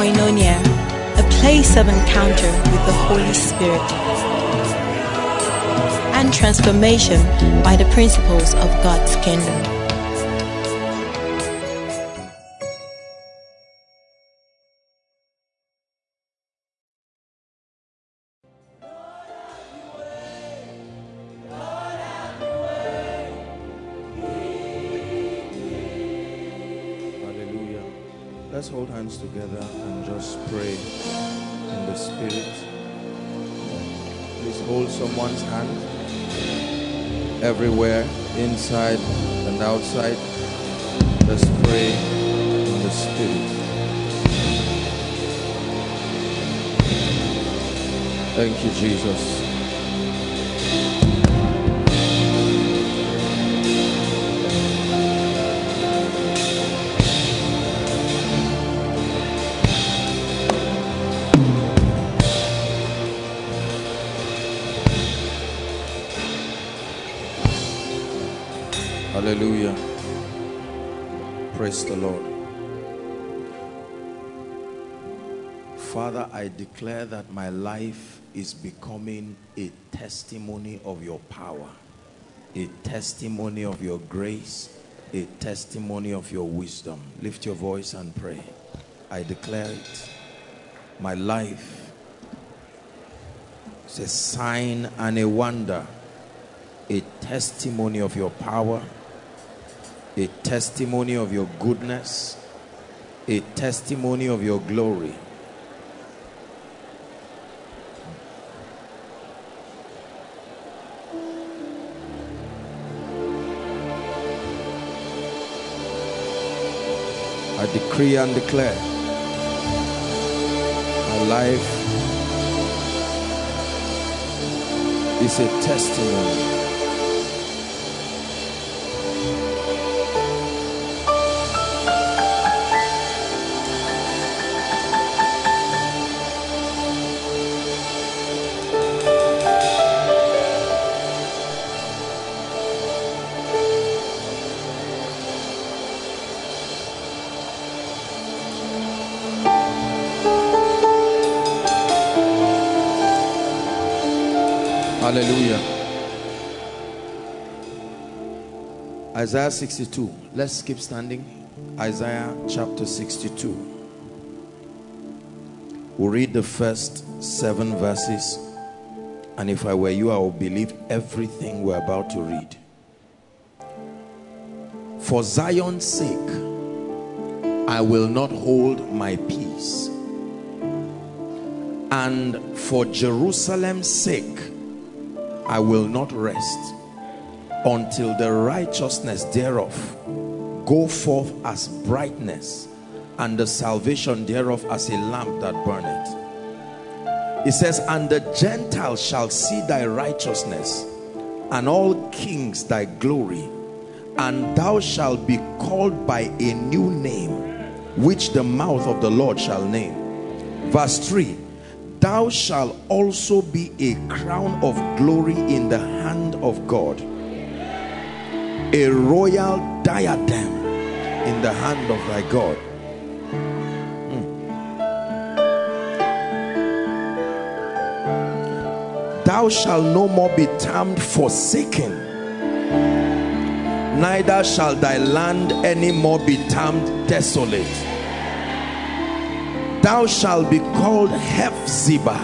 Koinonia, a place of encounter with the Holy Spirit and transformation by the principles of God's kingdom. Together inside and outside. Let's pray in the Spirit. Thank you, Jesus. Declare that my life is becoming a testimony of your power, a testimony of your grace, a testimony of your wisdom. Lift your voice and pray. I declare it. My life is a sign and a wonder, a testimony of your power, a testimony of your goodness, a testimony of your glory. I decree and declare my life is a testimony. Isaiah 62. Let's keep standing. Isaiah chapter 62. We'll read the first seven verses. And if I were you, I would believe everything we're about to read. For Zion's sake, I will not hold my peace. And for Jerusalem's sake, I will not rest until the righteousness thereof go forth as brightness and the salvation thereof as a lamp that burneth. It says, And the Gentiles shall see thy righteousness, and all kings thy glory, and thou shalt be called by a new name, which the mouth of the Lord shall name. Verse 3 Thou shalt also be a crown of glory in the hand of God, a royal diadem in the hand of thy God. Mm. Thou shalt no more be termed forsaken, neither shall thy land any more be termed desolate thou shalt be called Hephzibah,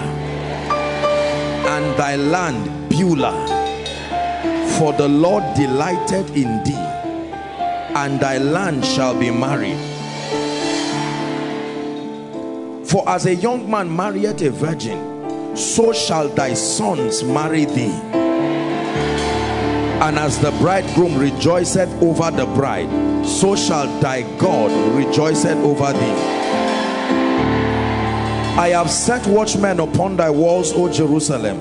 and thy land Beulah. For the Lord delighted in thee, and thy land shall be married. For as a young man marrieth a virgin, so shall thy sons marry thee. And as the bridegroom rejoiceth over the bride, so shall thy God rejoiceth over thee. I have set watchmen upon thy walls, O Jerusalem,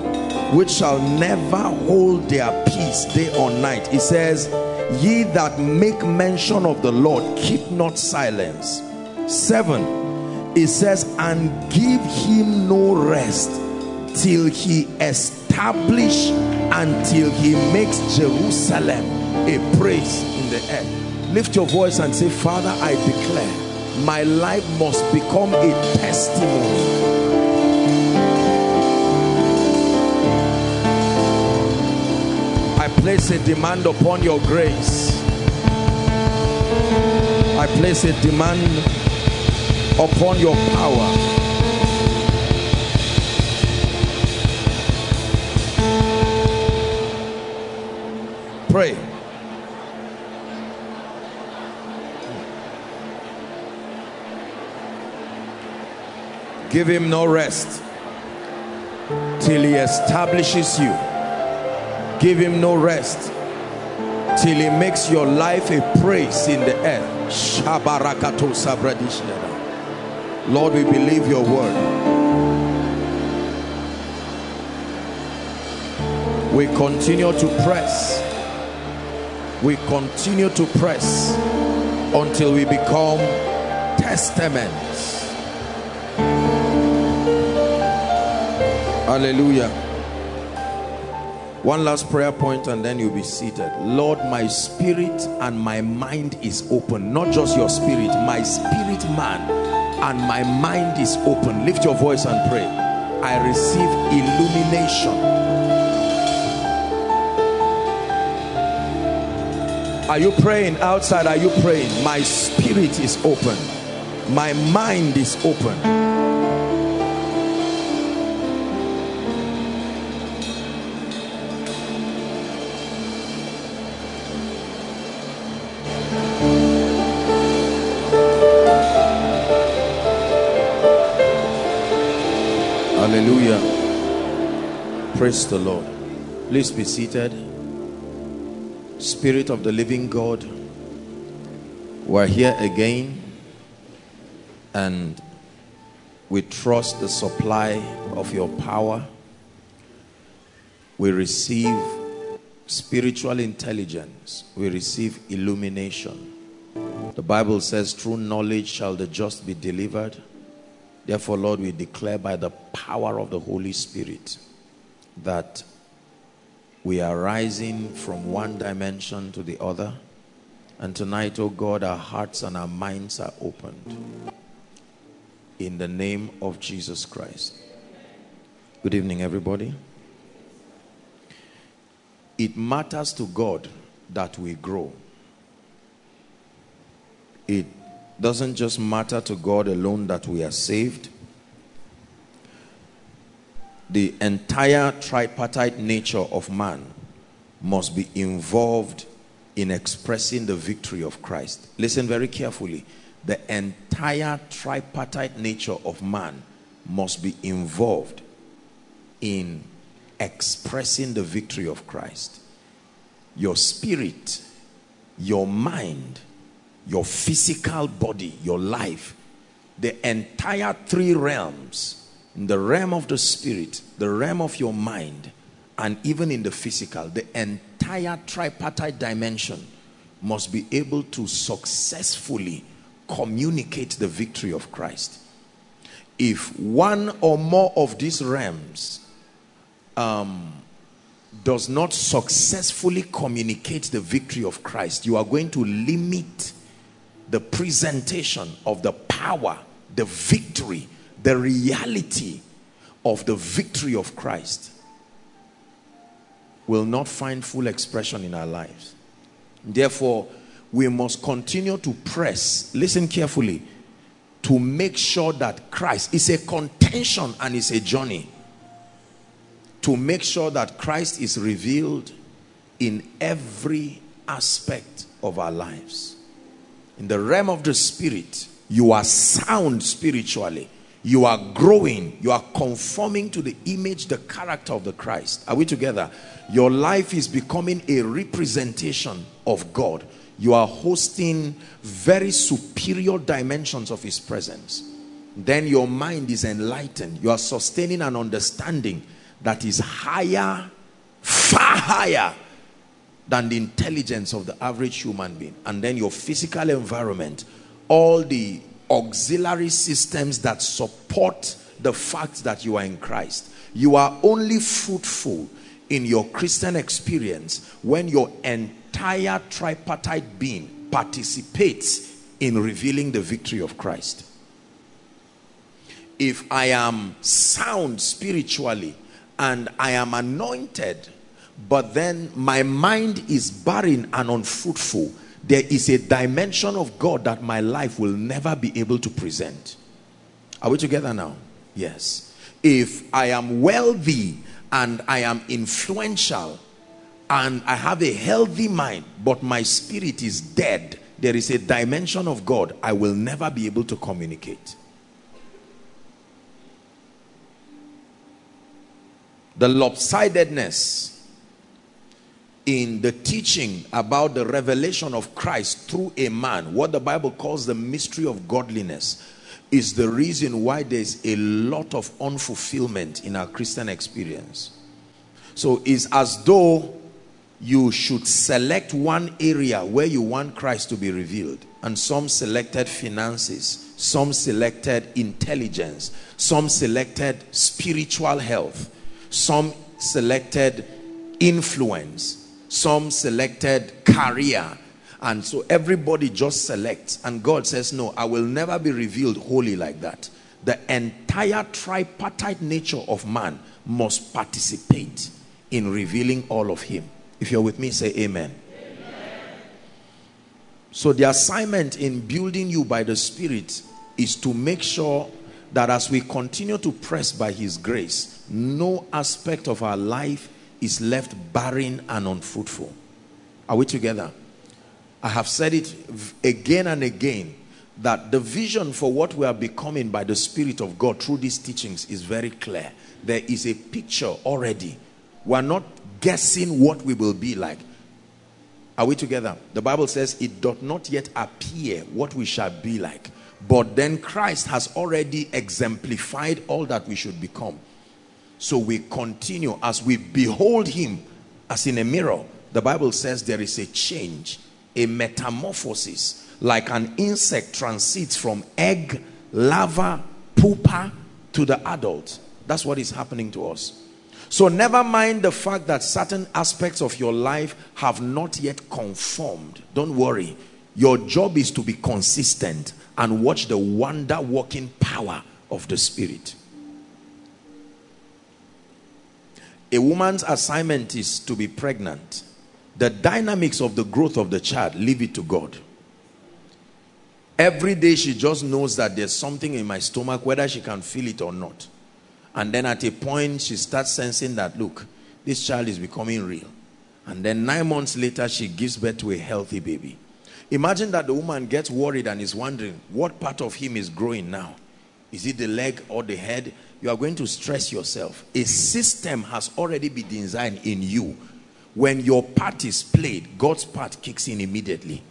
which shall never hold their peace day or night. He says, Ye that make mention of the Lord, keep not silence. Seven, it says, And give him no rest till he establish until he makes Jerusalem a praise in the earth. Lift your voice and say, Father, I declare my life must become a testimony place a demand upon your grace. I place a demand upon your power. Pray. Give him no rest till he establishes you. Give him no rest till he makes your life a praise in the earth. Lord, we believe your word. We continue to press. We continue to press until we become testaments Hallelujah. One last prayer point and then you'll be seated. Lord, my spirit and my mind is open. Not just your spirit, my spirit man and my mind is open. Lift your voice and pray. I receive illumination. Are you praying outside? Are you praying? My spirit is open. My mind is open. Praise the Lord. Please be seated. Spirit of the living God, we're here again and we trust the supply of your power. We receive spiritual intelligence. We receive illumination. The Bible says, True knowledge shall the just be delivered Therefore, Lord, we declare by the power of the Holy Spirit that we are rising from one dimension to the other. And tonight, oh God, our hearts and our minds are opened. In the name of Jesus Christ. Good evening, everybody. It matters to God that we grow. It doesn't just matter to God alone that we are saved. The entire tripartite nature of man must be involved in expressing the victory of Christ. Listen very carefully. The entire tripartite nature of man must be involved in expressing the victory of Christ. Your spirit, your mind, your physical body, your life, the entire three realms, in the realm of the spirit, the realm of your mind, and even in the physical, the entire tripartite dimension must be able to successfully communicate the victory of Christ. If one or more of these realms um, does not successfully communicate the victory of Christ, you are going to limit the presentation of the power, the victory, the reality of the victory of Christ will not find full expression in our lives. Therefore, we must continue to press, listen carefully, to make sure that Christ is a contention and is a journey. To make sure that Christ is revealed in every aspect of our lives in the realm of the spirit, you are sound spiritually. You are growing. You are conforming to the image, the character of the Christ. Are we together? Your life is becoming a representation of God. You are hosting very superior dimensions of his presence. Then your mind is enlightened. You are sustaining an understanding that is higher, far higher than the intelligence of the average human being. And then your physical environment, all the auxiliary systems that support the fact that you are in Christ. You are only fruitful in your Christian experience when your entire tripartite being participates in revealing the victory of Christ. If I am sound spiritually and I am anointed, but then my mind is barren and unfruitful, there is a dimension of God that my life will never be able to present. Are we together now? Yes. If I am wealthy and I am influential and I have a healthy mind, but my spirit is dead, there is a dimension of God I will never be able to communicate. The lopsidedness in the teaching about the revelation of Christ through a man, what the Bible calls the mystery of godliness, is the reason why there's a lot of unfulfillment in our Christian experience. So it's as though you should select one area where you want Christ to be revealed. And some selected finances, some selected intelligence, some selected spiritual health, some selected influence, some selected career. And so everybody just selects. And God says, No, I will never be revealed wholly like that. The entire tripartite nature of man must participate in revealing all of him. If you're with me, say amen. amen. So the assignment in building you by the Spirit is to make sure that as we continue to press by his grace, no aspect of our life is left barren and unfruitful. Are we together? I have said it again and again that the vision for what we are becoming by the Spirit of God through these teachings is very clear. There is a picture already. We're not guessing what we will be like. Are we together? The Bible says it doth not yet appear what we shall be like. But then Christ has already exemplified all that we should become. So we continue as we behold him as in a mirror. The Bible says there is a change, a metamorphosis, like an insect transits from egg, larva, pupa to the adult. That's what is happening to us. So never mind the fact that certain aspects of your life have not yet conformed. Don't worry. Your job is to be consistent and watch the wonder working power of the Spirit. A woman's assignment is to be pregnant. The dynamics of the growth of the child, leave it to God. Every day she just knows that there's something in my stomach, whether she can feel it or not. And then at a point, she starts sensing that, look, this child is becoming real. And then nine months later, she gives birth to a healthy baby. Imagine that the woman gets worried and is wondering what part of him is growing now. Is it the leg or the head? You are going to stress yourself. A system has already been designed in you. When your part is played, God's part kicks in immediately.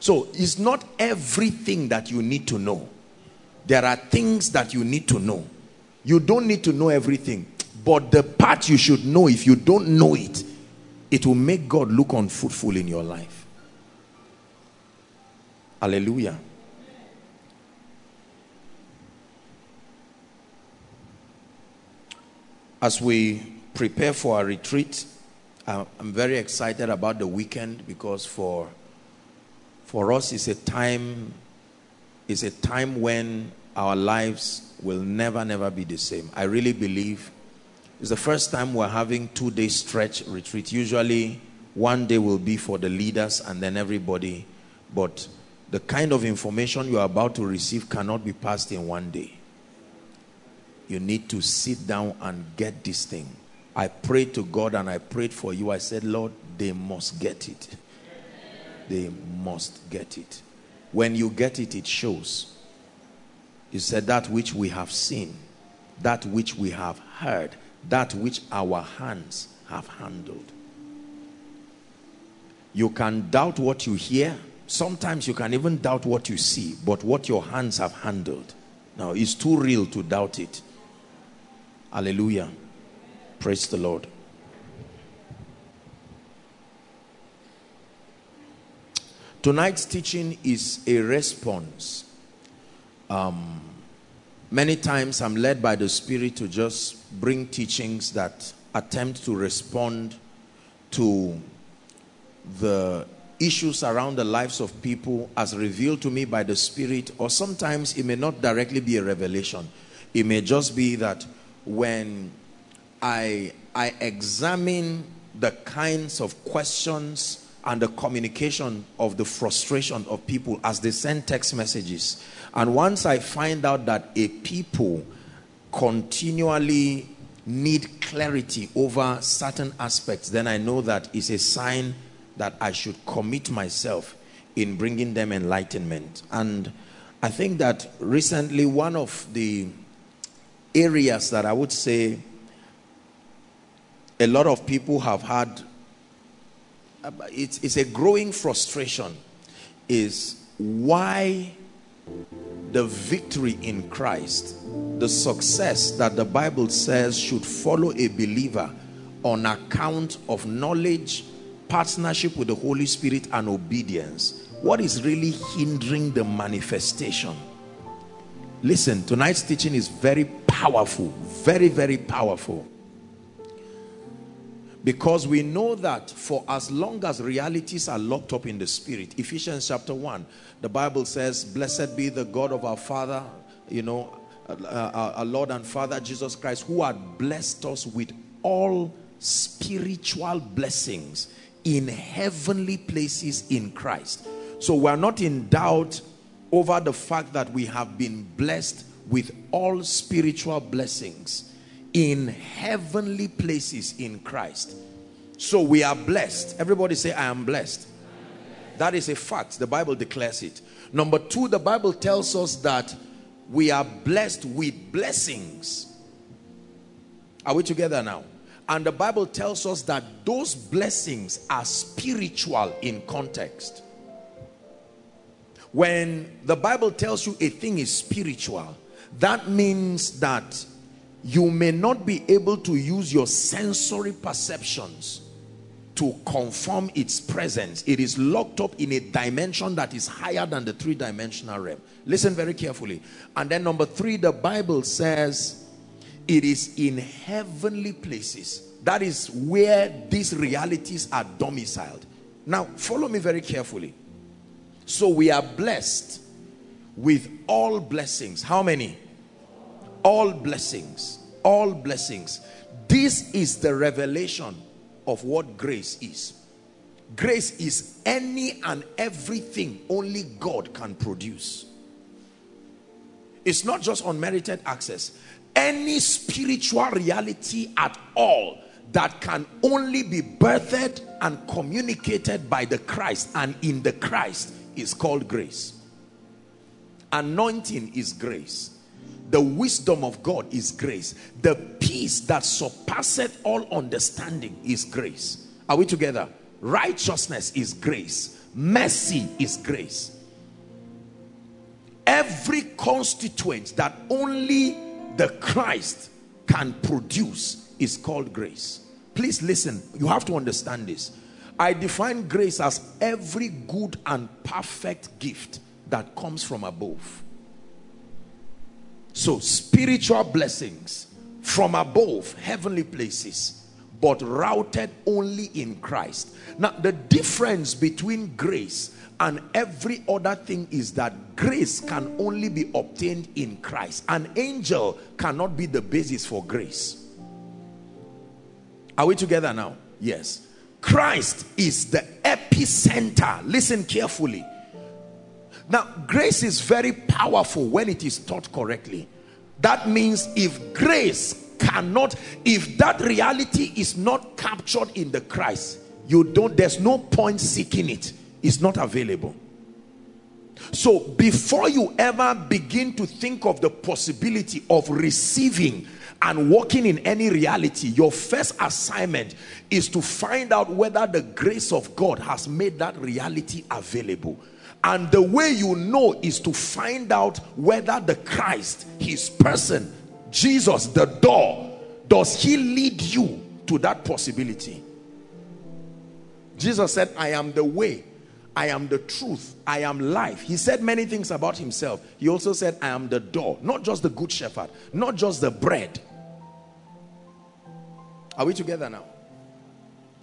So it's not everything that you need to know. There are things that you need to know. You don't need to know everything. But the part you should know, if you don't know it, it will make God look unfruitful in your life. Hallelujah. As we prepare for our retreat, uh, I'm very excited about the weekend because for for us it's a time it's a time when our lives will never never be the same. I really believe it's the first time we're having two day stretch retreat. Usually one day will be for the leaders and then everybody, but the kind of information you are about to receive cannot be passed in one day. You need to sit down and get this thing. I prayed to God and I prayed for you. I said, Lord, they must get it. They must get it. When you get it, it shows. You said, That which we have seen, that which we have heard, that which our hands have handled. You can doubt what you hear Sometimes you can even doubt what you see, but what your hands have handled. Now, it's too real to doubt it. Hallelujah. Praise the Lord. Tonight's teaching is a response. Um, many times I'm led by the Spirit to just bring teachings that attempt to respond to the issues around the lives of people as revealed to me by the Spirit, or sometimes it may not directly be a revelation. It may just be that when I, I examine the kinds of questions and the communication of the frustration of people as they send text messages. And once I find out that a people continually need clarity over certain aspects, then I know that it's a sign that I should commit myself in bringing them enlightenment. And I think that recently, one of the areas that I would say a lot of people have had, uh, it's, it's a growing frustration, is why the victory in Christ, the success that the Bible says should follow a believer on account of knowledge, partnership with the Holy Spirit, and obedience. What is really hindering the manifestation? Listen, tonight's teaching is very powerful, very, very powerful. Because we know that for as long as realities are locked up in the spirit, Ephesians chapter 1, the Bible says, Blessed be the God of our Father, you know, uh, uh, our Lord and Father Jesus Christ, who had blessed us with all spiritual blessings in heavenly places in Christ. So we are not in doubt over the fact that we have been blessed with all spiritual blessings in heavenly places in Christ. So we are blessed. Everybody say, I am blessed. That is a fact. The Bible declares it. Number two, the Bible tells us that we are blessed with blessings. Are we together now? And the Bible tells us that those blessings are spiritual in context. When the Bible tells you a thing is spiritual, that means that you may not be able to use your sensory perceptions to confirm its presence. It is locked up in a dimension that is higher than the three-dimensional realm. Listen very carefully. And then number three, the Bible says it is in heavenly places. That is where these realities are domiciled. Now, follow me very carefully. So we are blessed with all blessings. How many? all blessings. All blessings. This is the revelation of what grace is. Grace is any and everything only God can produce. It's not just unmerited access. Any spiritual reality at all that can only be birthed and communicated by the Christ and in the Christ is called grace anointing is grace the wisdom of God is grace. The peace that surpasseth all understanding is grace. Are we together? Righteousness is grace. Mercy is grace. Every constituent that only the Christ can produce is called grace. Please listen. You have to understand this. I define grace as every good and perfect gift that comes from above so spiritual blessings from above, heavenly places, but routed only in Christ. Now the difference between grace and every other thing is that grace can only be obtained in Christ. An angel cannot be the basis for grace. Are we together now? Yes. Christ is the epicenter. Listen carefully now, grace is very powerful when it is taught correctly. That means if grace cannot, if that reality is not captured in the Christ, you don't, there's no point seeking it. It's not available. So before you ever begin to think of the possibility of receiving and walking in any reality, your first assignment is to find out whether the grace of God has made that reality available. And the way you know is to find out whether the Christ, his person, Jesus, the door, does he lead you to that possibility? Jesus said, I am the way, I am the truth, I am life. He said many things about himself. He also said, I am the door, not just the good shepherd, not just the bread. Are we together now?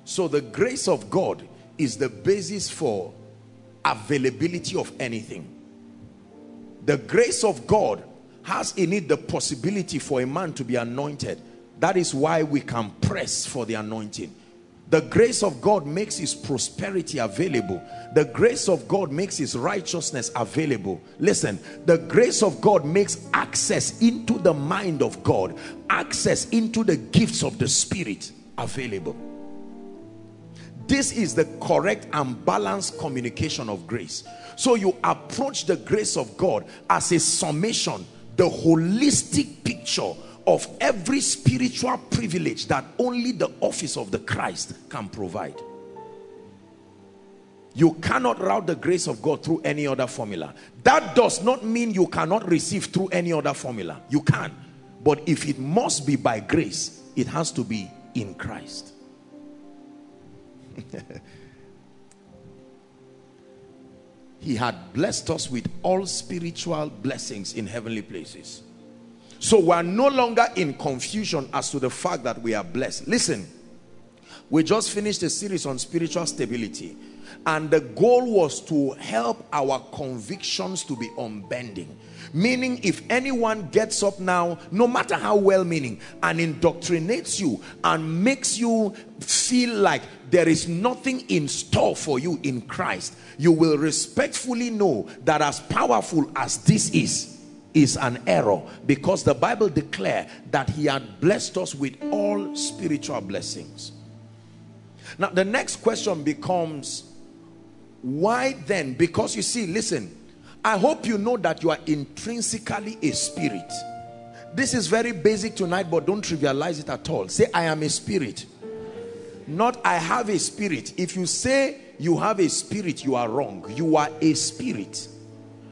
So the grace of God is the basis for availability of anything. The grace of God has in it the possibility for a man to be anointed. That is why we can press for the anointing. The grace of God makes his prosperity available. The grace of God makes his righteousness available. Listen, the grace of God makes access into the mind of God, access into the gifts of the Spirit available. This is the correct and balanced communication of grace. So you approach the grace of God as a summation, the holistic picture of every spiritual privilege that only the office of the Christ can provide. You cannot route the grace of God through any other formula. That does not mean you cannot receive through any other formula. You can. But if it must be by grace, it has to be in Christ. he had blessed us with all spiritual blessings in heavenly places. So we are no longer in confusion as to the fact that we are blessed. Listen, we just finished a series on spiritual stability and the goal was to help our convictions to be unbending. Meaning if anyone gets up now, no matter how well-meaning, and indoctrinates you and makes you feel like there is nothing in store for you in Christ, you will respectfully know that as powerful as this is, is an error because the Bible declare that he had blessed us with all spiritual blessings. Now the next question becomes why then? Because you see, listen, I hope you know that you are intrinsically a spirit. This is very basic tonight, but don't trivialize it at all. Say, I am a spirit. Not, I have a spirit. If you say you have a spirit, you are wrong. You are a spirit.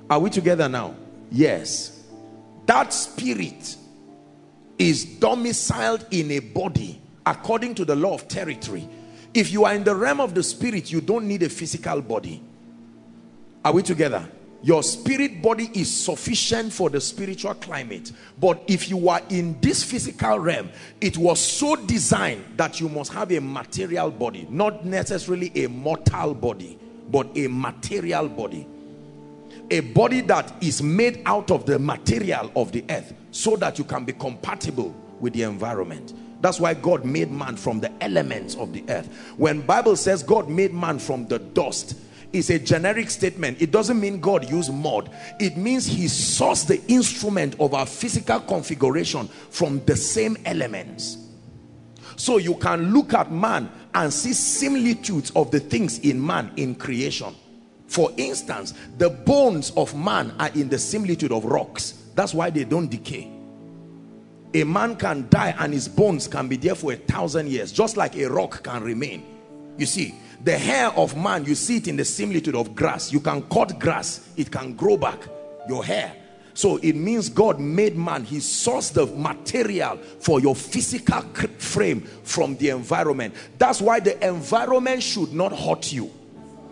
Are we together now? Yes. That spirit is domiciled in a body according to the law of territory. If you are in the realm of the spirit, you don't need a physical body. Are we together? Your spirit body is sufficient for the spiritual climate. But if you are in this physical realm, it was so designed that you must have a material body, not necessarily a mortal body, but a material body a body that is made out of the material of the earth so that you can be compatible with the environment. That's why God made man from the elements of the earth. When Bible says God made man from the dust is a generic statement. It doesn't mean God used mud. It means he sourced the instrument of our physical configuration from the same elements. So you can look at man and see similitudes of the things in man in creation for instance, the bones of man are in the similitude of rocks. That's why they don't decay. A man can die and his bones can be there for a thousand years, just like a rock can remain. You see, the hair of man, you see it in the similitude of grass. You can cut grass, it can grow back, your hair. So it means God made man. He sourced the material for your physical frame from the environment. That's why the environment should not hurt you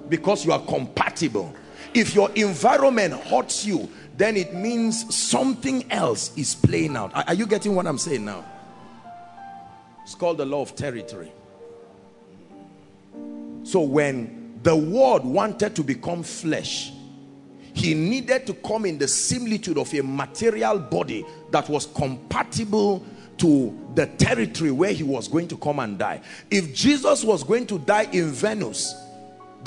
because you are compatible. If your environment hurts you then it means something else is playing out. Are, you getting what i'm saying now? It's called the law of territory. So when the word wanted to become flesh he needed to come in the similitude of a material body that was compatible to the territory where he was going to come and die. If jesus was going to die in venus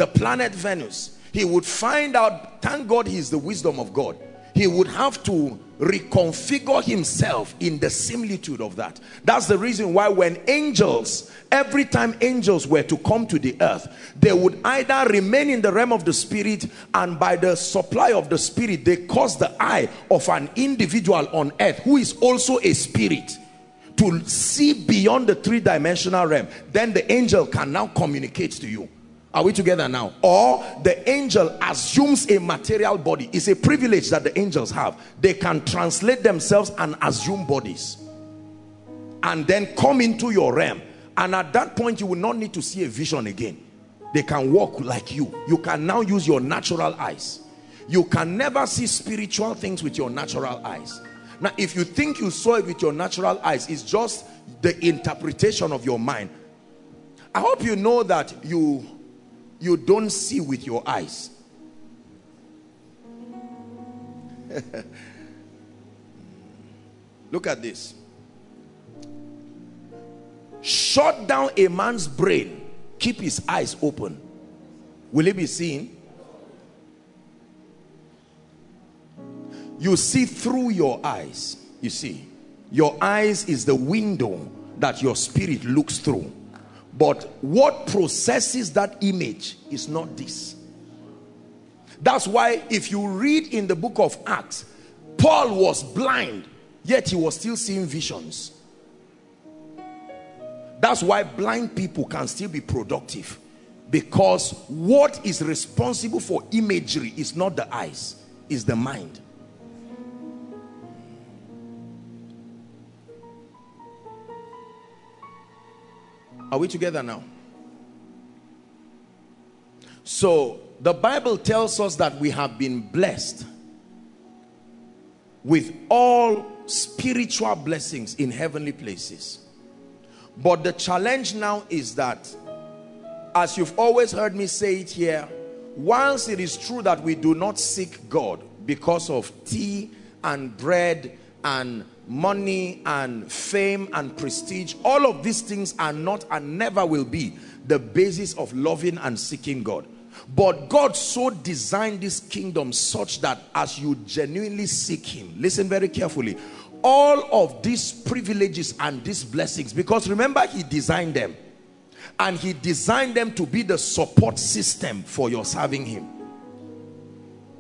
the planet Venus, he would find out, thank God he's the wisdom of God. He would have to reconfigure himself in the similitude of that. That's the reason why when angels, every time angels were to come to the earth, they would either remain in the realm of the spirit and by the supply of the spirit, they cause the eye of an individual on earth who is also a spirit to see beyond the three-dimensional realm. Then the angel can now communicate to you. Are we together now? Or the angel assumes a material body. It's a privilege that the angels have. They can translate themselves and assume bodies. And then come into your realm. And at that point, you will not need to see a vision again. They can walk like you. You can now use your natural eyes. You can never see spiritual things with your natural eyes. Now, if you think you saw it with your natural eyes, it's just the interpretation of your mind. I hope you know that you you don't see with your eyes. Look at this. Shut down a man's brain, keep his eyes open. Will he be seen? You see through your eyes. You see, your eyes is the window that your spirit looks through. But what processes that image is not this. That's why if you read in the book of Acts, Paul was blind, yet he was still seeing visions. That's why blind people can still be productive because what is responsible for imagery is not the eyes, is the mind. Are we together now? So the Bible tells us that we have been blessed with all spiritual blessings in heavenly places. But the challenge now is that, as you've always heard me say it here, whilst it is true that we do not seek God because of tea and bread and money and fame and prestige, all of these things are not and never will be the basis of loving and seeking God. But God so designed this kingdom such that as you genuinely seek him, listen very carefully, all of these privileges and these blessings, because remember he designed them and he designed them to be the support system for your serving him.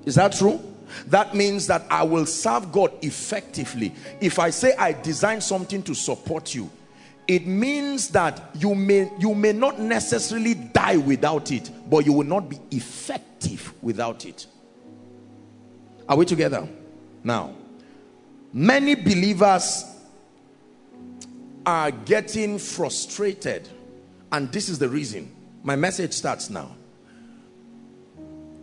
Is that true? That means that I will serve God effectively. If I say I design something to support you, it means that you may you may not necessarily die without it, but you will not be effective without it. Are we together? Now, many believers are getting frustrated, and this is the reason. My message starts now.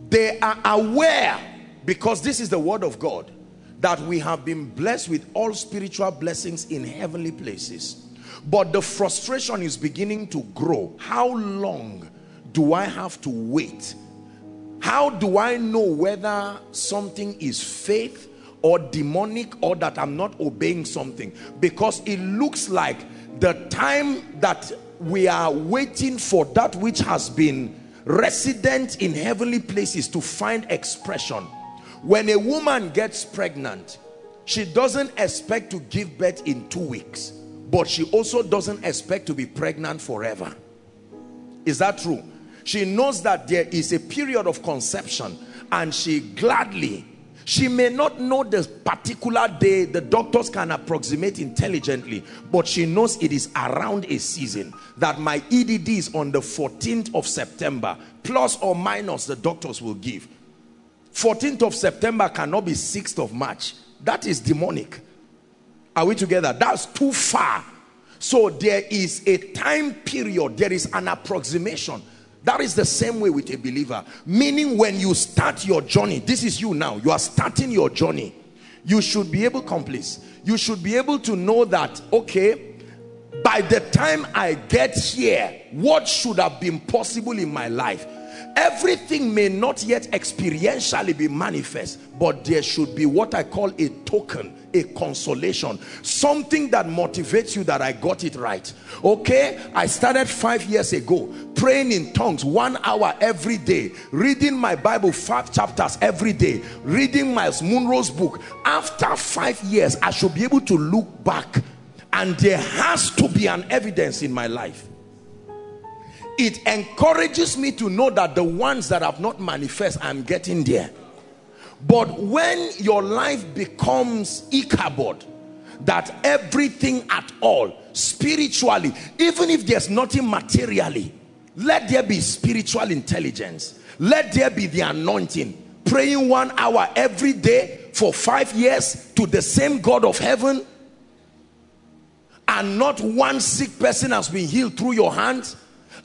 They are aware because this is the word of God that we have been blessed with all spiritual blessings in heavenly places. But the frustration is beginning to grow. How long do I have to wait? How do I know whether something is faith or demonic or that I'm not obeying something? Because it looks like the time that we are waiting for that which has been resident in heavenly places to find expression when a woman gets pregnant, she doesn't expect to give birth in two weeks, but she also doesn't expect to be pregnant forever. Is that true? She knows that there is a period of conception and she gladly, she may not know the particular day, the doctors can approximate intelligently, but she knows it is around a season that my EDD is on the 14th of September, plus or minus the doctors will give 14th of September cannot be 6th of March. That is demonic. Are we together? That's too far. So there is a time period, there is an approximation. That is the same way with a believer. Meaning when you start your journey, this is you now, you are starting your journey. You should be able, please. You should be able to know that, okay, by the time I get here, what should have been possible in my life? Everything may not yet experientially be manifest but there should be what I call a token a consolation something that motivates you that I got it right. Okay I started five years ago praying in tongues one hour every day reading my Bible five chapters every day reading Myles Munroe's book. After five years I should be able to look back and there has to be an evidence in my life it encourages me to know that the ones that have not manifest i'm getting there. But when your life becomes Ichabod that everything at all spiritually even if there's nothing materially let there be spiritual intelligence. Let there be the anointing. Praying one hour every day for five years to the same God of heaven and not one sick person has been healed through your hands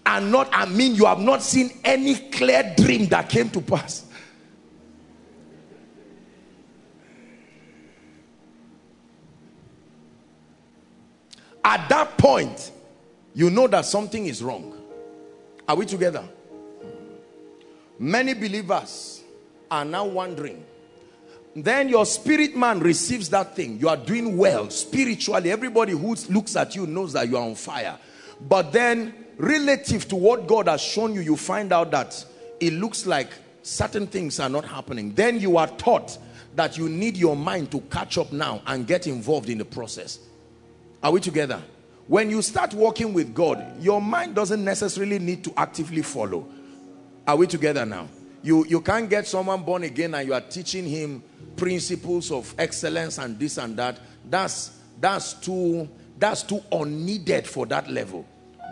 and not I mean you have not seen any clear dream that came to pass at that point you know that something is wrong are we together Many believers are now wondering. Then your spirit man receives that thing. You are doing well spiritually. Everybody who looks at you knows that you are on fire. But then, relative to what God has shown you, you find out that it looks like certain things are not happening. Then you are taught that you need your mind to catch up now and get involved in the process. Are we together? When you start working with God, your mind doesn't necessarily need to actively follow. Are we together now? You, you can't get someone born again and you are teaching him principles of excellence and this and that. That's, that's, too, that's too unneeded for that level.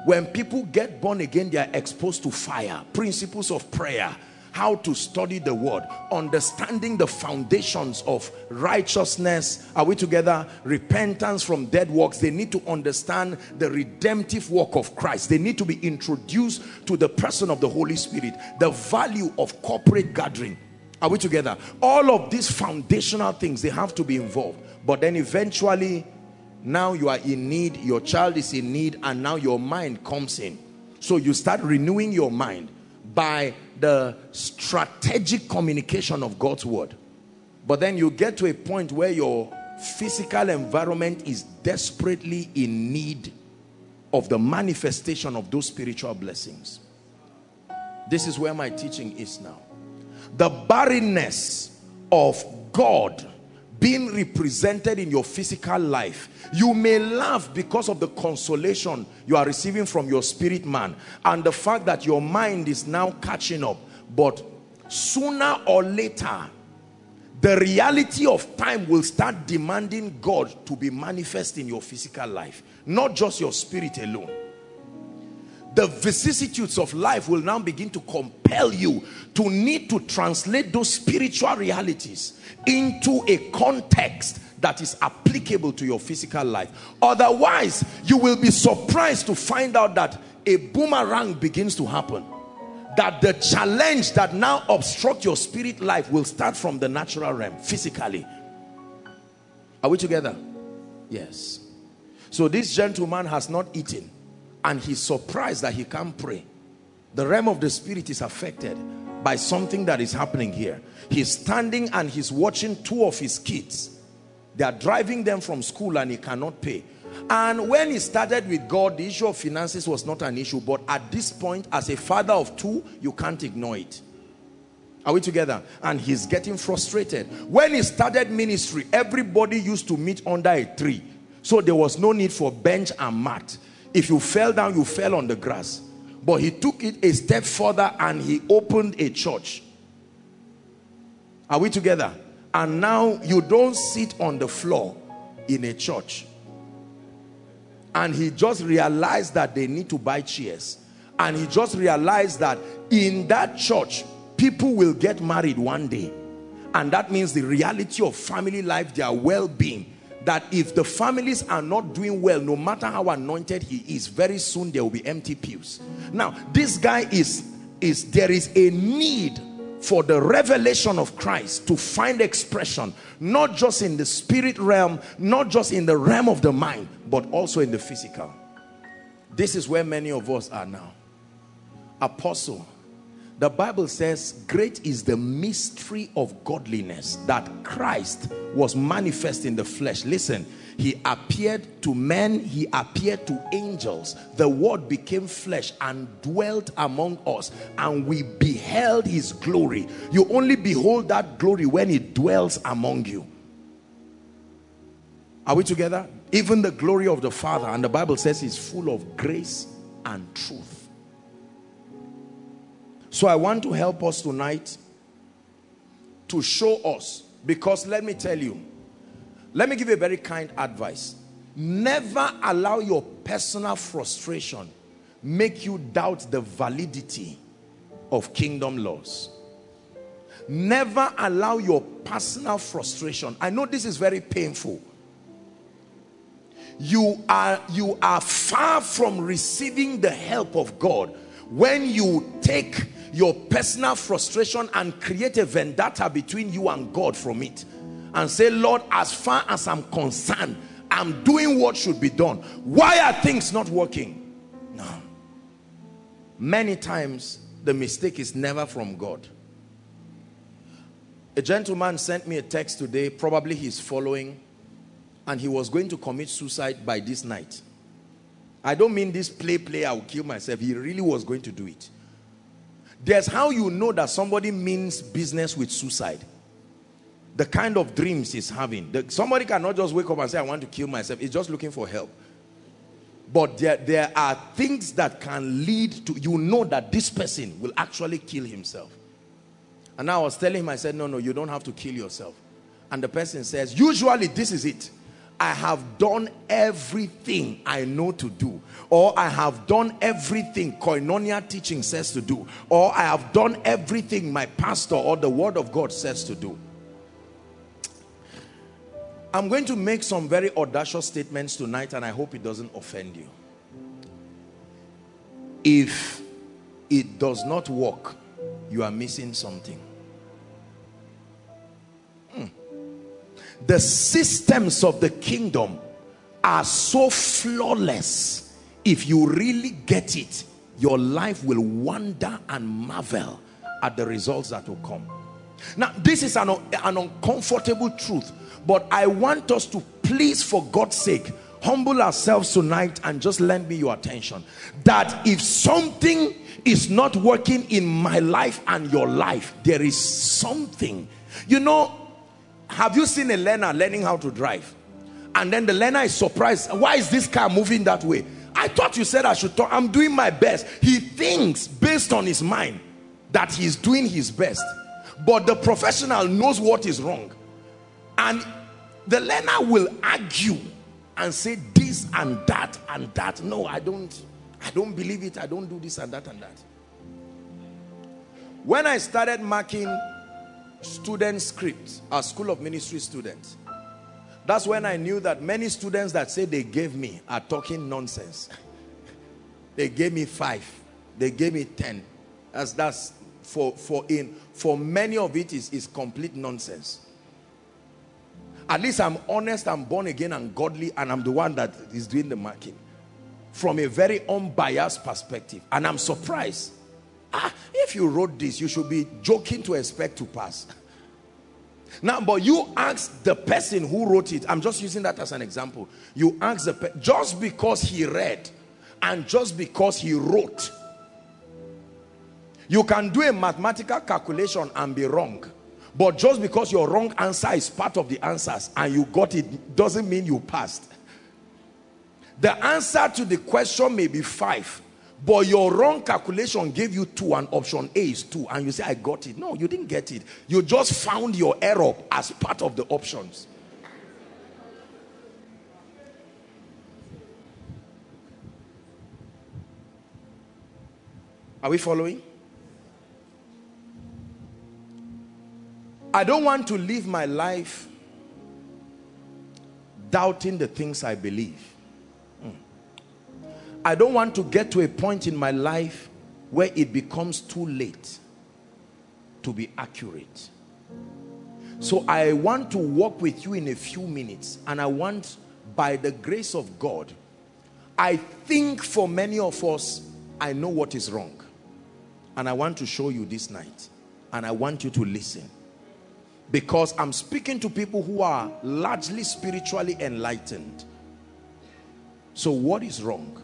When people get born again, they are exposed to fire, principles of prayer, how to study the word, understanding the foundations of righteousness. Are we together? Repentance from dead works. They need to understand the redemptive work of Christ. They need to be introduced to the person of the Holy Spirit, the value of corporate gathering. Are we together? All of these foundational things, they have to be involved. But then eventually, now you are in need, your child is in need, and now your mind comes in. So you start renewing your mind by the strategic communication of God's word. But then you get to a point where your physical environment is desperately in need of the manifestation of those spiritual blessings. This is where my teaching is now. The barrenness of God being represented in your physical life. You may laugh because of the consolation you are receiving from your spirit man and the fact that your mind is now catching up. But sooner or later, the reality of time will start demanding God to be manifest in your physical life, not just your spirit alone the vicissitudes of life will now begin to compel you to need to translate those spiritual realities into a context that is applicable to your physical life. Otherwise, you will be surprised to find out that a boomerang begins to happen. That the challenge that now obstructs your spirit life will start from the natural realm, physically. Are we together? Yes. So this gentleman has not eaten and he's surprised that he can't pray. The realm of the spirit is affected by something that is happening here. He's standing and he's watching two of his kids. They are driving them from school and he cannot pay. And when he started with God, the issue of finances was not an issue. But at this point, as a father of two, you can't ignore it. Are we together? And he's getting frustrated. When he started ministry, everybody used to meet under a tree. So there was no need for bench and mat. If you fell down, you fell on the grass. But he took it a step further and he opened a church. Are we together? And now you don't sit on the floor in a church. And he just realized that they need to buy chairs. And he just realized that in that church, people will get married one day. And that means the reality of family life, their well-being, that if the families are not doing well, no matter how anointed he is, very soon there will be empty pews. Now, this guy is, is there is a need for the revelation of Christ to find expression, not just in the spirit realm, not just in the realm of the mind, but also in the physical. This is where many of us are now. Apostle, the Bible says, great is the mystery of godliness that Christ was manifest in the flesh. Listen, he appeared to men, he appeared to angels. The word became flesh and dwelt among us, and we beheld his glory. You only behold that glory when he dwells among you. Are we together? Even the glory of the Father, and the Bible says is full of grace and truth. So I want to help us tonight to show us because let me tell you, let me give you a very kind advice. Never allow your personal frustration make you doubt the validity of kingdom laws. Never allow your personal frustration. I know this is very painful. You are, you are far from receiving the help of God when you take your personal frustration and create a vendetta between you and God from it and say Lord as far as I'm concerned I'm doing what should be done why are things not working no many times the mistake is never from God. A gentleman sent me a text today, probably he's following, and he was going to commit suicide by this night. I don't mean this play, play, I will kill myself. He really was going to do it. There's how you know that somebody means business with suicide. The kind of dreams he's having. The, somebody cannot just wake up and say, I want to kill myself. He's just looking for help. But there, there are things that can lead to, you know that this person will actually kill himself. And I was telling him, I said, no, no, you don't have to kill yourself. And the person says, usually this is it. I have done everything I know to do. Or I have done everything Koinonia teaching says to do. Or I have done everything my pastor or the word of God says to do. I'm going to make some very audacious statements tonight and I hope it doesn't offend you. If it does not work, you are missing something. The systems of the kingdom are so flawless. If you really get it, your life will wonder and marvel at the results that will come. Now, this is an, an uncomfortable truth but I want us to please, for God's sake, humble ourselves tonight and just lend me your attention. That if something is not working in my life and your life, there is something. You know, have you seen a learner learning how to drive? And then the learner is surprised. Why is this car moving that way? I thought you said I should talk. I'm doing my best. He thinks based on his mind that he's doing his best. But the professional knows what is wrong. And the learner will argue and say this and that and that. No, I don't. I don't believe it. I don't do this and that and that. When I started marking student script our school of ministry students, that's when I knew that many students that say they gave me are talking nonsense. they gave me five. They gave me ten. As that's for for in for many of it is, is complete nonsense. At least I'm honest, I'm born again and godly, and I'm the one that is doing the marking. From a very unbiased perspective. And I'm surprised. Ah, if you wrote this, you should be joking to expect to pass. Now, but you ask the person who wrote it, I'm just using that as an example. You ask the just because he read and just because he wrote, you can do a mathematical calculation and be wrong. But just because your wrong answer is part of the answers and you got it doesn't mean you passed. The answer to the question may be five, but your wrong calculation gave you two and option A is two and you say, I got it. No, you didn't get it. You just found your error as part of the options. Are we following? I don't want to live my life doubting the things I believe. I don't want to get to a point in my life where it becomes too late to be accurate. So I want to walk with you in a few minutes and I want by the grace of God I think for many of us I know what is wrong and I want to show you this night and I want you to listen because I'm speaking to people who are largely spiritually enlightened. So what is wrong?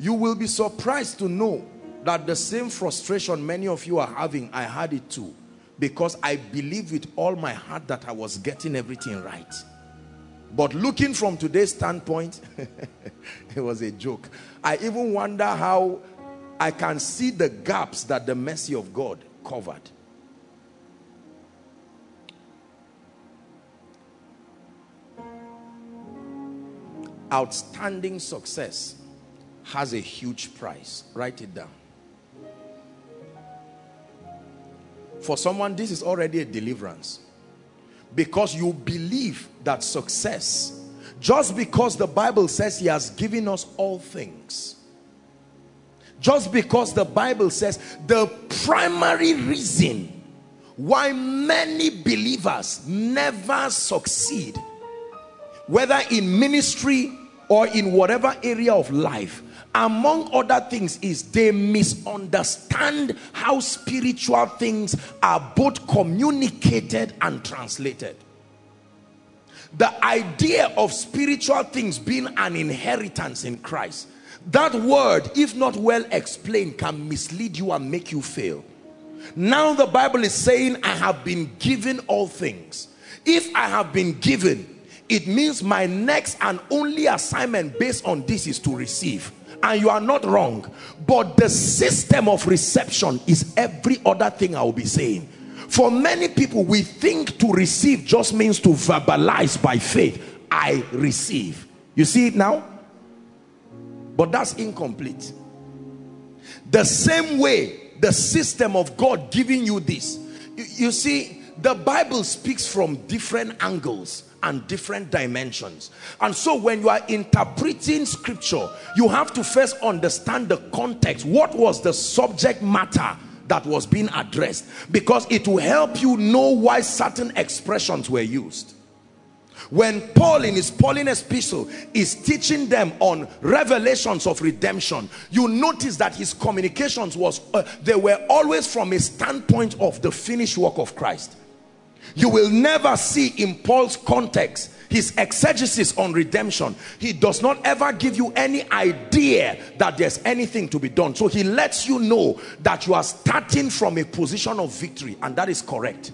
You will be surprised to know that the same frustration many of you are having, I had it too. Because I believe with all my heart that I was getting everything right. But looking from today's standpoint, it was a joke. I even wonder how I can see the gaps that the mercy of God covered. outstanding success has a huge price. Write it down. For someone, this is already a deliverance. Because you believe that success, just because the Bible says he has given us all things, just because the Bible says the primary reason why many believers never succeed, whether in ministry or in whatever area of life among other things is they misunderstand how spiritual things are both communicated and translated. The idea of spiritual things being an inheritance in Christ that word if not well explained can mislead you and make you fail. Now the Bible is saying I have been given all things. If I have been given it means my next and only assignment based on this is to receive and you are not wrong but the system of reception is every other thing I will be saying. For many people we think to receive just means to verbalize by faith. I receive. You see it now? But that's incomplete. The same way the system of God giving you this. You, you see the Bible speaks from different angles and different dimensions. And so when you are interpreting scripture, you have to first understand the context. What was the subject matter that was being addressed? Because it will help you know why certain expressions were used. When Paul in his Pauline epistle is teaching them on revelations of redemption, you notice that his communications was, uh, they were always from a standpoint of the finished work of Christ. You will never see in Paul's context his exegesis on redemption. He does not ever give you any idea that there's anything to be done. So he lets you know that you are starting from a position of victory and that is correct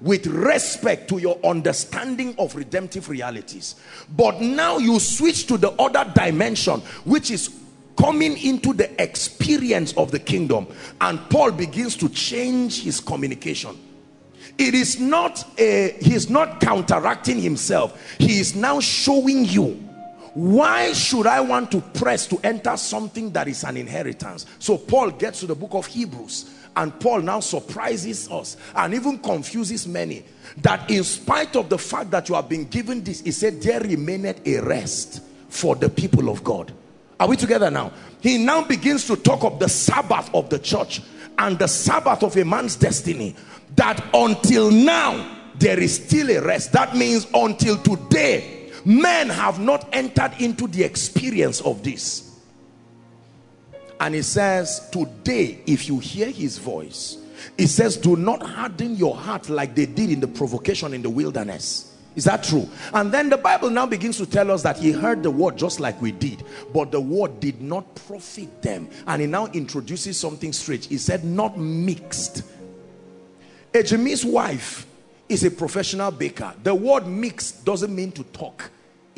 with respect to your understanding of redemptive realities. But now you switch to the other dimension which is coming into the experience of the kingdom. And Paul begins to change his communication. It is not a he's not counteracting himself. He is now showing you why should i want to press to enter something that is an inheritance? So paul gets to the book of hebrews and paul now surprises us and even confuses many that in spite of the fact that you have been given this he said there remained a rest for the people of god. Are we together now? He now begins to talk of the sabbath of the church and the sabbath of a man's destiny that until now there is still a rest. That means until today men have not entered into the experience of this and he says today if you hear his voice he says do not harden your heart like they did in the provocation in the wilderness is that true? And then the Bible now begins to tell us that he heard the word just like we did, but the word did not profit them. And he now introduces something strange. He said, not mixed Ejimi's wife is a professional baker. The word mix doesn't mean to talk.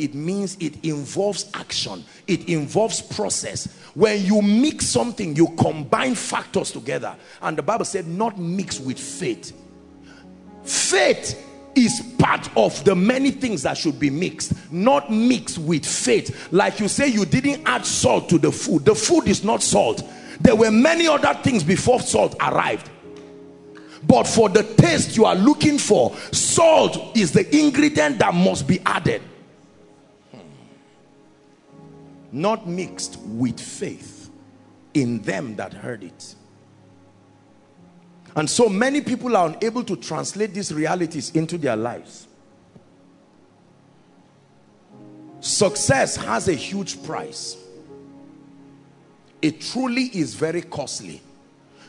It means it involves action. It involves process. When you mix something, you combine factors together. And the Bible said not mix with faith. Faith is part of the many things that should be mixed not mixed with faith like you say you didn't add salt to the food the food is not salt there were many other things before salt arrived but for the taste you are looking for salt is the ingredient that must be added not mixed with faith in them that heard it and so many people are unable to translate these realities into their lives success has a huge price it truly is very costly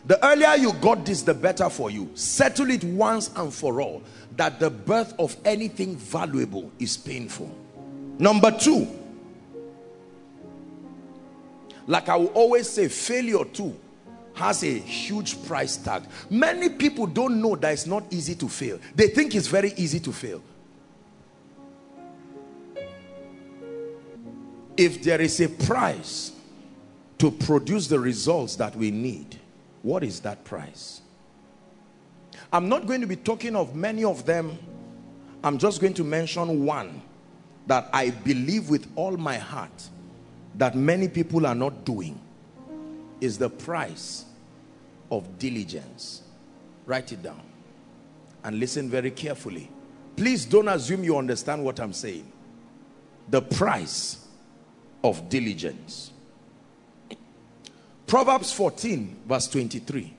the earlier you got this, the better for you. Settle it once and for all that the birth of anything valuable is painful. Number two, like I will always say, failure too has a huge price tag. Many people don't know that it's not easy to fail. They think it's very easy to fail. If there is a price to produce the results that we need, what is that price? I'm not going to be talking of many of them. I'm just going to mention one that I believe with all my heart that many people are not doing is the price of diligence. Write it down and listen very carefully. Please don't assume you understand what I'm saying. The price of diligence. Proverbs 14 verse 23.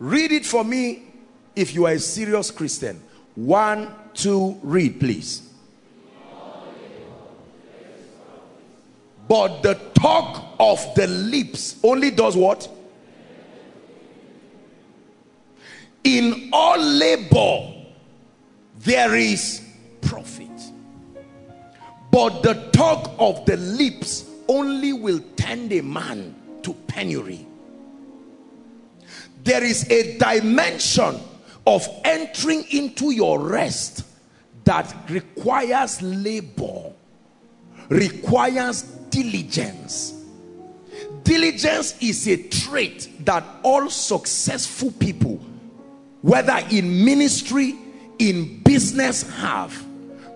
Read it for me if you are a serious Christian. One, two, read, please. But the talk of the lips only does what? In all labor, there is profit. But the talk of the lips only will tend a man to penury. There is a dimension of entering into your rest that requires labor, requires diligence. Diligence is a trait that all successful people, whether in ministry, in business, have.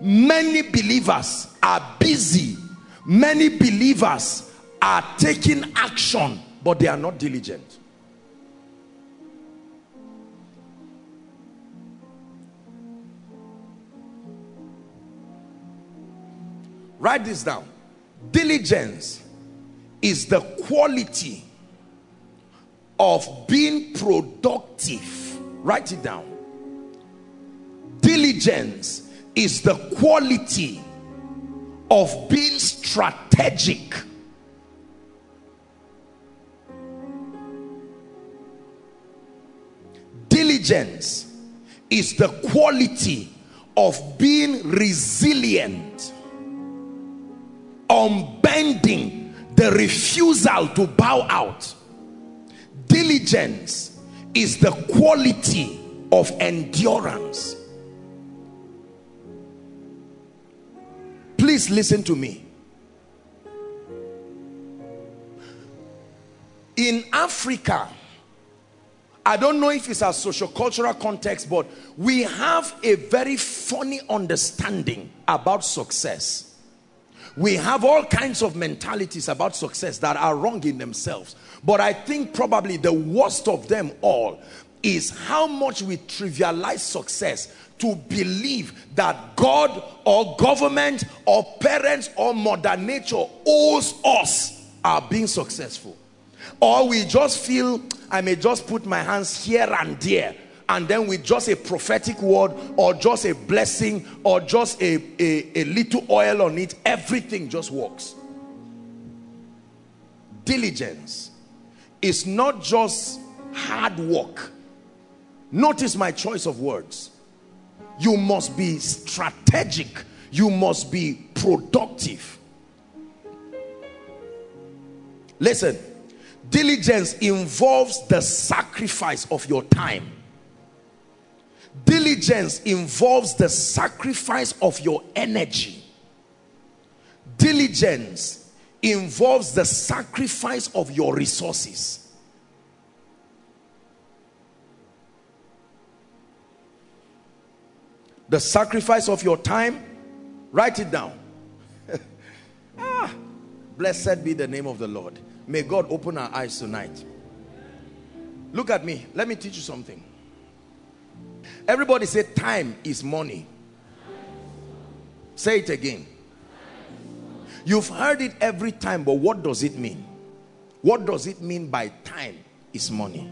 Many believers are busy, many believers are taking action, but they are not diligent. Write this down. Diligence is the quality of being productive. Write it down. Diligence is the quality of being strategic. Diligence is the quality of being resilient unbending the refusal to bow out. Diligence is the quality of endurance. Please listen to me. In africa I don't know if it's a socio-cultural context, but we have a very funny understanding about success we have all kinds of mentalities about success that are wrong in themselves. But i think probably the worst of them all is how much we trivialize success to believe that god or government or parents or mother nature owes us our being successful. Or we just feel i may just put my hands here and there and then with just a prophetic word or just a blessing or just a, a, a little oil on it everything just works. Diligence is not just hard work. Notice my choice of words. You must be strategic. You must be productive. Listen diligence involves the sacrifice of your time Diligence involves the sacrifice of your energy. Diligence involves the sacrifice of your resources. The sacrifice of your time, write it down. ah, blessed be the name of the Lord. May God open our eyes tonight. Look at me. Let me teach you something. Everybody say time is money. Say it again. You've heard it every time, but what does it mean? What does it mean by time is money?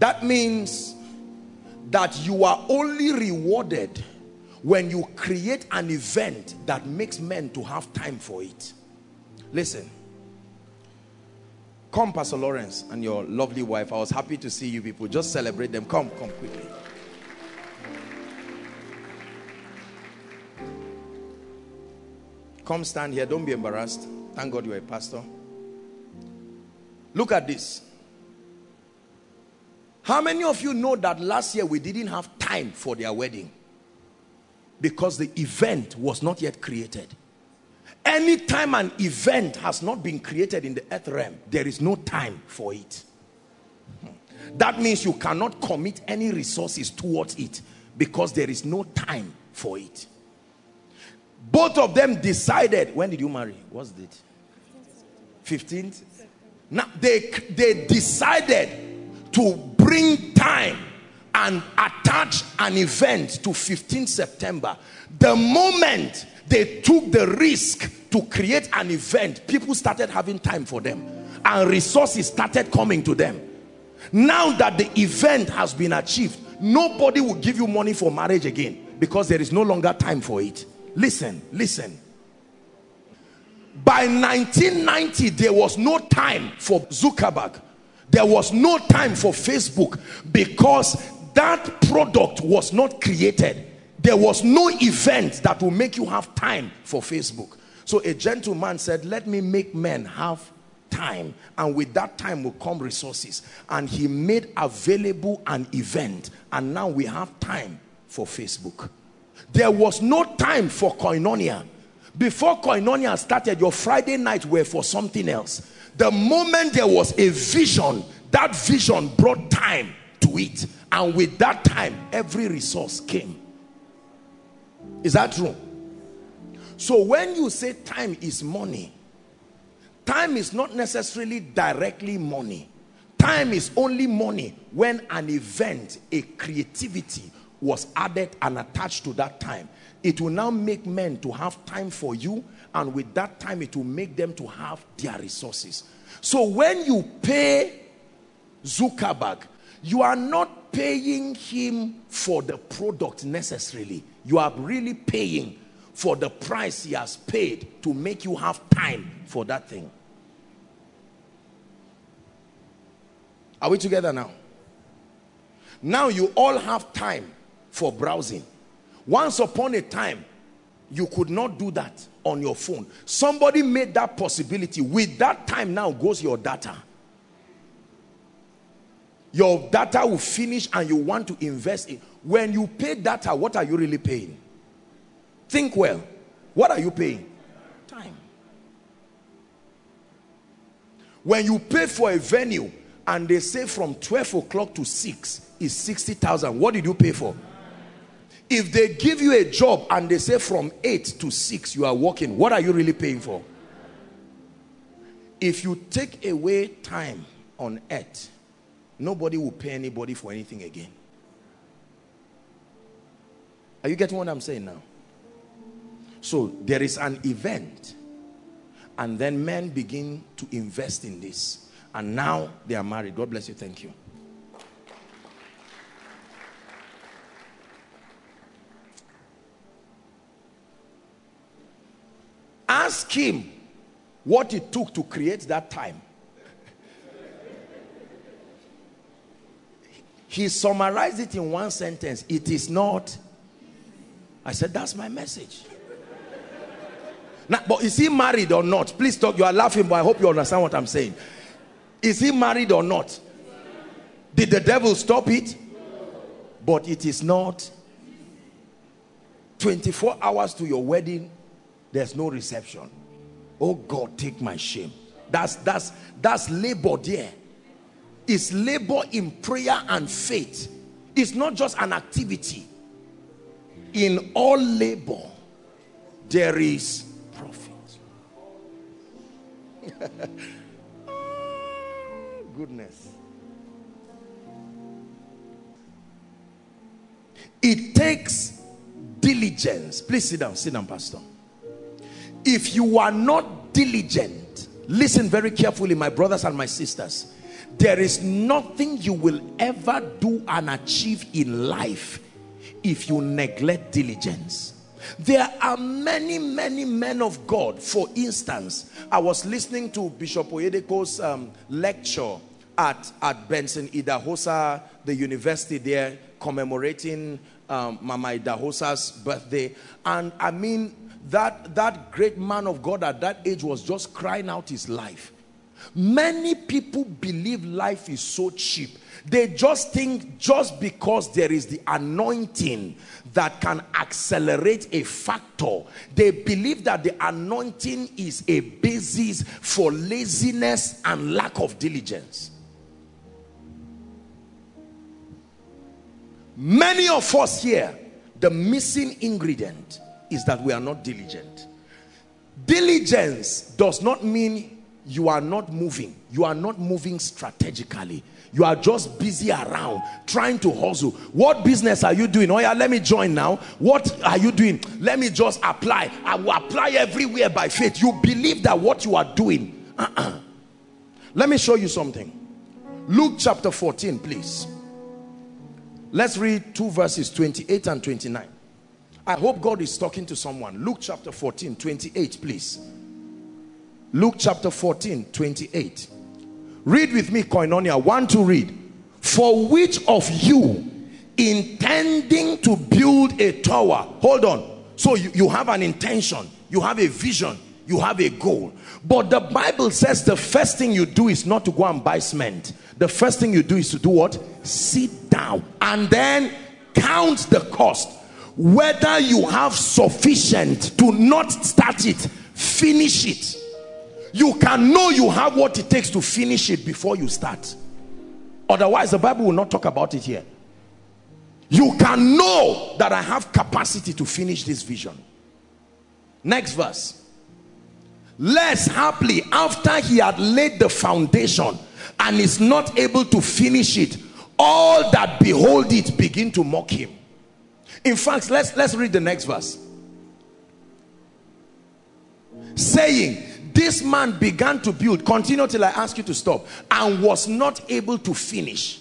That means that you are only rewarded when you create an event that makes men to have time for it. Listen. Come, Pastor Lawrence, and your lovely wife. I was happy to see you people. Just celebrate them. Come, come quickly. Come stand here. Don't be embarrassed. Thank God you're a pastor. Look at this. How many of you know that last year we didn't have time for their wedding? Because the event was not yet created. Anytime an event has not been created in the earth realm, there is no time for it. That means you cannot commit any resources towards it because there is no time for it. Both of them decided, when did you marry? What's it? 15th? Now they, they decided to bring time and attach an event to 15 September. The moment they took the risk to create an event people started having time for them and resources started coming to them Now that the event has been achieved, nobody will give you money for marriage again because there is no longer time for it. Listen, listen. By 1990, there was no time for Zuckerberg. There was no time for Facebook because that product was not created. There was no event that will make you have time for Facebook. So a gentleman said, let me make men have time and with that time will come resources and he made available an event and now we have time for Facebook there was no time for koinonia before koinonia started your Friday night were for something else the moment there was a vision that vision brought time to it and with that time every resource came is that true so when you say time is money Time is not necessarily directly money. Time is only money when an event, a creativity was added and attached to that time. It will now make men to have time for you and with that time it will make them to have their resources. So when you pay Zuckerberg, you are not paying him for the product necessarily. You are really paying for the price he has paid to make you have time for that thing. Are we together now? Now you all have time for browsing. Once upon a time, you could not do that on your phone. Somebody made that possibility. With that time now goes your data. Your data will finish and you want to invest in. When you pay data, what are you really paying? Think well. What are you paying? Time. When you pay for a venue and they say from 12 o'clock to 6 is 60,000, what did you pay for? If they give you a job and they say from 8 to 6 you are working, what are you really paying for? If you take away time on earth, nobody will pay anybody for anything again. Are you getting what I'm saying now? So there is an event and then men begin to invest in this and now they are married. God bless you. Thank you. Ask him what it took to create that time. He summarized it in one sentence. It is not. I said, that's my message. Now, but is he married or not? Please talk. You are laughing, but I hope you understand what I'm saying. Is he married or not? Did the devil stop it? But it is not 24 hours to your wedding, there's no reception. Oh God, take my shame. That's that's that's labor there. It's labor in prayer and faith. It's not just an activity. In all labor, there is profit. Goodness. It takes diligence. Please sit down. Sit down, Pastor. If you are not diligent, listen very carefully, my brothers and my sisters. There is nothing you will ever do and achieve in life if you neglect diligence. There are many, many men of God. For instance, I was listening to Bishop Oyedepo's um, lecture at, at Benson Idahosa, the university there, commemorating um, Mama Idahosa's birthday. And I mean, that, that great man of God at that age was just crying out his life. Many people believe life is so cheap. They just think just because there is the anointing that can accelerate a factor, they believe that the anointing is a basis for laziness and lack of diligence. Many of us here, the missing ingredient is that we are not diligent. Diligence does not mean you are not moving. You are not moving strategically. You are just busy around trying to hustle. What business are you doing? Oh yeah, let me join now. What are you doing? Let me just apply. I will apply everywhere by faith. You believe that what you are doing. Uh -uh. Let me show you something. Luke chapter 14, please. Let's read two verses 28 and 29. I hope God is talking to someone. Luke chapter 14, 28, please. Luke chapter 14, 28. Read with me, Koinonia. One to read. For which of you intending to build a tower? Hold on. So you, you have an intention, you have a vision, you have a goal. But the Bible says the first thing you do is not to go and buy cement. The first thing you do is to do what? Sit down and then count the cost. Whether you have sufficient to not start it, finish it. You can know you have what it takes to finish it before you start. Otherwise, the Bible will not talk about it here. You can know that I have capacity to finish this vision. Next verse less happily after he had laid the foundation and is not able to finish it all that behold it begin to mock him in fact let's let's read the next verse saying this man began to build continue till i ask you to stop and was not able to finish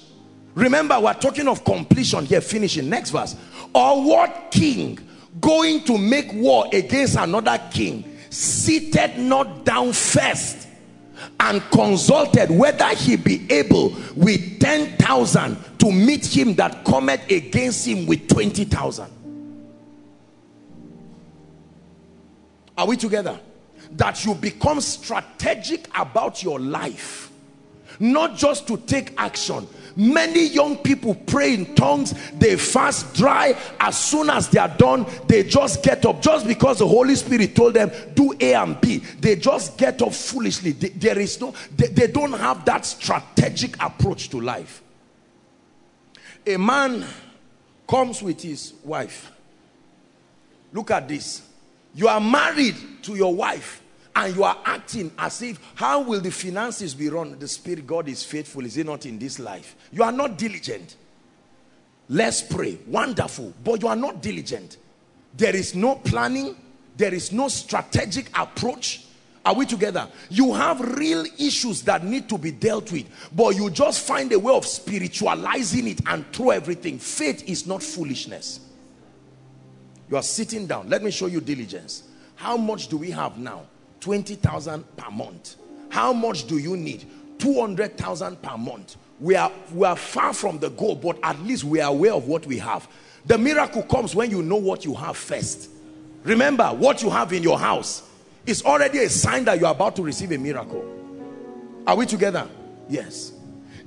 remember we're talking of completion here finishing next verse or what king going to make war against another king seated not down first and consulted whether he be able with 10,000 to meet him that cometh against him with 20,000. Are we together? That you become strategic about your life. Not just to take action, Many young people pray in tongues, they fast dry. As soon as they are done, they just get up. Just because the Holy Spirit told them, do A and B. They just get up foolishly. there is no, they, they don't have that strategic approach to life. A man comes with his wife. Look at this. You are married to your wife and you are acting as if how will the finances be run? The spirit god is faithful is it not in this life? You are not diligent. Let's pray. Wonderful. But you are not diligent. There is no planning. There is no strategic approach. Are we together? You have real issues that need to be dealt with but you just find a way of spiritualizing it and throw everything. Faith is not foolishness. You are sitting down. Let me show you diligence. How much do we have now 20,000 per month. How much do you need? 200,000 per month. We are, we are far from the goal, but at least we are aware of what we have. The miracle comes when you know what you have first. Remember, what you have in your house is already a sign that you are about to receive a miracle. Are we together? Yes.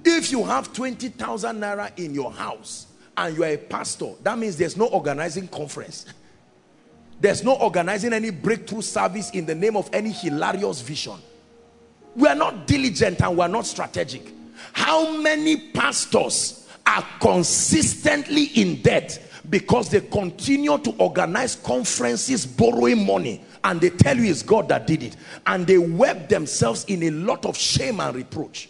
If you have 20,000 naira in your house and you are a pastor, that means there's no organizing conference. There's no organizing any breakthrough service in the name of any hilarious vision. We are not diligent and we are not strategic. How many pastors are consistently in debt because they continue to organize conferences borrowing money and they tell you it's God that did it and they web themselves in a lot of shame and reproach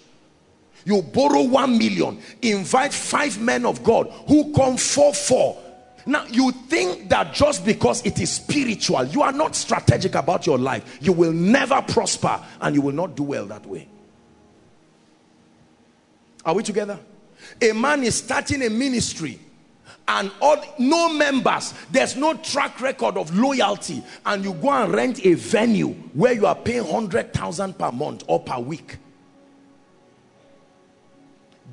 you borrow one million invite five men of God who come four four now, you think that just because it is spiritual, you are not strategic about your life. You will never prosper and you will not do well that way. Are we together? A man is starting a ministry and all no members there's no track record of loyalty and you go and rent a venue where you are paying 100,000 per month or per week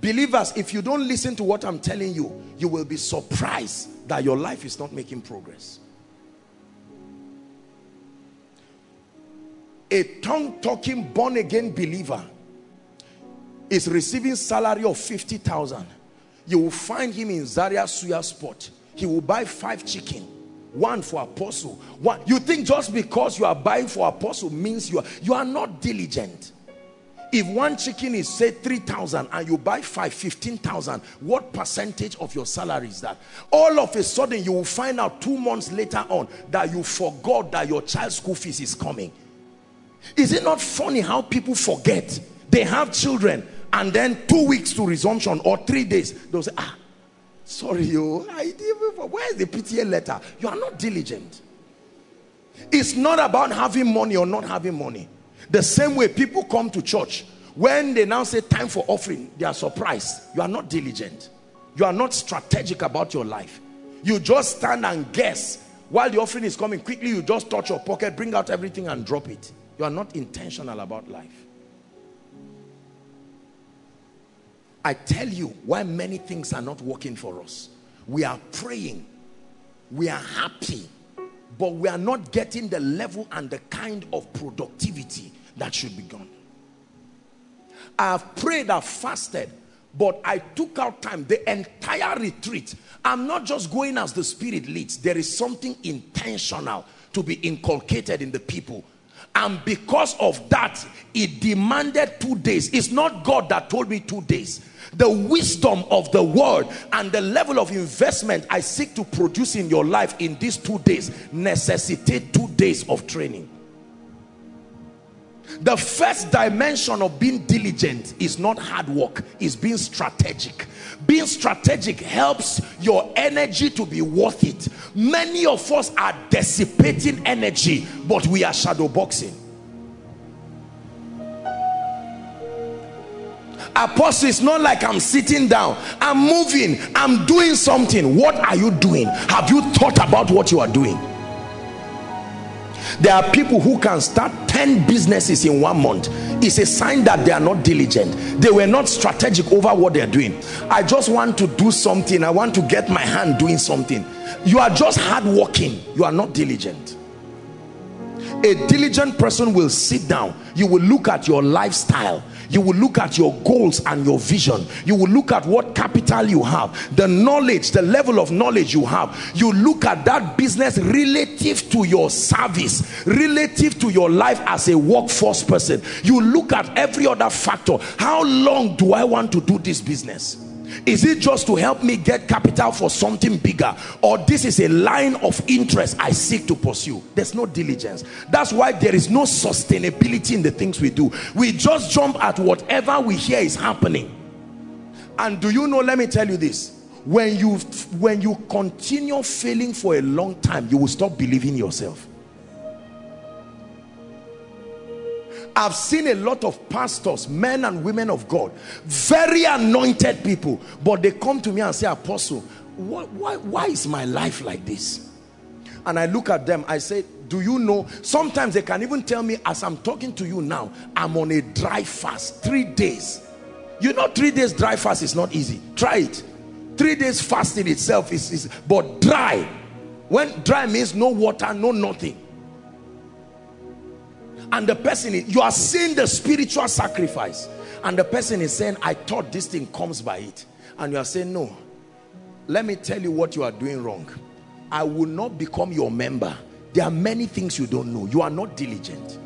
believers if you don't listen to what I'm telling you you will be surprised that your life is not making progress. A tongue-talking born-again believer is receiving salary of 50,000. You will find him in Zaria Suya spot. He will buy five chicken, one for apostle. One, you think just because you are buying for apostle means you are, you are not diligent. If one chicken is say 3,000 and you buy five, 15,000, what percentage of your salary is that? All of a sudden you will find out two months later on that you forgot that your child's school fees is coming. Is it not funny how people forget? They have children and then two weeks to resumption or three days. They'll say, ah, sorry, you, where's the PTA letter? You are not diligent. It's not about having money or not having money. The same way people come to church When they now say time for offering, they are surprised. You are not diligent. You are not strategic about your life. You just stand and guess. While the offering is coming, quickly you just touch your pocket, bring out everything and drop it. You are not intentional about life. I tell you why many things are not working for us. We are praying. We are happy. But we are not getting the level and the kind of productivity that should be gone. I have prayed, I've fasted, but I took out time, the entire retreat. I'm not just going as the Spirit leads. There is something intentional to be inculcated in the people. And because of that, it demanded two days. It's not God that told me two days. The wisdom of the word and the level of investment I seek to produce in your life in these two days necessitate two days of training. The first dimension of being diligent is not hard work, is being strategic. Being strategic helps your energy to be worth it. Many of us are dissipating energy, but we are shadow boxing. Apostle, it's not like I'm sitting down. I'm moving. I'm doing something. What are you doing? Have you thought about what you are doing? There are people who can start 10 businesses in one month. It's a sign that they are not diligent. They were not strategic over what they're doing. I just want to do something. I want to get my hand doing something. You are just hardworking. You are not diligent. A diligent person will sit down. You will look at your lifestyle you will look at your goals and your vision. You will look at what capital you have the knowledge the level of knowledge you have. You look at that business relative to your service relative to your life as a workforce person. You look at every other factor. How long do i want to do this business is it just to help me get capital for something bigger? Or this is a line of interest i seek to pursue? There's no diligence. That's why there is no sustainability in the things we do. We just jump at whatever we hear is happening. And do you know let me tell you this. When you when you continue failing for a long time you will stop believing yourself I've seen a lot of pastors, men and women of God, very anointed people, but they come to me and say, Apostle, why, why, why is my life like this? And I look at them, I say, do you know, sometimes they can even tell me as I'm talking to you now, I'm on a dry fast, three days. You know, three days dry fast is not easy. Try it. Three days fasting itself is, is but dry. When dry means no water, no nothing and the person is, you are seeing the spiritual sacrifice. And the person is saying I thought this thing comes by it. And you are saying no. Let me tell you what you are doing wrong. I will not become your member. There are many things you don't know. You are not diligent.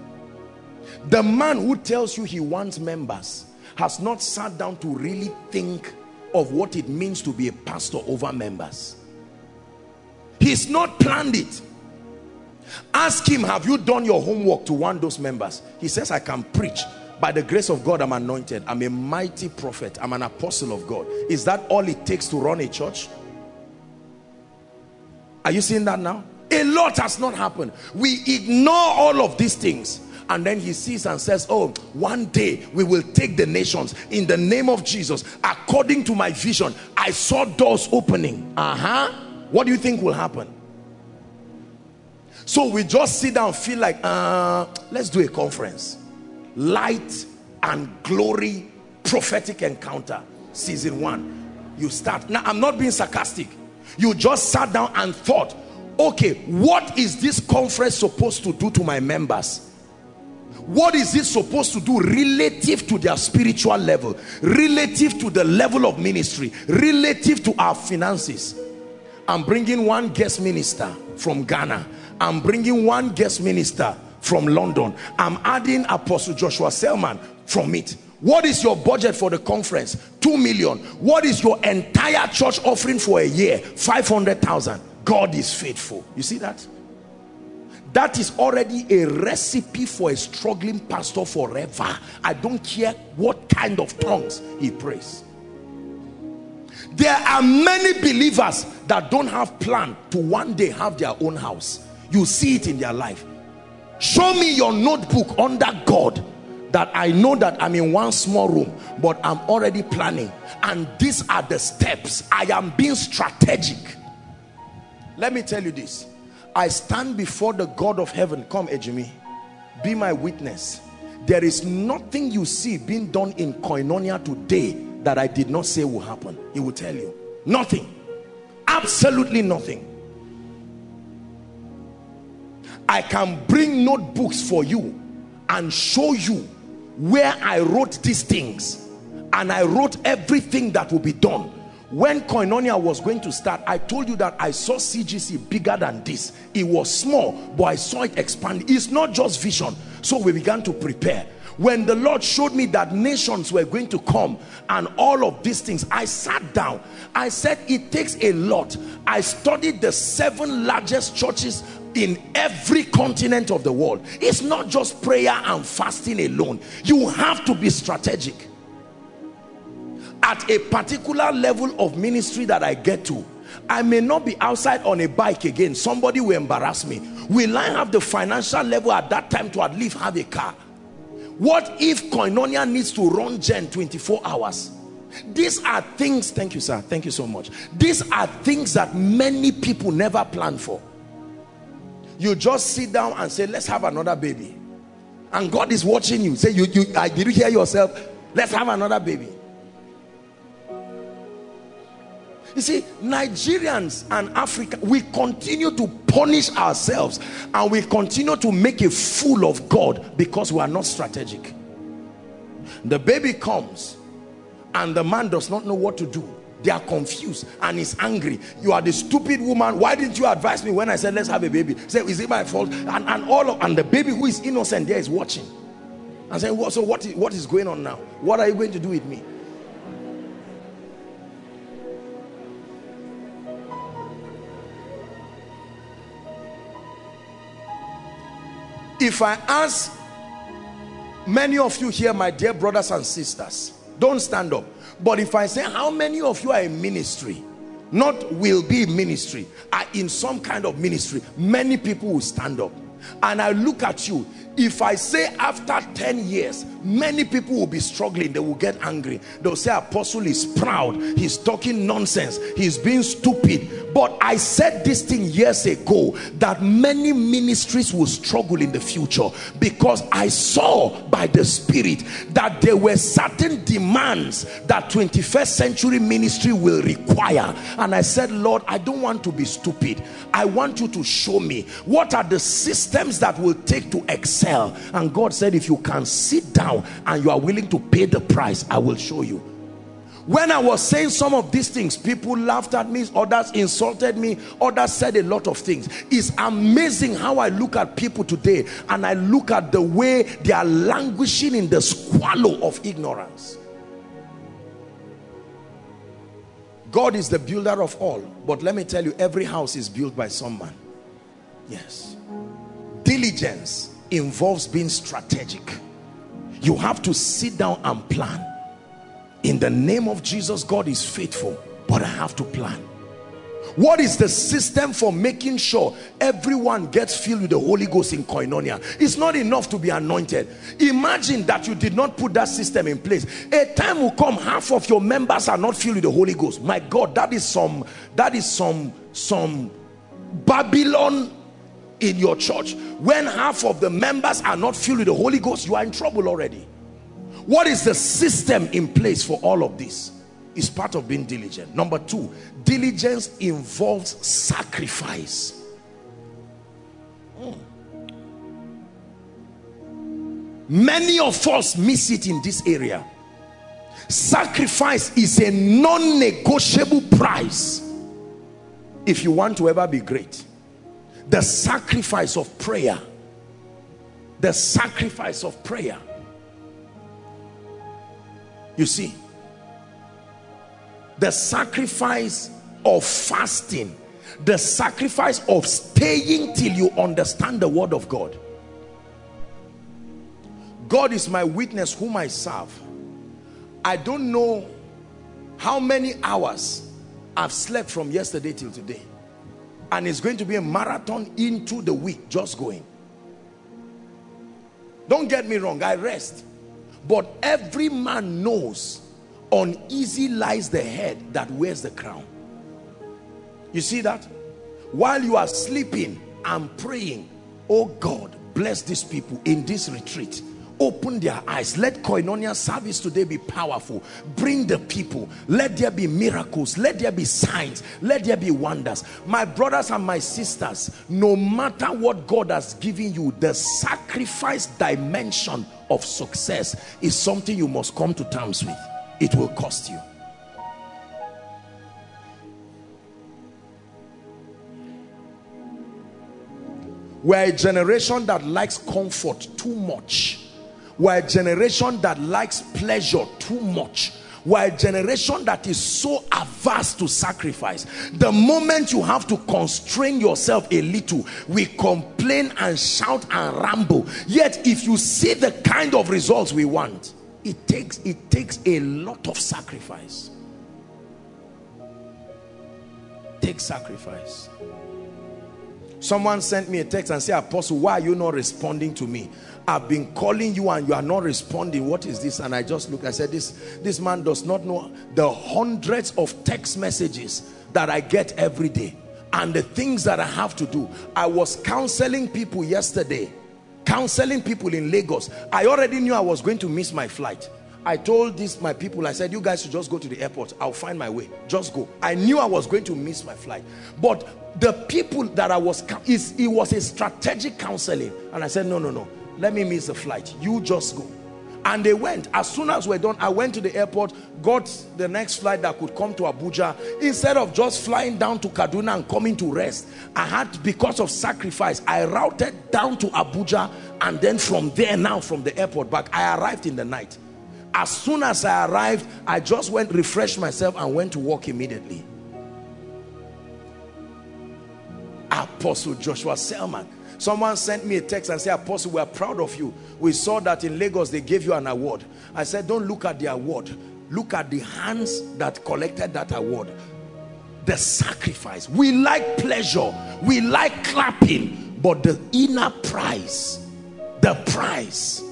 The man who tells you he wants members has not sat down to really think of what it means to be a pastor over members. He's not planned it Ask him, have you done your homework to warn those members? He says, I can preach. By the grace of God, I'm anointed. I'm a mighty prophet. I'm an apostle of God. Is that all it takes to run a church? Are you seeing that now? A lot has not happened. We ignore all of these things. And then he sees and says, oh, one day we will take the nations in the name of Jesus. According to my vision, I saw doors opening. Uh-huh. What do you think will happen? So we just sit down feel like, uh, let's do a conference. Light and glory prophetic encounter season one. You start. Now I'm not being sarcastic. You just sat down and thought, okay, what is this conference supposed to do to my members? What is it supposed to do relative to their spiritual level, relative to the level of ministry, relative to our finances? I'm bringing one guest minister from Ghana I'm bringing one guest minister from London. I'm adding Apostle Joshua Selman from it. What is your budget for the conference? Two million. What is your entire church offering for a year? 500,000. God is faithful. You see that? That is already a recipe for a struggling pastor forever. I don't care what kind of tongues he prays. There are many believers that don't have plan to one day have their own house you see it in their life show me your notebook under God that I know that I'm in one small room, but I'm already planning. And these are the steps. I am being strategic. Let me tell you this. I stand before the God of heaven. Come, Ejimi. Be my witness. There is nothing you see being done in Koinonia today that I did not say will happen. He will tell you. Nothing. Absolutely nothing. I can bring notebooks for you and show you where I wrote these things. And I wrote everything that will be done. When koinonia was going to start i told you that i saw cgc bigger than this. It was small but i saw it expand. It's not just vision. So we began to prepare. When the lord showed me that nations were going to come and all of these things i sat down. I said it takes a lot. I studied the seven largest churches in every continent of the world. It's not just prayer and fasting alone. You have to be strategic. At a particular level of ministry that I get to I may not be outside on a bike again. Somebody will embarrass me. Will I have the financial level at that time to at least have a car? What if koinonia needs to run gen 24 hours? These are things thank you sir. Thank you so much. These are things that many people never plan for you just sit down and say let's have another baby and God is watching you say you, you I, did you hear yourself let's have another baby You see, Nigerians and Africa, we continue to punish ourselves and we continue to make a fool of God because we are not strategic. The baby comes and the man does not know what to do. They are confused and he's angry. You are the stupid woman. Why didn't you advise me when I said, let's have a baby? Say, is it my fault? And, and all of, and the baby who is innocent there is watching. And saying, well, so what is, what is going on now? What are you going to do with me? if I ask many of you here my dear brothers and sisters don't stand up but if I say how many of you are in ministry? Not will be ministry are in some kind of ministry. Many people will stand up. And I look at you. If I say after 10 years many people will be struggling. They will get angry. They'll say apostle is proud. He's talking nonsense. He's being stupid. But I said this thing years ago that many ministries will struggle in the future because I saw by the spirit that there were certain demands that 21st century ministry will require. And I said Lord I don't want to be stupid. I want you to show me what are the systems that will take to excel. And God said if you can sit down and you are willing to pay the price I will show you. When I was saying some of these things people laughed at me others insulted me others said a lot of things. It's amazing how I look at people today and I look at the way they are languishing in the squalor of ignorance. God is the builder of all but let me tell you every house is built by someone. yes. Diligence involves being strategic you have to sit down and plan. In the name of Jesus God is faithful but I have to plan. What is the system for making sure everyone gets filled with the Holy Ghost in koinonia? It's not enough to be anointed. Imagine that you did not put that system in place. A time will come half of your members are not filled with the Holy Ghost. My God that is some that is some some Babylon in your church. When half of the members are not filled with the Holy Ghost you are in trouble already. What is the system in place for all of this? Is part of being diligent. Number two diligence involves sacrifice. Mm. many of us miss it in this area. Sacrifice is a non-negotiable price. If you want to ever be great the sacrifice of prayer. The sacrifice of prayer. You see the sacrifice of fasting the sacrifice of staying till you understand the word of God. God is my witness whom I serve. I don't know how many hours I've slept from yesterday till today and it's going to be a marathon into the week just going don't get me wrong I rest But every man knows uneasy lies the head that wears the crown. You see that? While you are sleeping, I'm praying, oh God, bless these people in this retreat open their eyes. Let koinonia service today be powerful. Bring the people. Let there be miracles. Let there be signs. Let there be wonders. My brothers and my sisters no matter what god has given you the sacrifice dimension of success is something you must come to terms with. It will cost you. We're a generation that likes comfort too much we're a generation that likes pleasure too much. We're a generation that is so averse to sacrifice. The moment you have to constrain yourself a little, we complain and shout and ramble. Yet if you see the kind of results we want, it takes, it takes a lot of sacrifice. Take sacrifice. Someone sent me a text and said, Apostle, why are you not responding to me? I've been calling you and you are not responding. What is this? And I just looked, I said, this, this man does not know the hundreds of text messages that I get every day and the things that I have to do. I was counseling people yesterday, counseling people in Lagos. I already knew I was going to miss my flight. I told this my people, I said, you guys should just go to the airport. I'll find my way. Just go. I knew I was going to miss my flight. But the people that I was, it was a strategic counseling. And I said, no, no, no let me miss the flight. You just go. And they went. As soon as we're done i went to the airport got the next flight that could come to abuja. Instead of just flying down to kaduna and coming to rest i had because of sacrifice i routed down to abuja and then from there now from the airport back. I arrived in the night. As soon as i arrived i just went refreshed myself and went to work immediately. Apostle joshua selman Someone sent me a text and said, Apostle, we are proud of you. We saw that in Lagos, they gave you an award. I said, don't look at the award. Look at the hands that collected that award. The sacrifice. We like pleasure. We like clapping. But the inner price, the prize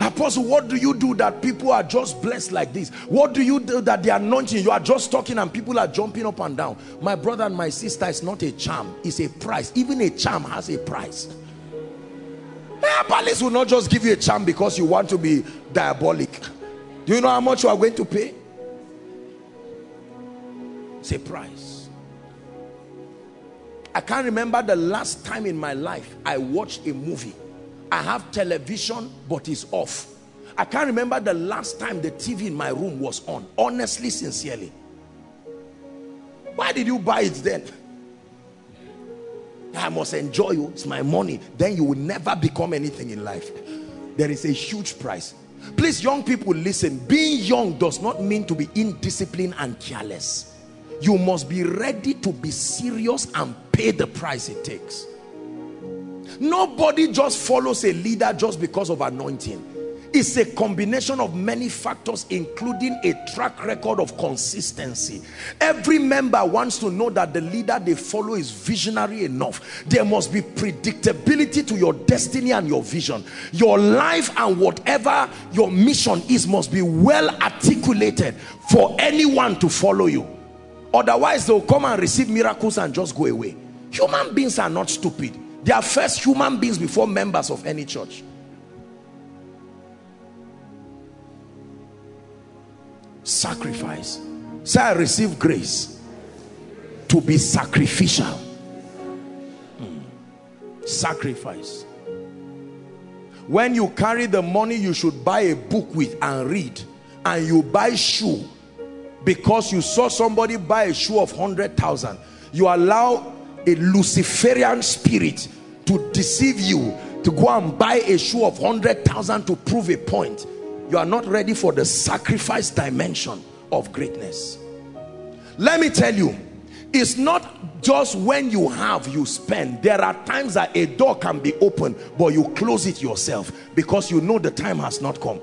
Apostle, what do you do that people are just blessed like this? What do you do that the anointing, you are just talking and people are jumping up and down? My brother and my sister, it's not a charm, it's a price. Even a charm has a price. Eh, police will not just give you a charm because you want to be diabolic. Do you know how much you are going to pay? It's a price. I can't remember the last time in my life I watched a movie I have television, but it's off. I can't remember the last time the TV in my room was on. Honestly, sincerely. Why did you buy it then? I must enjoy you. It's my money. Then you will never become anything in life. There is a huge price. Please, young people, listen. Being young does not mean to be indisciplined and careless. You must be ready to be serious and pay the price it takes. Nobody just follows a leader just because of anointing. It's a combination of many factors, including a track record of consistency. Every member wants to know that the leader they follow is visionary enough. There must be predictability to your destiny and your vision. Your life and whatever your mission is must be well articulated for anyone to follow you. Otherwise, they'll come and receive miracles and just go away. Human beings are not stupid they are first human beings before members of any church. Sacrifice. Say, I receive grace to be sacrificial. Hmm. Sacrifice. When you carry the money you should buy a book with and read, and you buy shoe because you saw somebody buy a shoe of 100,000, you allow a Luciferian spirit to deceive you to go and buy a shoe of 100,000 to prove a point. You are not ready for the sacrifice dimension of greatness. Let me tell you, it's not just when you have you spend there are times that a door can be open but you close it yourself because you know the time has not come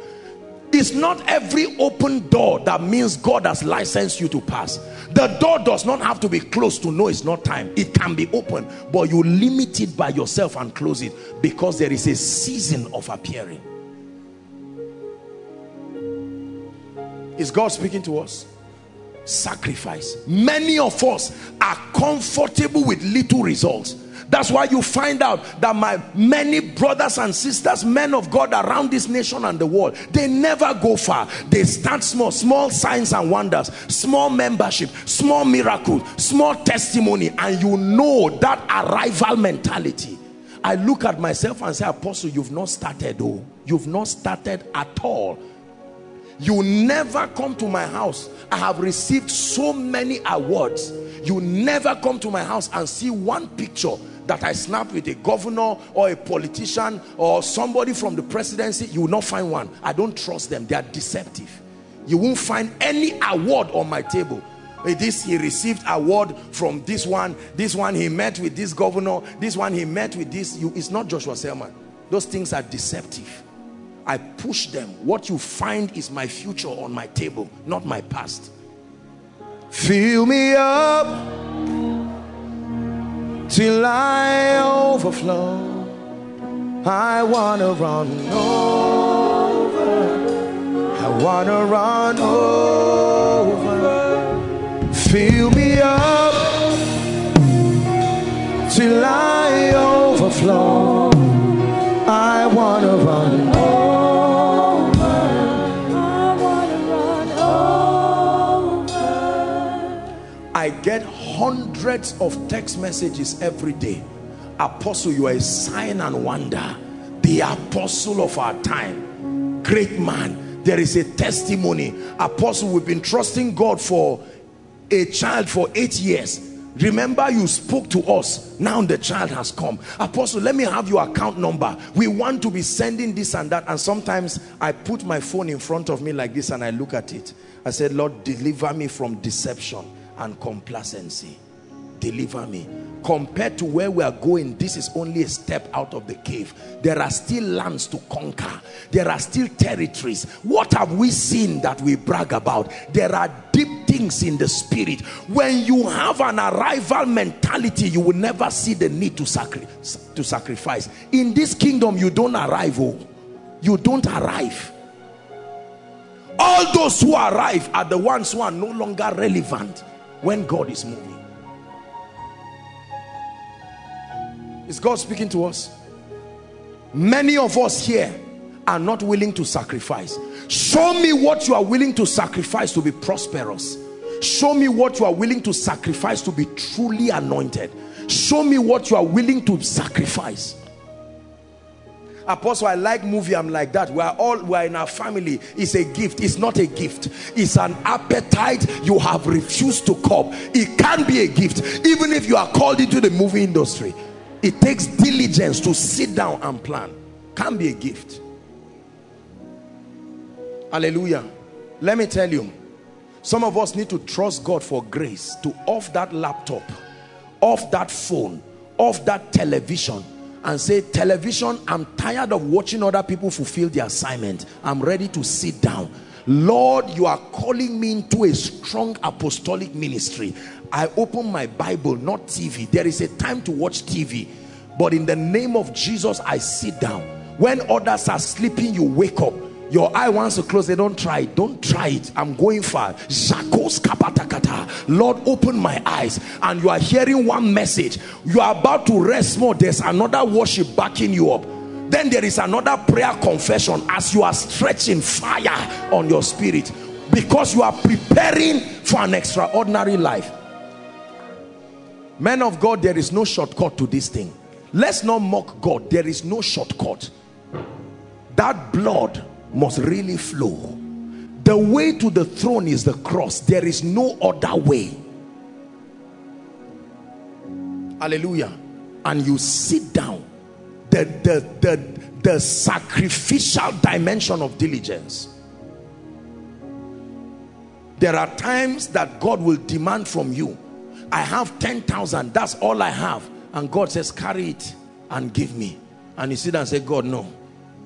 it's not every open door that means God has licensed you to pass. The door does not have to be closed to know it's not time. It can be open, but you limit it by yourself and close it because there is a season of appearing. Is God speaking to us? Sacrifice. Many of us are comfortable with little results that's why you find out that my many brothers and sisters, men of God around this nation and the world, they never go far. They start small, small signs and wonders, small membership, small miracles, small testimony, and you know that arrival mentality. I look at myself and say, Apostle, you've not started, oh, you've not started at all you never come to my house i have received so many awards you never come to my house and see one picture that i snap with a governor or a politician or somebody from the presidency you will not find one. I don't trust them. They are deceptive. You won't find any award on my table. This he received award from this one. This one he met with this governor. This one he met with this. You it's not joshua selman. Those things are deceptive. I push them. What you find is my future on my table, not my past. Fill me up till I overflow. I want to run over. I want to run over. Fill me up till I overflow. I want to run over. I wanna run over. I get hundreds of text messages every day. Apostle, you are a sign and wonder. The apostle of our time. Great man. There is a testimony. Apostle, we've been trusting God for a child for eight years. Remember you spoke to us. Now the child has come. Apostle, let me have your account number. We want to be sending this and that. And sometimes I put my phone in front of me like this and I look at it. I said, Lord, deliver me from deception and complacency deliver me. Compared to where we are going this is only a step out of the cave. There are still lands to conquer. There are still territories. What have we seen that we brag about? There are deep things in the spirit. When you have an arrival mentality you will never see the need to, sacri to sacrifice. In this kingdom you don't arrive oh. You don't arrive. All those who arrive are the ones who are no longer relevant when God is moving. Is God speaking to us? Many of us here are not willing to sacrifice. Show me what you are willing to sacrifice to be prosperous. Show me what you are willing to sacrifice to be truly anointed. Show me what you are willing to sacrifice apostle i like movie i'm like that we're all we're in our family it's a gift it's not a gift it's an appetite you have refused to cope it can be a gift even if you are called into the movie industry it takes diligence to sit down and plan. Can be a gift. Hallelujah. Let me tell you some of us need to trust god for grace to off that laptop off that phone off that television and say television i'm tired of watching other people fulfill the assignment. I'm ready to sit down. Lord you are calling me into a strong apostolic ministry i open my bible not tv there is a time to watch tv but in the name of jesus i sit down. When others are sleeping you wake up. Your eye wants to close they don't try it. Don't try it. I'm going far. Lord open my eyes and you are hearing one message. You are about to rest more. There's another worship backing you up. Then there is another prayer confession as you are stretching fire on your spirit. Because you are preparing for an extraordinary life men of god there is no shortcut to this thing. Let's not mock god. There is no shortcut. That blood must really flow. The way to the throne is the cross. There is no other way. Hallelujah. And you sit down. The the the, the sacrificial dimension of diligence. There are times that God will demand from you I have 10,000 that's all I have. And God says carry it and give me. And you sit and say God no.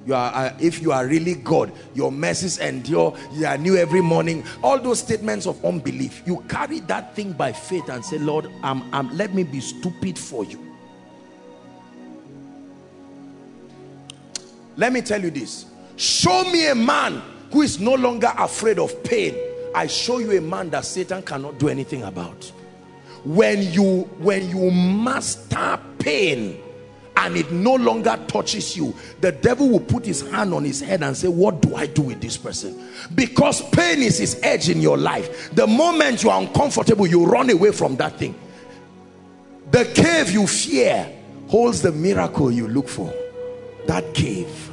You are uh, if you are really god your mercies endure. You are new every morning. All those statements of unbelief. You carry that thing by faith and say lord I'm, I'm, let me be stupid for you. Let me tell you this. Show me a man who is no longer afraid of pain. I show you a man that Satan cannot do anything about when you when you master pain and it no longer touches you the devil will put his hand on his head and say what do I do with this person? Because pain is his edge in your life. The moment you are uncomfortable you run away from that thing. The cave you fear holds the miracle you look for. That cave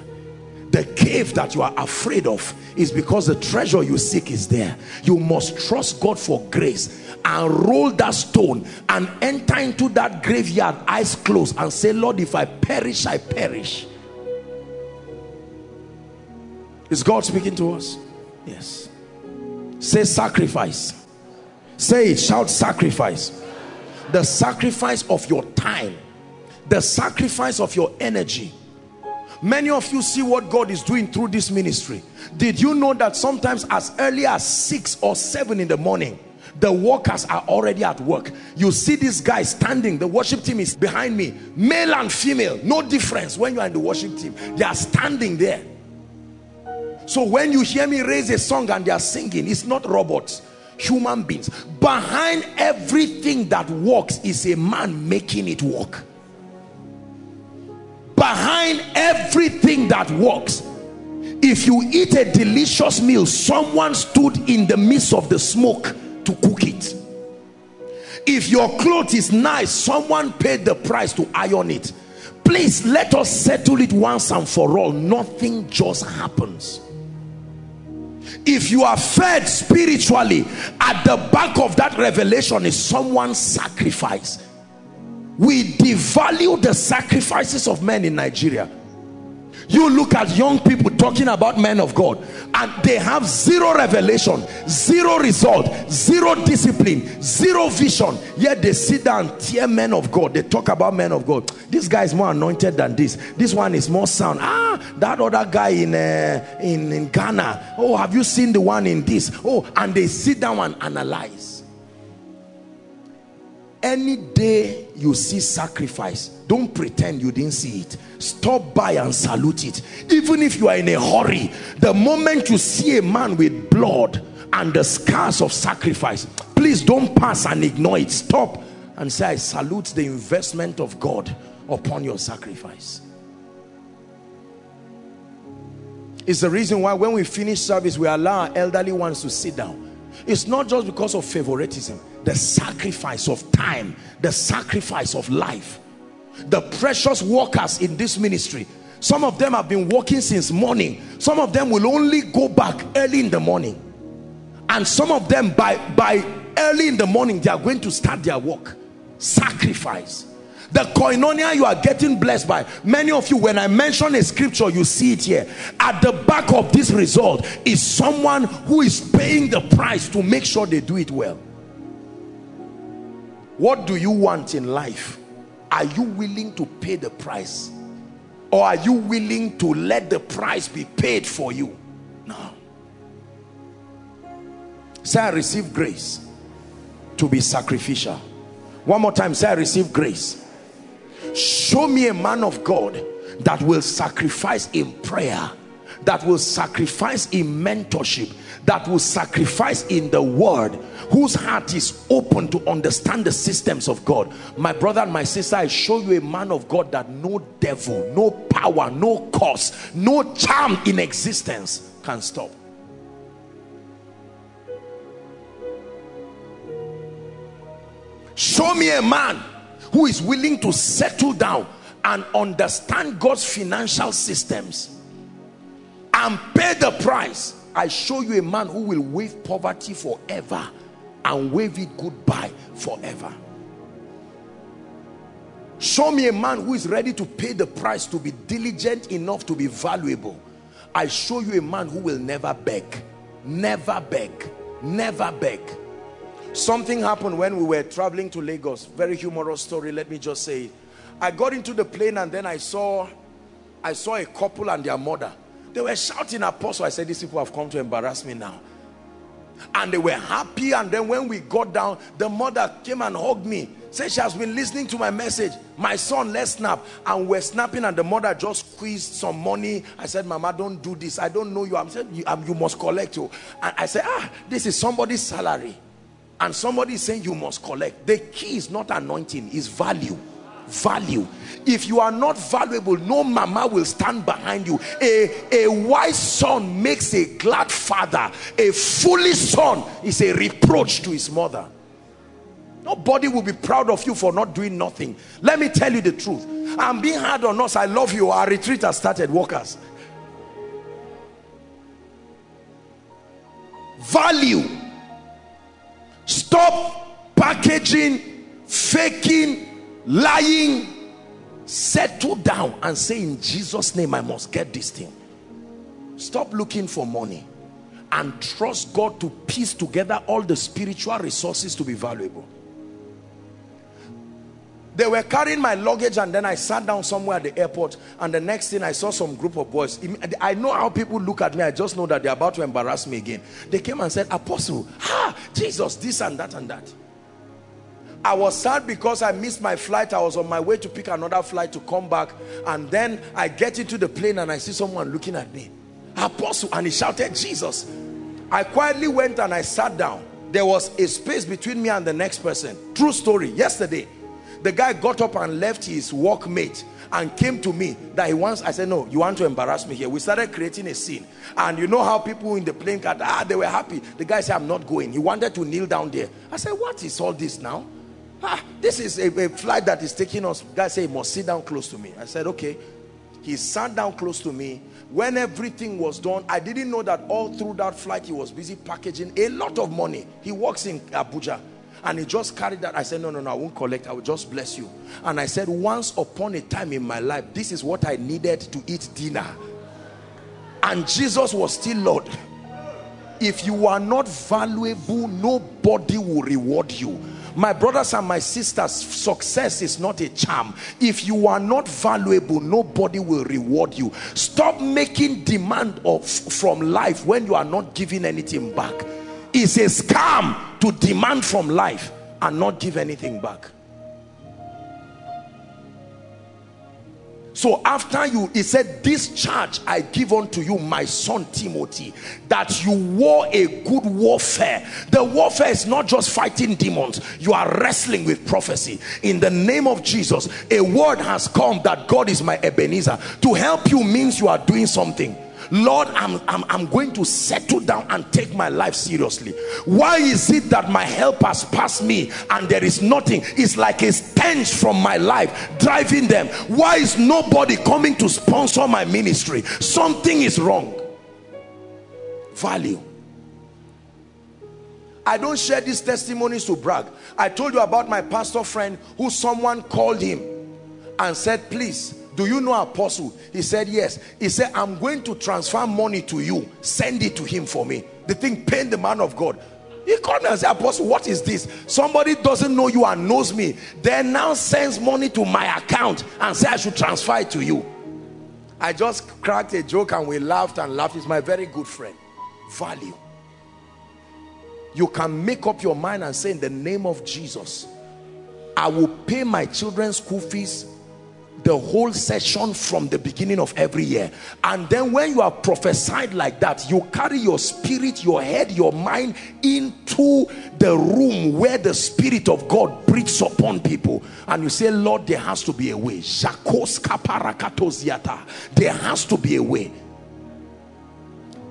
the cave that you are afraid of is because the treasure you seek is there. You must trust God for grace and roll that stone and enter into that graveyard eyes closed and say Lord if I perish I perish. Is God speaking to us? Yes. Say sacrifice. Say it shout sacrifice. The sacrifice of your time the sacrifice of your energy Many of you see what God is doing through this ministry. Did you know that sometimes as early as 6 or 7 in the morning, the workers are already at work. You see this guy standing, the worship team is behind me, male and female, no difference when you are in the worship team. They are standing there. So when you hear me raise a song and they are singing, it's not robots, human beings. Behind everything that works is a man making it work behind everything that works. If you eat a delicious meal someone stood in the midst of the smoke to cook it. If your cloth is nice someone paid the price to iron it. Please let us settle it once and for all. Nothing just happens. If you are fed spiritually at the back of that revelation is someone's sacrifice we devalue the sacrifices of men in Nigeria. You look at young people talking about men of God and they have zero revelation zero result zero discipline zero vision. Yet they sit down tear men of God. They talk about men of God. This guy is more anointed than this. This one is more sound. Ah that other guy in uh, in, in Ghana. Oh have you seen the one in this? Oh and they sit down and analyze any day you see sacrifice don't pretend you didn't see it. Stop by and salute it. Even if you are in a hurry the moment you see a man with blood and the scars of sacrifice please don't pass and ignore it. Stop and say i salute the investment of god upon your sacrifice. It's the reason why when we finish service we allow our elderly ones to sit down. It's not just because of favoritism the sacrifice of time the sacrifice of life. The precious workers in this ministry some of them have been working since morning. Some of them will only go back early in the morning. And some of them by by early in the morning they are going to start their work. Sacrifice. The koinonia you are getting blessed by many of you when i mention a scripture you see it here. At the back of this result is someone who is paying the price to make sure they do it well what do you want in life? Are you willing to pay the price? Or are you willing to let the price be paid for you? No. Say i receive grace to be sacrificial. One more time say i receive grace. Show me a man of God that will sacrifice in prayer that will sacrifice in mentorship that will sacrifice in the word whose heart is open to understand the systems of God. My brother and my sister I show you a man of God that no devil no power no cause no charm in existence can stop. Show me a man who is willing to settle down and understand God's financial systems and pay the price I show you a man who will wave poverty forever and wave it goodbye forever. Show me a man who is ready to pay the price to be diligent enough to be valuable. I show you a man who will never beg. Never beg. Never beg. Something happened when we were traveling to Lagos. Very humorous story let me just say. It. I got into the plane and then I saw I saw a couple and their mother they were shouting apostle I said these people have come to embarrass me now and they were happy and then when we got down the mother came and hugged me Said she has been listening to my message. My son, let's snap. And we're snapping and the mother just squeezed some money. I said, Mama, don't do this. I don't know you. I'm saying, you, um, you must collect. You. And I said, ah, this is somebody's salary. And somebody saying you must collect. The key is not anointing, is value. Value. If you are not valuable, no mama will stand behind you. A, a wise son makes a glad father. A foolish son is a reproach to his mother. Nobody will be proud of you for not doing nothing. Let me tell you the truth. I'm being hard on us. I love you. Our retreat has started, workers. Value. Stop packaging, faking, lying. Settle down and say, In Jesus' name, I must get this thing. Stop looking for money and trust God to piece together all the spiritual resources to be valuable they were carrying my luggage and then I sat down somewhere at the airport and the next thing I saw some group of boys I know how people look at me I just know that they're about to embarrass me again they came and said apostle ah Jesus this and that and that I was sad because I missed my flight. I was on my way to pick another flight to come back. And then I get into the plane and I see someone looking at me. Apostle and he shouted Jesus. I quietly went and I sat down. There was a space between me and the next person. True story. Yesterday the guy got up and left his workmate and came to me that he wants i said no you want to embarrass me here. We started creating a scene. And you know how people in the plane got ah they were happy. The guy said i'm not going. He wanted to kneel down there. I said what is all this now this is a, a flight that is taking us. Guy said he must sit down close to me. I said okay. He sat down close to me. When everything was done i didn't know that all through that flight he was busy packaging a lot of money. He works in abuja and he just carried that. I said no no no i won't collect. I will just bless you. And i said once upon a time in my life this is what i needed to eat dinner. And jesus was still lord. If you are not valuable nobody will reward you my brothers and my sisters success is not a charm. If you are not valuable nobody will reward you. Stop making demand of from life when you are not giving anything back. It's a scam to demand from life and not give anything back so after you he said this charge i give unto you my son timothy that you war a good warfare. The warfare is not just fighting demons. You are wrestling with prophecy. In the name of jesus a word has come that god is my ebenezer. To help you means you are doing something Lord, I'm, I'm, I'm going to settle down and take my life seriously. Why is it that my help has passed me and there is nothing? It's like a stench from my life driving them. Why is nobody coming to sponsor my ministry? Something is wrong. Value. I don't share these testimonies to brag. I told you about my pastor friend who someone called him and said, please, do you know apostle? He said yes. He said i'm going to transfer money to you. Send it to him for me. The thing pained the man of god. He called me and said apostle what is this? Somebody doesn't know you and knows me. Then now sends money to my account and say i should transfer it to you. I just cracked a joke and we laughed and laughed. He's my very good friend. Value. You can make up your mind and say in the name of jesus i will pay my children's school fees the whole session from the beginning of every year. And then when you are prophesied like that you carry your spirit your head your mind into the room where the spirit of God breathes upon people. And you say Lord there has to be a way. There has to be a way.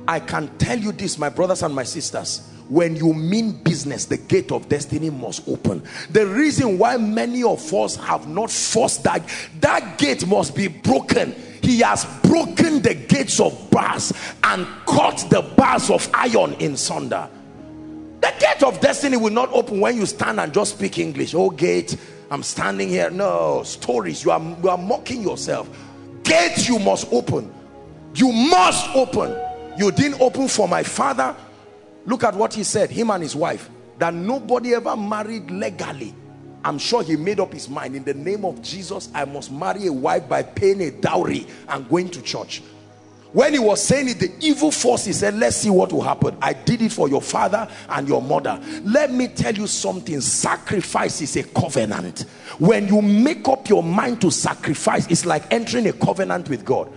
I can tell you this my brothers and my sisters when you mean business the gate of destiny must open. The reason why many of us have not forced that that gate must be broken. He has broken the gates of brass and cut the bars of iron in sunder. The gate of destiny will not open when you stand and just speak english. Oh gate i'm standing here. No stories you are you are mocking yourself. Gate you must open. You must open. You didn't open for my father Look at what he said, him and his wife, that nobody ever married legally. I'm sure he made up his mind in the name of Jesus, I must marry a wife by paying a dowry and going to church. when he was saying it the evil force said let's see what will happen i did it for your father and your mother let me tell you something sacrifice is a covenant when you make up your mind to sacrifice it's like entering a covenant with god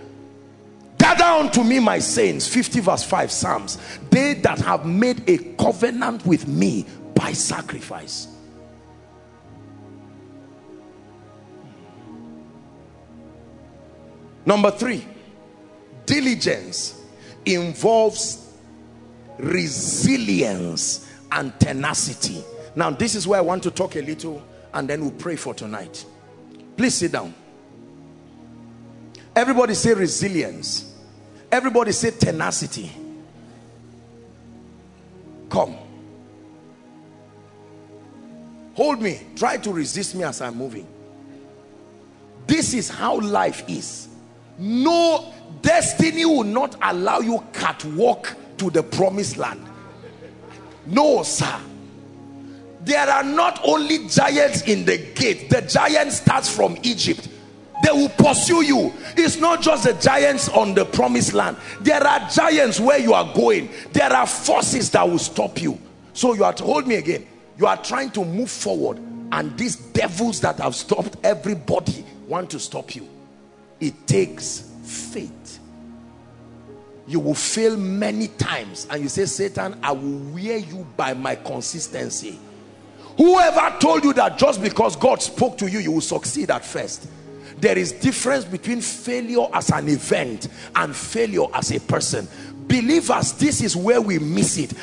gather unto me my saints 50 verse 5 psalms. They that have made a covenant with me by sacrifice. Number three diligence involves resilience and tenacity. Now this is where i want to talk a little and then we'll pray for tonight. Please sit down. Everybody say resilience everybody say tenacity. Come. Hold me. Try to resist me as i'm moving. This is how life is. No destiny will not allow you catwalk to the promised land. No sir. There are not only giants in the gate. The giant starts from egypt they will pursue you. It's not just the giants on the promised land. There are giants where you are going. There are forces that will stop you. So you are to hold me again. You are trying to move forward and these devils that have stopped everybody want to stop you. It takes faith. You will fail many times and you say satan i will wear you by my consistency. Whoever told you that just because god spoke to you you will succeed at first there is difference between failure as an event and failure as a person. Believers this is where we miss it.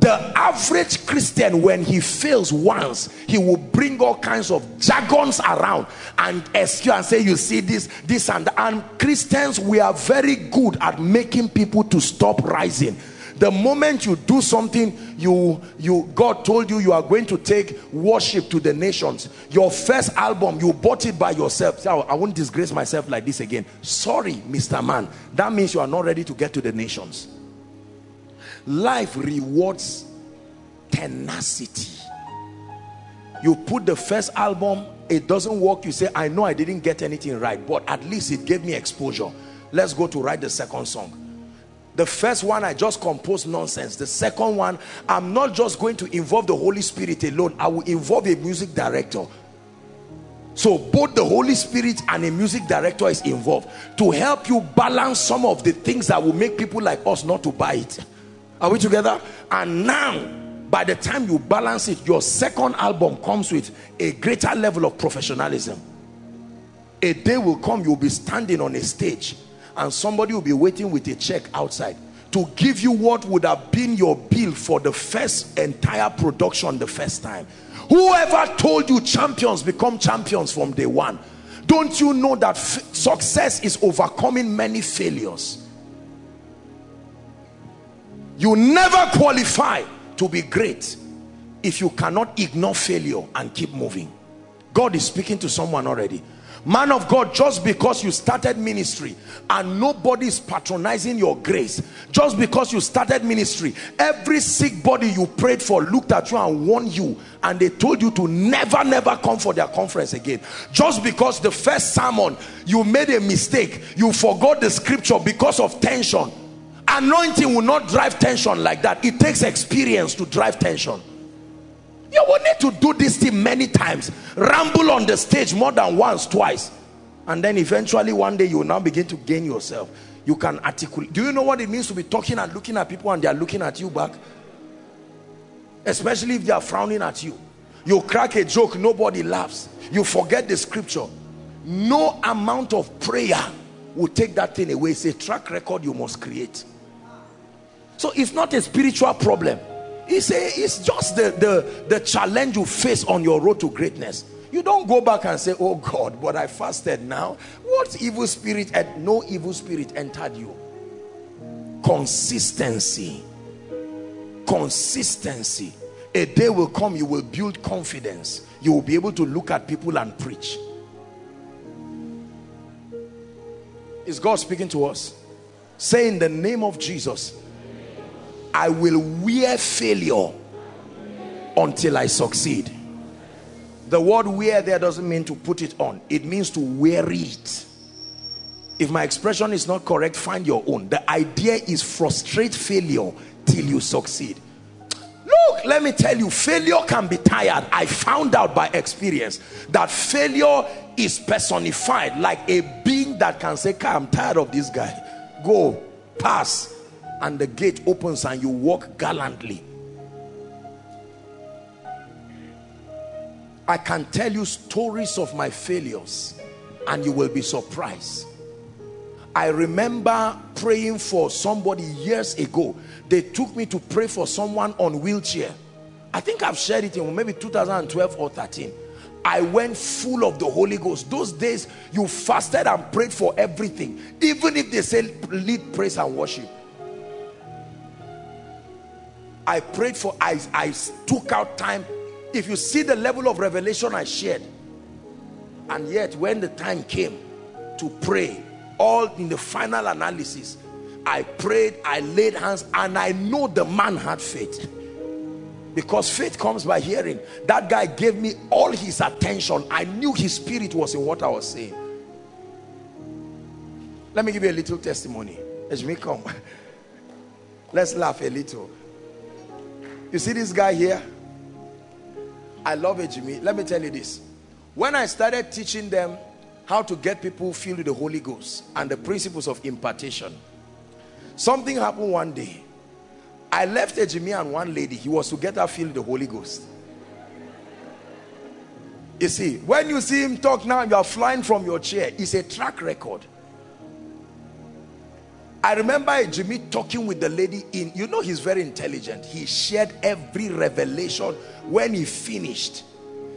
The average Christian when he fails once he will bring all kinds of jargons around and excuse and say you see this this and that. and Christians we are very good at making people to stop rising the moment you do something you you god told you you are going to take worship to the nations. Your first album you bought it by yourself. So i won't disgrace myself like this again. Sorry mr man. That means you are not ready to get to the nations. Life rewards tenacity. You put the first album it doesn't work. You say i know i didn't get anything right but at least it gave me exposure. Let's go to write the second song the first one i just composed nonsense the second one i'm not just going to involve the holy spirit alone i will involve a music director so both the Holy Spirit and a music director is involved to help you balance some of the things that will make people like us not to buy it. Are we together? And now, by the time you balance it, your second album comes with a greater level of professionalism. A day will come, you'll be standing on a stage and somebody will be waiting with a check outside to give you what would have been your bill for the first entire production the first time. Whoever told you champions become champions from day one. Don't you know that success is overcoming many failures? You never qualify to be great if you cannot ignore failure and keep moving. God is speaking to someone already. Man of God, just because you started ministry and nobody is patronizing your grace, just because you started ministry, every sick body you prayed for looked at you and warned you and they told you to never, never come for their conference again. Just because the first sermon you made a mistake, you forgot the scripture because of tension. Anointing will not drive tension like that. It takes experience to drive tension you will need to do this thing many times. Ramble on the stage more than once twice. And then eventually one day you will now begin to gain yourself. You can articulate. Do you know what it means to be talking and looking at people and they are looking at you back? Especially if they are frowning at you. You crack a joke nobody laughs. You forget the scripture. No amount of prayer will take that thing away. It's a track record you must create. So it's not a spiritual problem. It's, a, it's just the, the, the challenge you face on your road to greatness. You don't go back and say, oh God, but I fasted now. What evil spirit and no evil spirit entered you? Consistency. Consistency. A day will come, you will build confidence. You will be able to look at people and preach. Is God speaking to us? Say in the name of Jesus, I will wear failure until I succeed. The word wear there doesn't mean to put it on. It means to wear it. if my expression is not correct find your own the idea is frustrate failure till you succeed look let me tell you failure can be tired i found out by experience that failure is personified like a being that can say i'm tired of this guy go pass and the gate opens and you walk gallantly I can tell you stories of my failures and you will be surprised I remember praying for somebody years ago. They took me to pray for someone on wheelchair. I think I've shared it in maybe 2012 or 13. I went full of the Holy Ghost. Those days, you fasted and prayed for everything. Even if they say lead praise and worship. I prayed for, I, I took out time. If you see the level of revelation I shared. And yet, when the time came to pray, all in the final analysis I prayed I laid hands and I know the man had faith. Because faith comes by hearing. That guy gave me all his attention. I knew his spirit was in what I was saying. Let me give you a little testimony. As me come let's laugh a little you see this guy here I love it Jimmy let me tell you this when I started teaching them how to get people filled with the Holy Ghost and the principles of impartation. Something happened one day. I left Ejimi and one lady. He was to get her filled with the Holy Ghost. You see, when you see him talk now, you are flying from your chair. It's a track record. I remember Jimmy talking with the lady in, you know he's very intelligent. He shared every revelation. When he finished,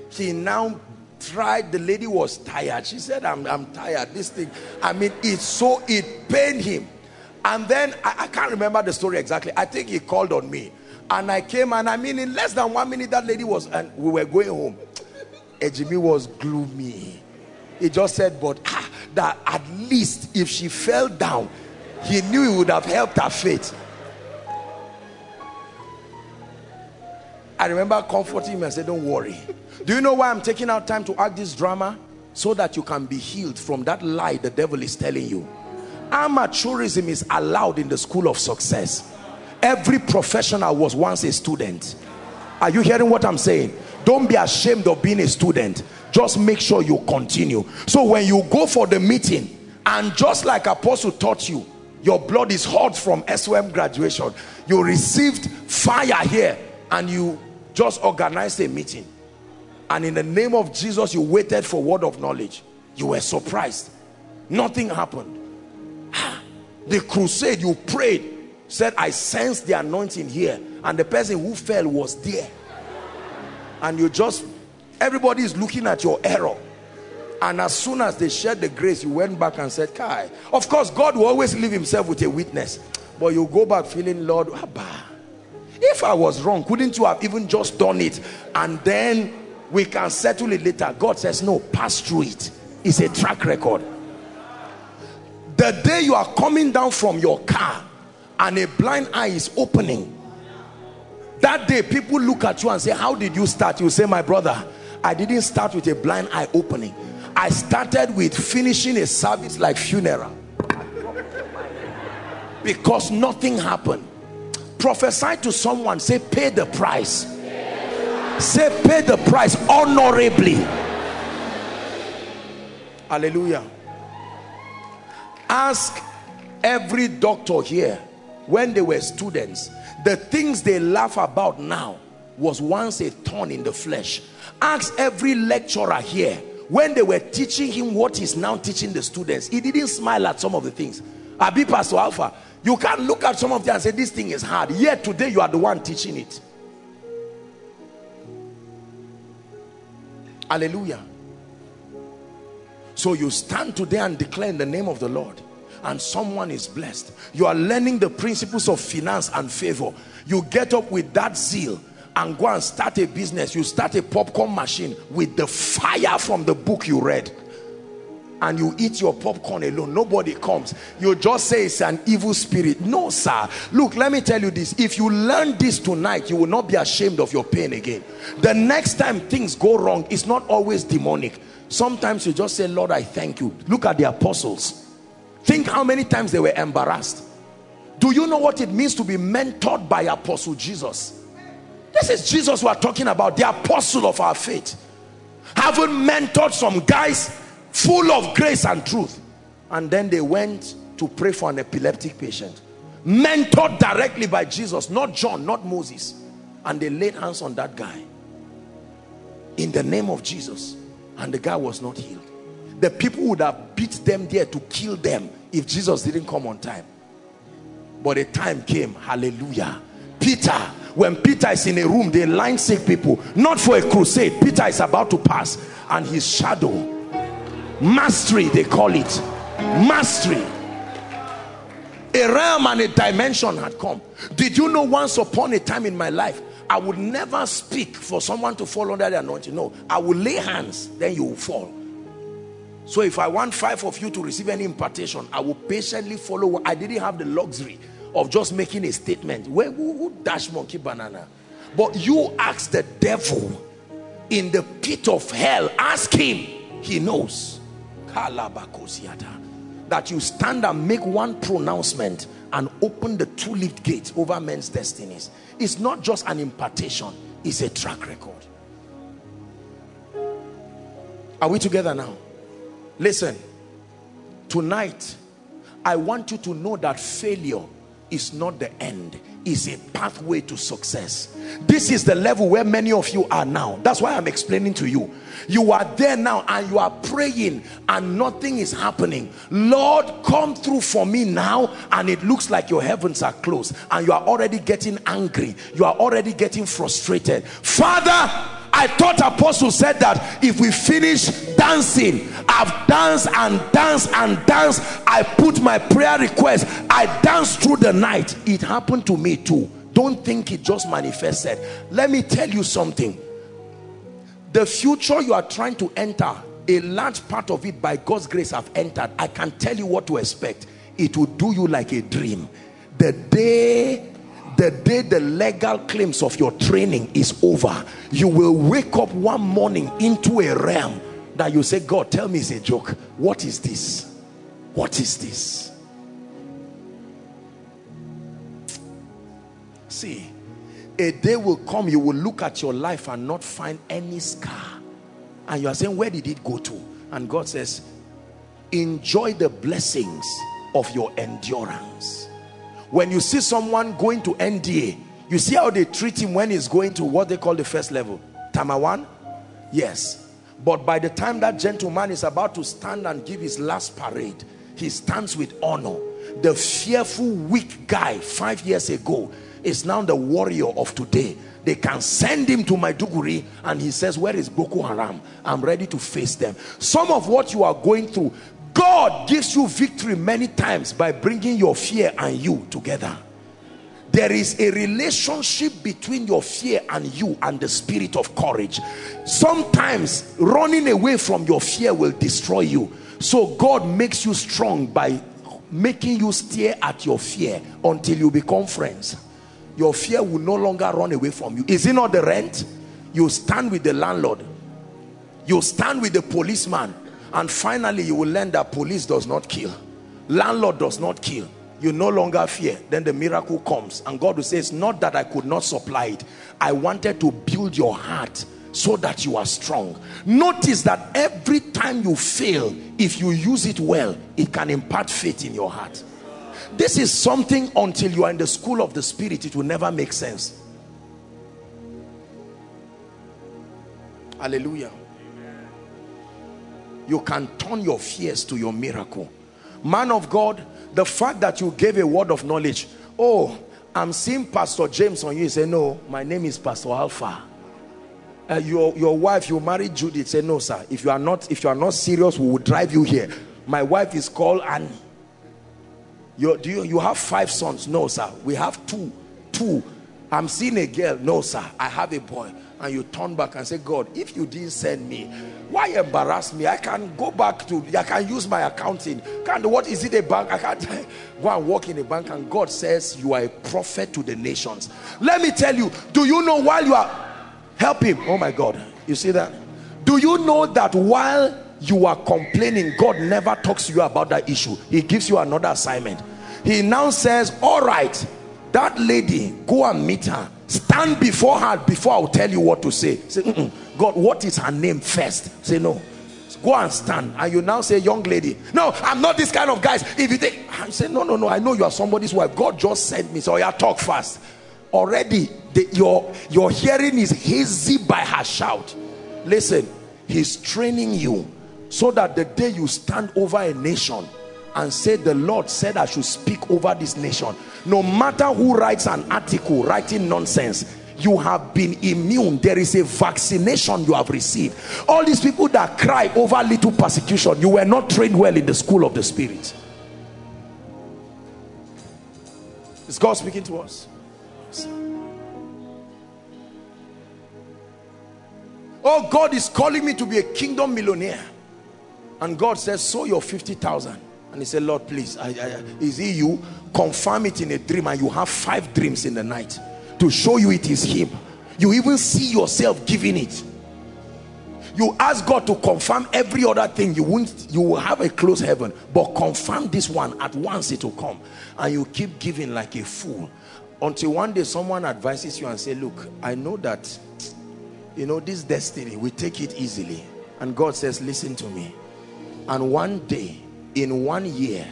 he now tried the lady was tired. She said i'm, I'm tired. This thing i mean it so it pained him. And then I, I, can't remember the story exactly. I think he called on me. And i came and i mean in less than one minute that lady was and we were going home. Ejimi was gloomy. He just said but ah, that at least if she fell down he knew he would have helped her faith I remember comforting him and said, don't worry. Do you know why I'm taking out time to act this drama? So that you can be healed from that lie the devil is telling you. Amateurism is allowed in the school of success. Every professional was once a student. Are you hearing what I'm saying? Don't be ashamed of being a student. Just make sure you continue. So when you go for the meeting and just like apostle taught you, your blood is hot from SOM graduation. You received fire here and you just organized a meeting. And in the name of Jesus you waited for word of knowledge. You were surprised. Nothing happened. Ah, the crusade you prayed said I sense the anointing here. And the person who fell was there. And you just everybody is looking at your error and as soon as they shared the grace you went back and said Kai of course God will always leave himself with a witness but you go back feeling Lord Abba if I was wrong, couldn't you have even just done it? And then we can settle it later. God says, no, pass through it. It's a track record. The day you are coming down from your car and a blind eye is opening, that day people look at you and say, how did you start? You say, my brother, I didn't start with a blind eye opening. I started with finishing a service like funeral. Because nothing happened. Prophesy to someone say pay the price. Say pay the price honorably. Hallelujah. Ask every doctor here when they were students the things they laugh about now was once a thorn in the flesh. Ask every lecturer here when they were teaching him what he's now teaching the students he didn't smile at some of the things abi pastor alpha you can't look at some of them and say, this thing is hard. Yet today you are the one teaching it. Hallelujah. So you stand today and declare in the name of the Lord and someone is blessed. You are learning the principles of finance and favor. You get up with that zeal and go and start a business. You start a popcorn machine with the fire from the book you read. And you eat your popcorn alone. Nobody comes. You just say it's an evil spirit. No sir. Look let me tell you this. If you learn this tonight you will not be ashamed of your pain again. The next time things go wrong it's not always demonic. Sometimes you just say lord i thank you. Look at the apostles. Think how many times they were embarrassed. Do you know what it means to be mentored by apostle jesus this is jesus we are talking about the apostle of our faith. Having mentored some guys full of grace and truth. And then they went to pray for an epileptic patient. Mentored directly by jesus not john not moses. And they laid hands on that guy. In the name of jesus. And the guy was not healed. The people would have beat them there to kill them if jesus didn't come on time. But a time came. Hallelujah peter when peter is in a room they line sick people. Not for a crusade. Peter is about to pass. And his shadow. Mastery they call it. Mastery. A realm and a dimension had come. Did you know once upon a time in my life i would never speak for someone to fall under the anointing? No. I will lay hands then you will fall. So if i want five of you to receive any impartation i will patiently follow. I didn't have the luxury of just making a statement. Where who, who dash monkey banana? But you ask the devil in the pit of hell ask him. He knows. That you stand and make one pronouncement and open the two-leaf gate over men's destinies. It's not just an impartation it's a track record. Are we together now? Listen. Tonight I want you to know that failure is not the end is a pathway to success. This is the level where many of you are now. That's why i'm explaining to you. You are there now and you are praying and nothing is happening. Lord come through for me now and it looks like your heavens are closed and you are already getting angry. You are already getting frustrated. Father I thought apostle said that if we finish dancing, I've danced and danced and danced. I put my prayer request. I danced through the night. It happened to me too. Don't think it just manifested. Let me tell you something. The future you are trying to enter, a large part of it by God's grace have entered. I can tell you what to expect. It will do you like a dream. The day the day the legal claims of your training is over you will wake up one morning into a realm that you say god tell me it's a joke. What is this? What is this? See a day will come you will look at your life and not find any scar. And you are saying where did it go to? And god says enjoy the blessings of your endurance when you see someone going to NDA you see how they treat him when he's going to what they call the first level. Tama 1 yes. But by the time that gentleman is about to stand and give his last parade he stands with honor. The fearful weak guy five years ago is now the warrior of today. They can send him to Maiduguri and he says where is Boko Haram? I'm ready to face them. Some of what you are going through God gives you victory many times by bringing your fear and you together. There is a relationship between your fear and you and the spirit of courage. Sometimes running away from your fear will destroy you. So God makes you strong by making you stare at your fear until you become friends. Your fear will no longer run away from you. Is it not the rent? You stand with the landlord. You stand with the policeman and finally you will learn that police does not kill. Landlord does not kill. You no longer fear. Then the miracle comes. And God will say it's not that I could not supply it. I wanted to build your heart so that you are strong. Notice that every time you fail if you use it well it can impart faith in your heart. This is something until you are in the school of the spirit it will never make sense. Hallelujah you can turn your fears to your miracle. Man of god the fact that you gave a word of knowledge oh i'm seeing pastor james on you. Say no my name is pastor alpha. Uh, your your wife you married judith. Say no sir. If you are not if you are not serious we will drive you here. My wife is called annie you do you you have five sons? No sir. We have two two i'm seeing a girl no sir i have a boy. And you turn back and say god if you didn't send me why embarrass me? I can go back to i can use my accounting. Can what is it a bank? I can't go and work in a bank and god says you are a prophet to the nations. Let me tell you do you know while you are help him. Oh my god you see that? Do you know that while you are complaining god never talks to you about that issue? He gives you another assignment. He now says all right that lady go and meet her. Stand before her before i'll tell you what to say. Say mm -mm. god what is her name first? Say no. Go and stand. And you now say young lady. No i'm not this kind of guys. If you think i say no no no. I know you are somebody's wife. God just sent me so yeah talk fast. Already the, your your hearing is hazy by her shout. Listen he's training you so that the day you stand over a nation and say the lord said i should speak over this nation. No matter who writes an article writing nonsense you have been immune. There is a vaccination you have received. All these people that cry over little persecution you were not trained well in the school of the spirit. Is god speaking to us? Oh god is calling me to be a kingdom millionaire. And god says sow your 50,000 and he said lord please I, I, is he you? Confirm it in a dream and you have five dreams in the night to show you it is him. You even see yourself giving it. You ask God to confirm every other thing. You won't you will have a close heaven but confirm this one at once it will come. And you keep giving like a fool until one day someone advises you and say look I know that you know this destiny we take it easily. And God says listen to me. And one day in one year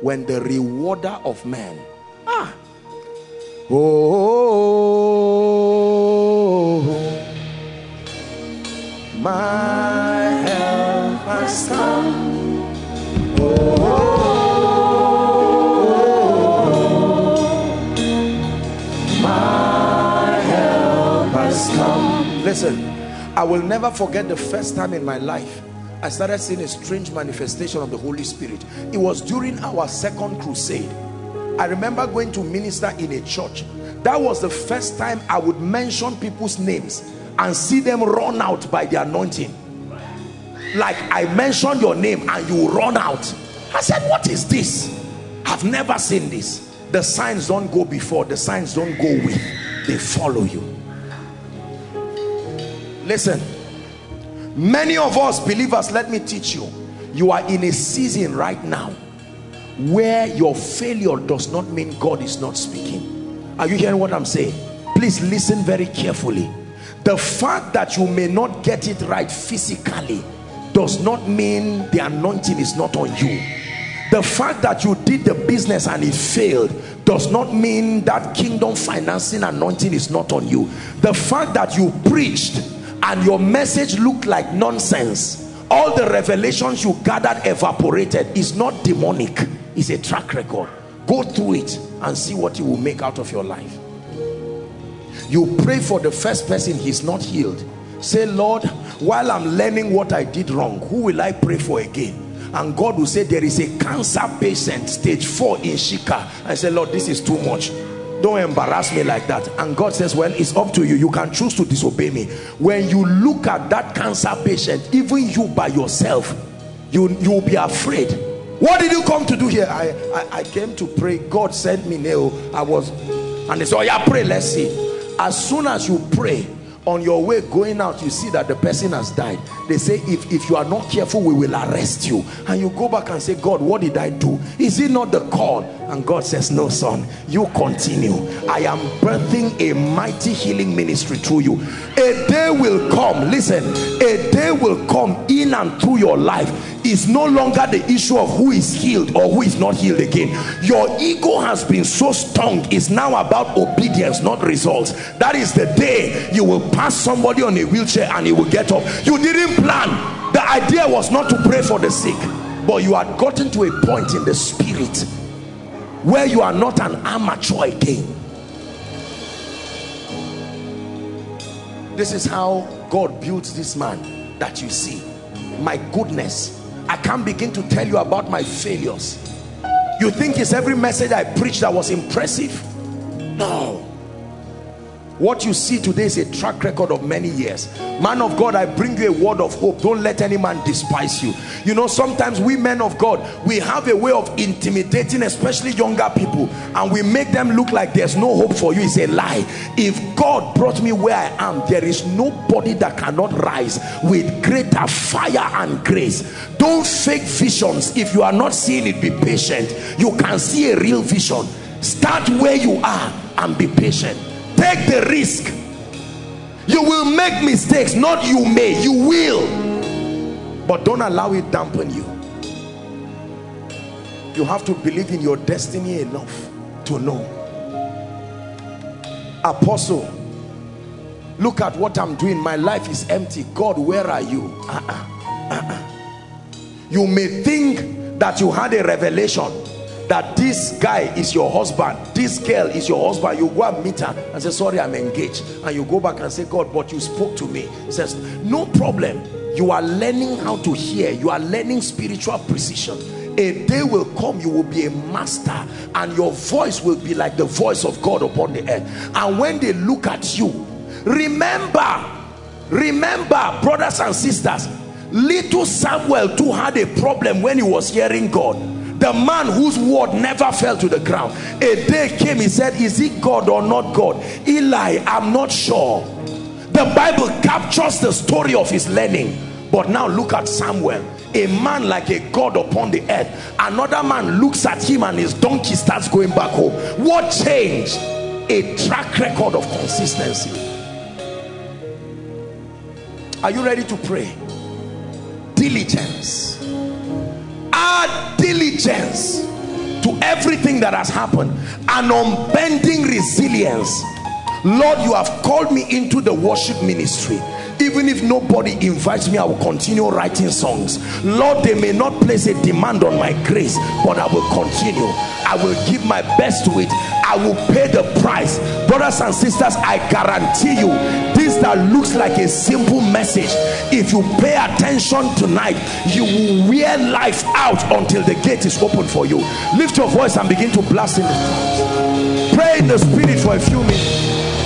when the rewarder of men ah oh come. Oh my help has come. Listen I will never forget the first time in my life I started seeing a strange manifestation of the Holy Spirit. It was during our second crusade. I remember going to minister in a church. That was the first time I would mention people's names and see them run out by the anointing. Like I mentioned your name and you run out. I said, what is this? I've never seen this. The signs don't go before, the signs don't go with. They follow you. Listen many of us believers let me teach you. You are in a season right now where your failure does not mean God is not speaking. Are you hearing what I'm saying? Please listen very carefully. The fact that you may not get it right physically does not mean the anointing is not on you. The fact that you did the business and it failed does not mean that kingdom financing anointing is not on you. The fact that you preached and your message looked like nonsense. All the revelations you gathered evaporated. Is not demonic. It's a track record. Go through it and see what you will make out of your life. You pray for the first person he's not healed. Say lord while i'm learning what i did wrong who will i pray for again? And god will say there is a cancer patient stage four in shika. I say lord this is too much don't embarrass me like that. And god says well it's up to you you can choose to disobey me. When you look at that cancer patient even you by yourself you you'll be afraid. What did you come to do here? I i, I came to pray. God sent me now i was and they said oh yeah pray. Let's see. As soon as you pray on your way going out you see that the person has died. They say if if you are not careful we will arrest you. And you go back and say god what did i do? Is it not the call and god says no son you continue. I am birthing a mighty healing ministry through you. A day will come listen a day will come in and through your life. Is no longer the issue of who is healed or who is not healed again. Your ego has been so strong it's now about obedience not results. That is the day you will pass somebody on a wheelchair and he will get up. You didn't plan. The idea was not to pray for the sick but you had gotten to a point in the spirit where you are not an amateur again. This is how God builds this man that you see. My goodness. I can't begin to tell you about my failures. You think it's every message I preached that was impressive? No what you see today is a track record of many years. Man of god i bring you a word of hope. Don't let any man despise you. You know sometimes we men of god we have a way of intimidating especially younger people and we make them look like there's no hope for you. It's a lie. If god brought me where i am there is nobody that cannot rise with greater fire and grace. Don't fake visions. If you are not seeing it be patient. You can see a real vision. Start where you are and be patient take the risk. You will make mistakes not you may you will. But don't allow it dampen you. You have to believe in your destiny enough to know. Apostle look at what i'm doing. My life is empty. God where are you? Uh -uh, uh you may think that you had a revelation that this guy is your husband this girl is your husband you go and meet her and say sorry i'm engaged. And you go back and say god but you spoke to me. He says no problem. You are learning how to hear. You are learning spiritual precision. A day will come you will be a master and your voice will be like the voice of god upon the earth. And when they look at you remember remember brothers and sisters little samuel too had a problem when he was hearing god the man whose word never fell to the ground. A day came he said is it god or not god? Eli i'm not sure. The bible captures the story of his learning. But now look at samuel. A man like a god upon the earth. Another man looks at him and his donkey starts going back home. What changed? A track record of consistency. Are you ready to pray? Diligence diligence to everything that has happened an unbending resilience. Lord you have called me into the worship ministry. Even if nobody invites me i will continue writing songs. Lord they may not place a demand on my grace but i will continue. I will give my best to it. I will pay the price. Brothers and sisters i guarantee you that looks like a simple message. If you pay attention tonight you will wear life out until the gate is open for you. Lift your voice and begin to blast in the pray in the spirit for a few minutes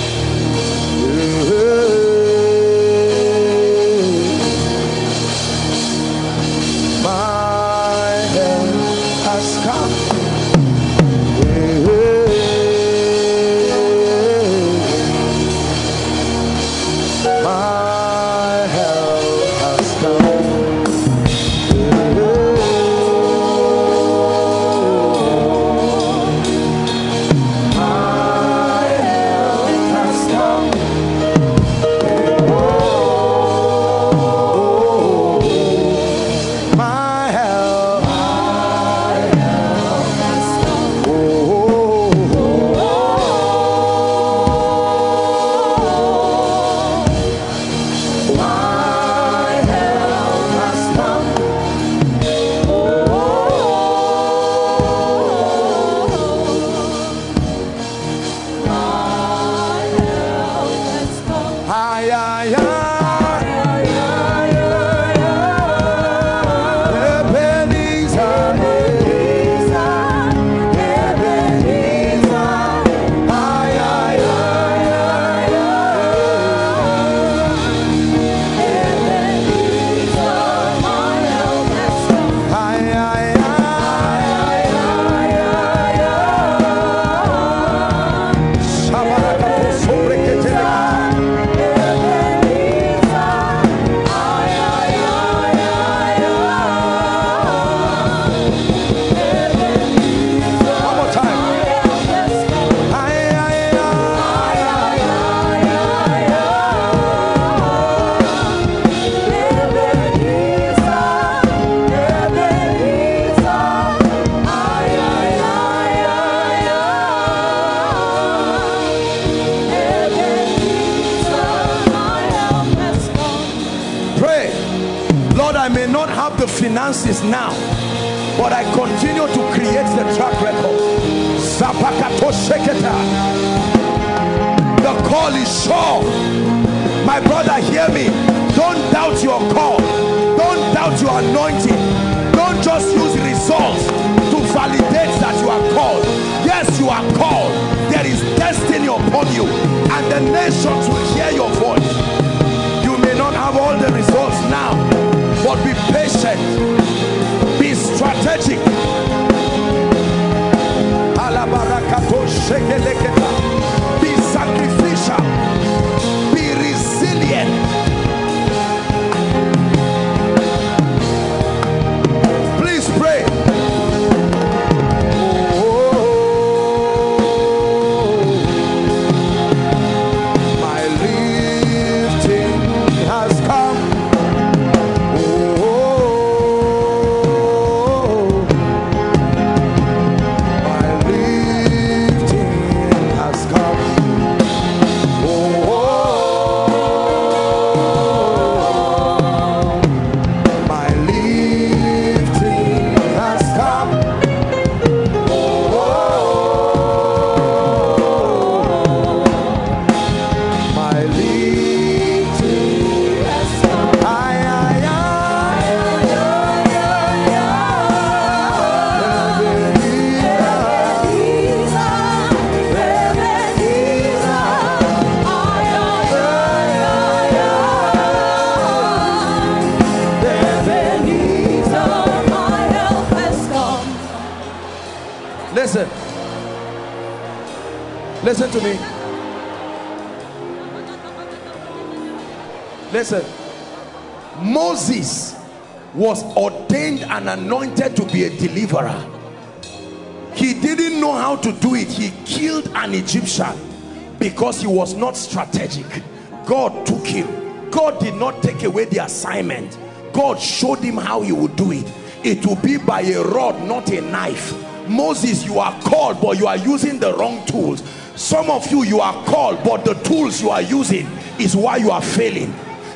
was not strategic. God took him. God did not take away the assignment. God showed him how he would do it. It will be by a rod, not a knife. Moses, you are called, but you are using the wrong tools. Some of you, you are called, but the tools you are using is why you are failing.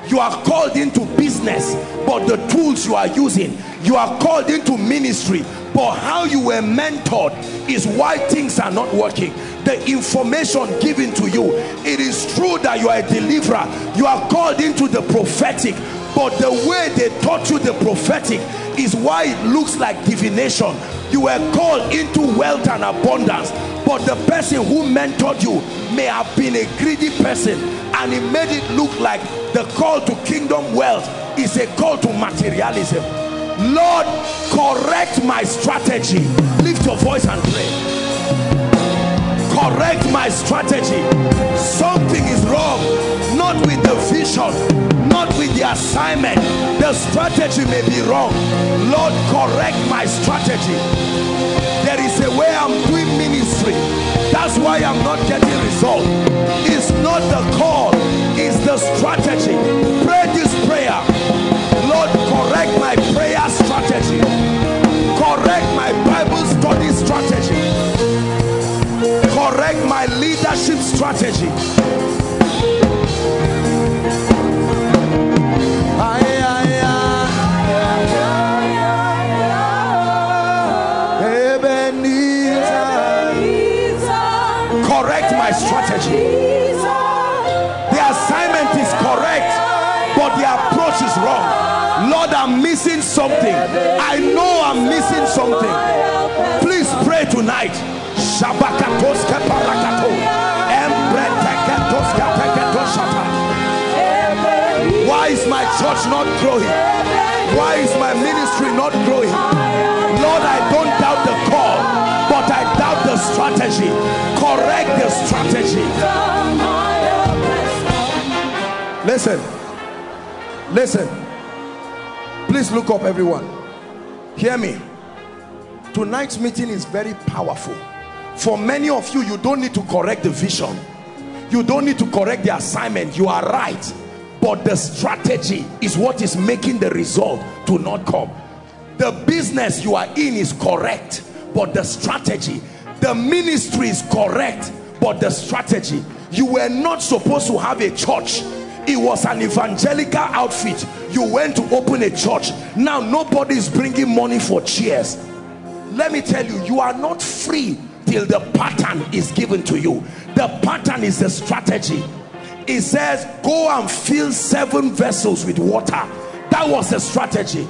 You are called into business, but the tools you are using. You are called into ministry, but how you were mentored is why things are not working. The information given to you, it is true that you are a deliverer. You are called into the prophetic, but the way they taught you the prophetic is why it looks like divination. You were called into wealth and abundance, but the person who mentored you may have been a greedy person and it made it look like the call to kingdom wealth is a call to materialism. Lord, correct my strategy. Lift your voice and pray correct my strategy. Something is wrong not with the vision not with the assignment. The strategy may be wrong. Lord correct my strategy. There is a way i'm doing ministry. That's why i'm not getting result. It's not the call it's the strategy. Pray this prayer. Lord correct my prayer strategy. Correct my bible study strategy correct my leadership strategy. Correct my strategy. The assignment is correct, but the approach is wrong. Lord, I'm missing something. I know I'm missing something. Please pray tonight. Shabakatoske parakato. Why is my church not growing? Why is my ministry not growing? Lord, I don't doubt the call, but I doubt the strategy. Correct the strategy. Listen. Listen. Please look up, everyone. Hear me. Tonight's meeting is very powerful. For many of you, you don't need to correct the vision. You don't need to correct the assignment. You are right. But the strategy is what is making the result to not come. The business you are in is correct, but the strategy, the ministry is correct, but the strategy. You were not supposed to have a church. It was an evangelical outfit. You went to open a church. Now nobody is bringing money for chairs. Let me tell you, you are not free till the pattern is given to you. The pattern is the strategy. It says, go and fill seven vessels with water. That was the strategy.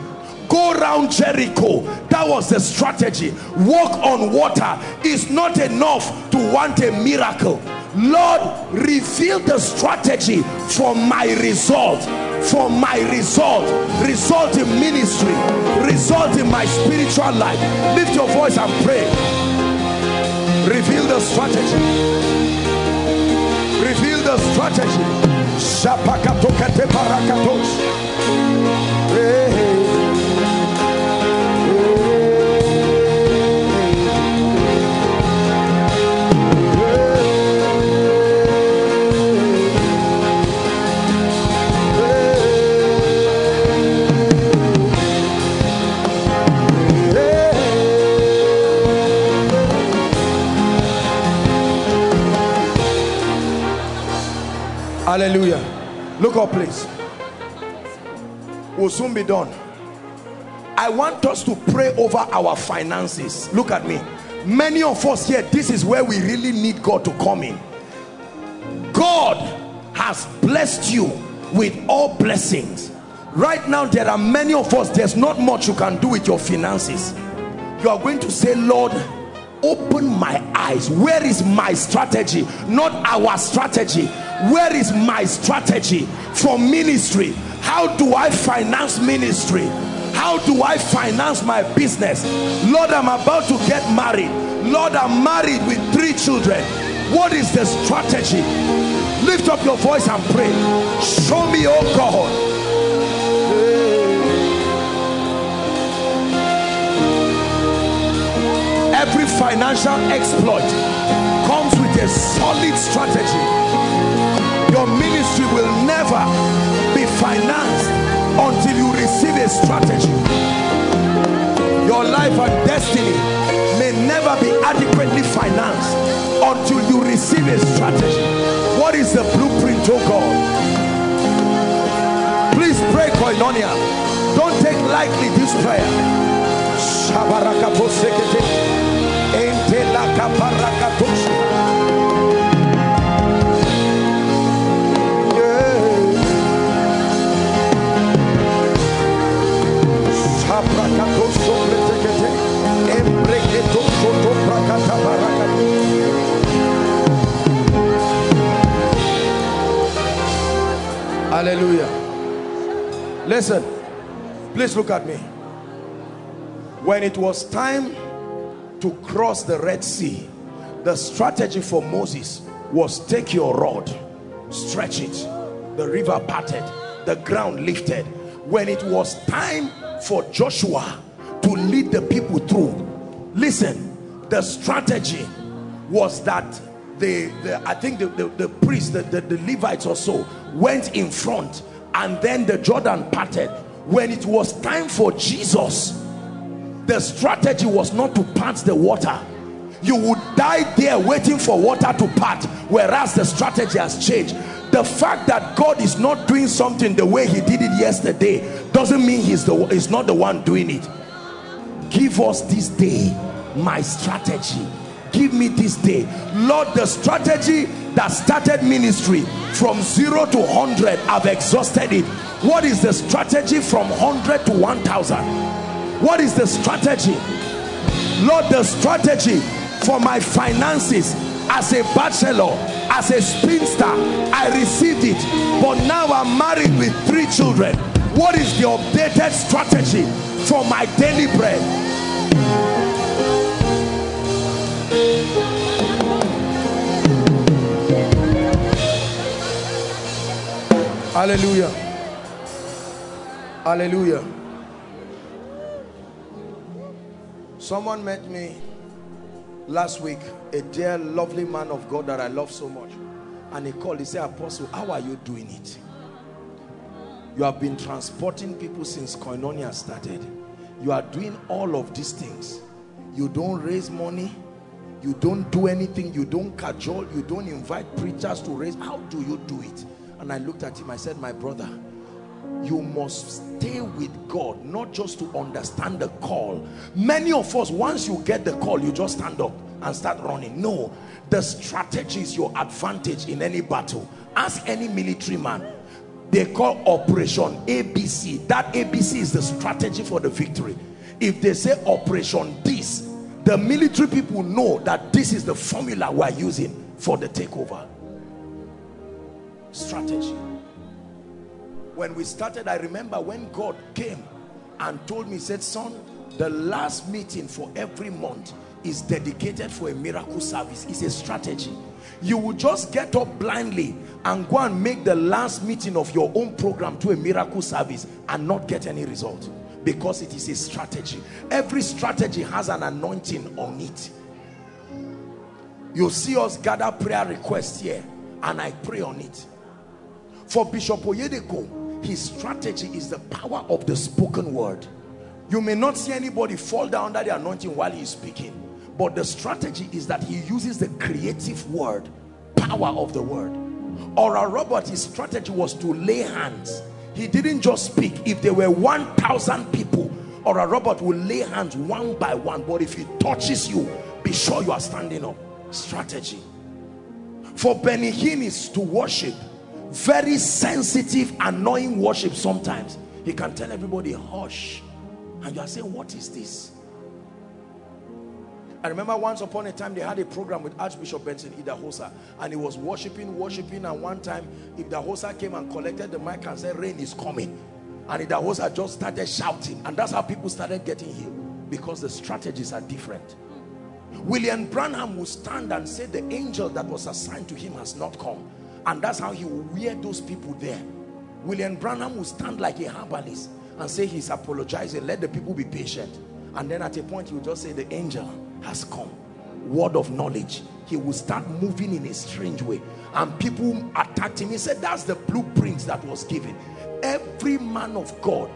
Go around Jericho. That was the strategy. Walk on water is not enough to want a miracle. Lord, reveal the strategy for my result, for my result, result in ministry, result in my spiritual life. Lift your voice and pray. Reveal the strategy. Reveal the strategy. Hey. Hallelujah. Look up, please. We'll soon be done. I want us to pray over our finances. Look at me. Many of us here, this is where we really need God to come in. God has blessed you with all blessings. Right now, there are many of us, there's not much you can do with your finances. You are going to say, Lord, open my eyes. Where is my strategy? Not our strategy. Where is my strategy for ministry? How do i finance ministry? How do i finance my business? Lord i'm about to get married. Lord i'm married with three children. What is the strategy? Lift up your voice and pray. Show me oh god financial exploit comes with a solid strategy. Your ministry will never be financed until you receive a strategy. Your life and destiny may never be adequately financed until you receive a strategy. What is the blueprint oh god? Please pray koinonia. Don't take lightly this prayer Hallelujah. Listen, please look at me. When it was time to cross the Red Sea, the strategy for Moses was take your rod, stretch it. The river parted, the ground lifted. When it was time for Joshua to lead the people through, listen, the strategy was that the, the I think the, the, the priests, the, the, the Levites also went in front and then the Jordan parted. When it was time for Jesus, the strategy was not to part the water. You would die there waiting for water to part, whereas the strategy has changed. The fact that God is not doing something the way he did it yesterday doesn't mean he's, the, he's not the one doing it. Give us this day my strategy give me this day lord the strategy that started ministry from zero to 100 i've exhausted it what is the strategy from 100 to 1000 what is the strategy? Lord the strategy for my finances. As a bachelor as a spinster i received it. But now i'm married with three children. What is the updated strategy for my daily bread? Hallelujah. Hallelujah. Someone met me last week, a dear, lovely man of God that I love so much. And he called, he said, Apostle, how are you doing it? You have been transporting people since Koinonia started. You are doing all of these things. You don't raise money. You don't do anything. You don't cajole. You don't invite preachers to raise. How do you do it? And I looked at him, I said, my brother, you must stay with God, not just to understand the call. Many of us, once you get the call, you just stand up and start running. No, the strategy is your advantage in any battle. Ask any military man. They call Operation ABC. That ABC is the strategy for the victory. If they say Operation this, the military people know that this is the formula we're using for the takeover. Strategy. When we started, I remember when God came and told me, said, son, the last meeting for every month is dedicated for a miracle service. It's a strategy. You will just get up blindly and go and make the last meeting of your own program to a miracle service and not get any result because it is a strategy. Every strategy has an anointing on it. You'll see us gather prayer requests here and I pray on it. For Bishop Oyedepo, his strategy is the power of the spoken word. You may not see anybody fall down under the anointing while he's speaking but the strategy is that he uses the creative word power of the word. Oral Robert his strategy was to lay hands. He didn't just speak. If there were 1,000 people Oral Robert will lay hands one by one. But if he touches you be sure you are standing up. Strategy. For Benny is to worship very sensitive annoying worship sometimes. He can tell everybody hush. And you are saying what is this? I remember once upon a time they had a program with Archbishop Benson Idahosa and he was worshiping, worshiping and one time Idahosa came and collected the mic and said rain is coming. And Idahosa just started shouting and that's how people started getting healed because the strategies are different. William Branham will stand and say the angel that was assigned to him has not come and that's how he will wear those people there. William Branham will stand like a herbalist and say he's apologizing, let the people be patient. And then at a point he will just say the angel has come. Word of knowledge. He will start moving in a strange way. And people attacked him. He said that's the blueprint that was given. Every man of God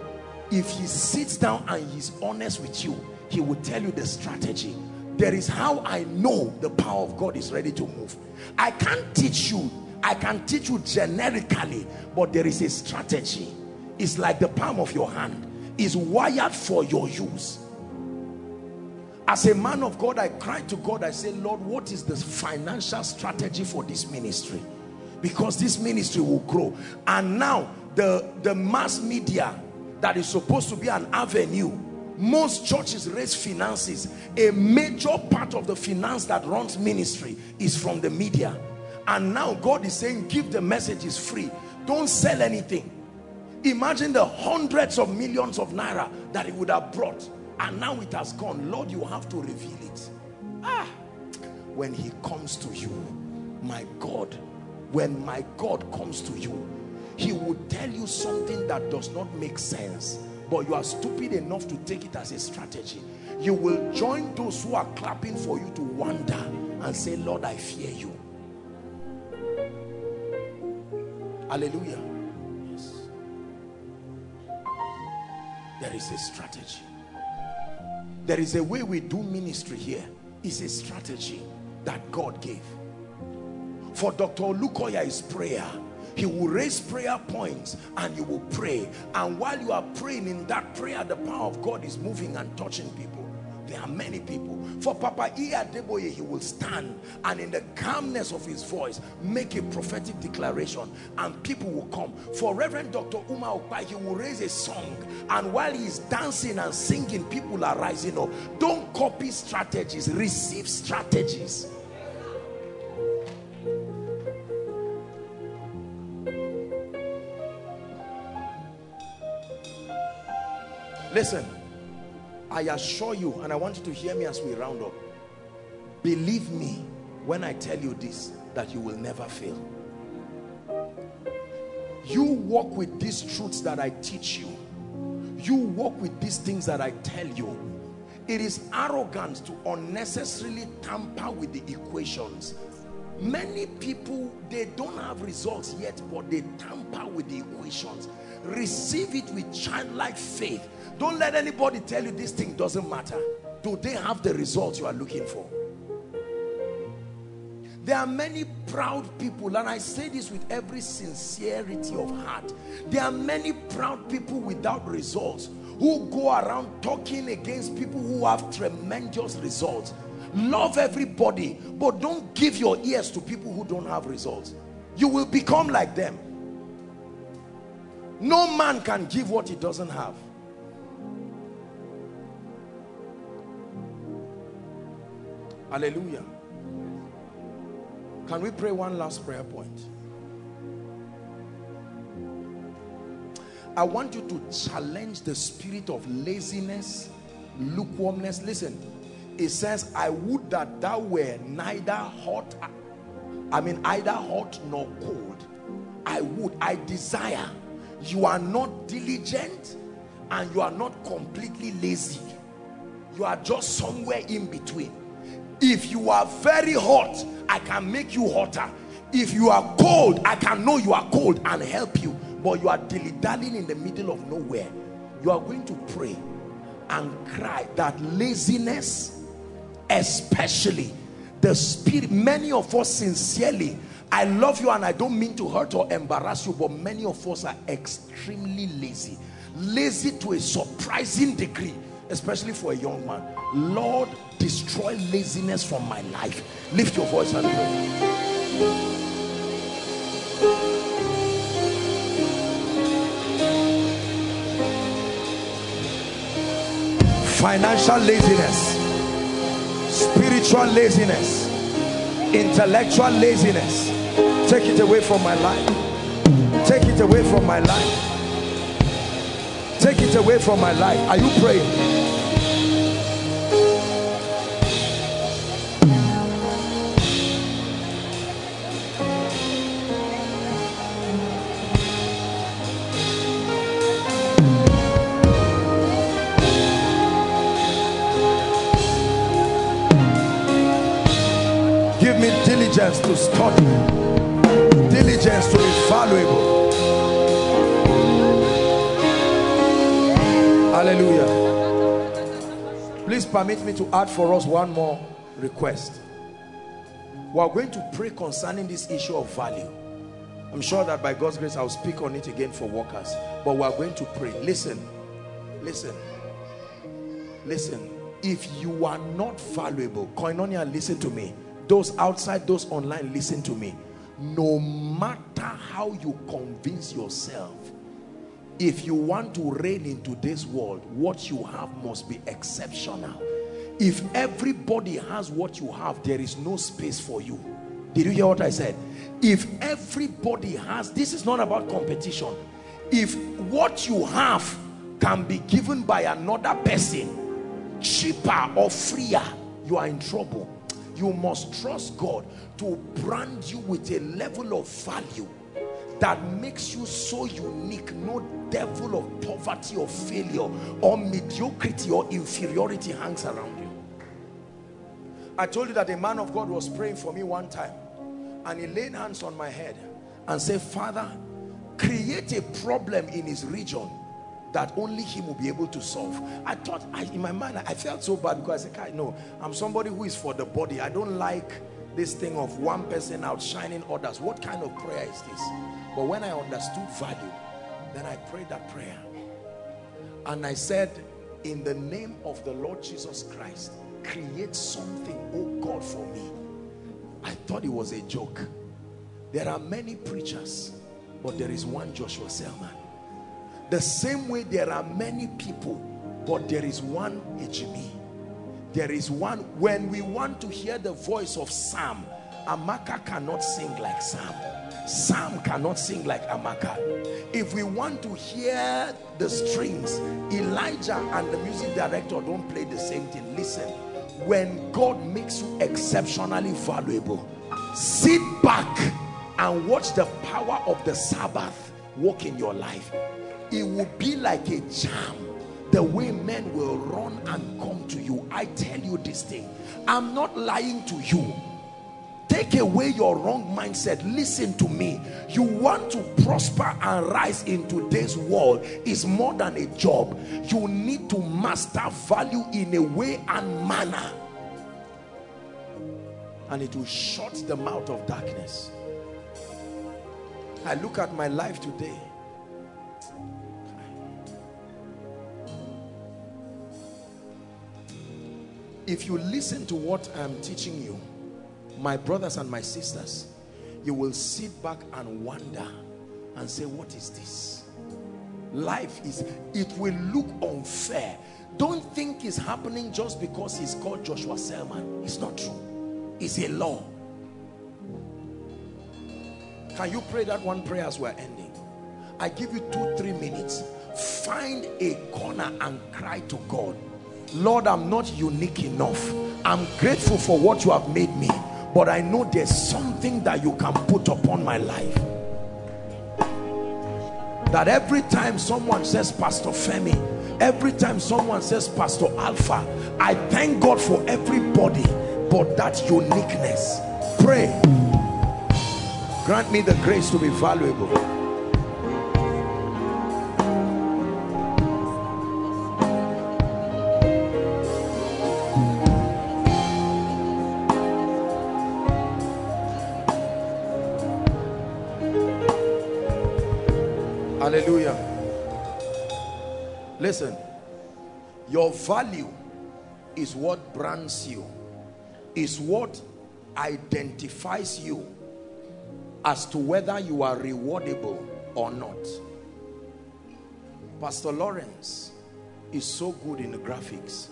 if he sits down and he's honest with you he will tell you the strategy. There is how I know the power of God is ready to move. I can't teach you I can teach you generically but there is a strategy. It's like the palm of your hand is wired for your use. As a man of God I cried to God. I said Lord what is the financial strategy for this ministry? Because this ministry will grow. And now the the mass media that is supposed to be an avenue most churches raise finances. A major part of the finance that runs ministry is from the media and now God is saying give the messages free. Don't sell anything. Imagine the hundreds of millions of naira that it would have brought. And now it has gone. Lord you have to reveal it. Ah when he comes to you my god when my god comes to you he will tell you something that does not make sense. But you are stupid enough to take it as a strategy. You will join those who are clapping for you to wonder and say lord i fear you hallelujah. Yes. There is a strategy. There is a way we do ministry here. It's a strategy that God gave. For Dr. Olukoya is prayer. He will raise prayer points and you will pray. And while you are praying in that prayer the power of God is moving and touching people there are many people. For Papa Adeboye he will stand and in the calmness of his voice make a prophetic declaration and people will come. For Reverend Dr. Uma Ukpai he will raise a song and while he's dancing and singing people are rising up. Don't copy strategies receive strategies. Listen I assure you, and I want you to hear me as we round up. Believe me when I tell you this, that you will never fail. You walk with these truths that I teach you. You walk with these things that I tell you. It is arrogant to unnecessarily tamper with the equations. Many people, they don't have results yet, but they tamper with the equations. Receive it with childlike faith don't let anybody tell you this thing doesn't matter. Do they have the results you are looking for? There are many proud people, and I say this with every sincerity of heart. There are many proud people without results who go around talking against people who have tremendous results. Love everybody, but don't give your ears to people who don't have results. You will become like them. No man can give what he doesn't have. Hallelujah. Can we pray one last prayer point? I want you to challenge the spirit of laziness, lukewarmness. Listen, it says, I would that thou were neither hot, I mean, either hot nor cold. I would, I desire. You are not diligent and you are not completely lazy. You are just somewhere in between. If you are very hot, I can make you hotter. If you are cold, I can know you are cold and help you. But you are dilly-dallying in the middle of nowhere. You are going to pray and cry that laziness especially the spirit many of us sincerely I love you and I don't mean to hurt or embarrass you but many of us are extremely lazy. Lazy to a surprising degree especially for a young man Lord destroy laziness from my life. Lift your voice and pray. Financial laziness spiritual laziness intellectual laziness. Take it away from my life. Take it away from my life. Take it away from my life. Are you praying diligence to study. Diligence to be valuable. Hallelujah please permit me to add for us one more request. We are going to pray concerning this issue of value. I'm sure that by god's grace i'll speak on it again for workers. But we are going to pray. Listen. Listen. Listen. If you are not valuable koinonia listen to me. Those outside those online listen to me. No matter how you convince yourself if you want to reign into this world what you have must be exceptional. If everybody has what you have there is no space for you. Did you hear what i said? If everybody has this is not about competition. If what you have can be given by another person cheaper or freer you are in trouble. You must trust God to brand you with a level of value that makes you so unique. No devil of poverty or failure or mediocrity or inferiority hangs around you. I told you that a man of God was praying for me one time and he laid hands on my head and said father create a problem in his region that only him will be able to solve. I thought I, in my mind i felt so bad because i said no i'm somebody who is for the body. I don't like this thing of one person outshining others. What kind of prayer is this but when i understood value then i prayed that prayer and i said in the name of the lord jesus christ create something oh god for me i thought it was a joke there are many preachers but there is one joshua selman the same way there are many people, but there is one Ejimi. There is one, when we want to hear the voice of Sam, Amaka cannot sing like Sam. Sam cannot sing like Amaka. If we want to hear the strings, Elijah and the music director don't play the same thing. Listen, when God makes you exceptionally valuable, sit back and watch the power of the Sabbath work in your life it will be like a charm the way men will run and come to you i tell you this thing i'm not lying to you take away your wrong mindset. Listen to me. You want to prosper and rise in today's world is more than a job. You need to master value in a way and manner. And it will shut the mouth of darkness. I look at my life today. If you listen to what I'm teaching you my brothers and my sisters you will sit back and wonder and say what is this life is it will look unfair don't think it's happening just because he's called Joshua Selman it's not true it's a law Can you pray that one prayer as we're ending? I give you two, three minutes. Find a corner and cry to God. Lord, I'm not unique enough. I'm grateful for what you have made me. But I know there's something that you can put upon my life. That every time someone says, Pastor Femi, every time someone says, Pastor Alpha, I thank God for everybody, but that uniqueness. Pray. Grant me the grace to be valuable. Hallelujah. Listen, your value is what brands you, is what identifies you as to whether you are rewardable or not. Pastor Lawrence is so good in the graphics.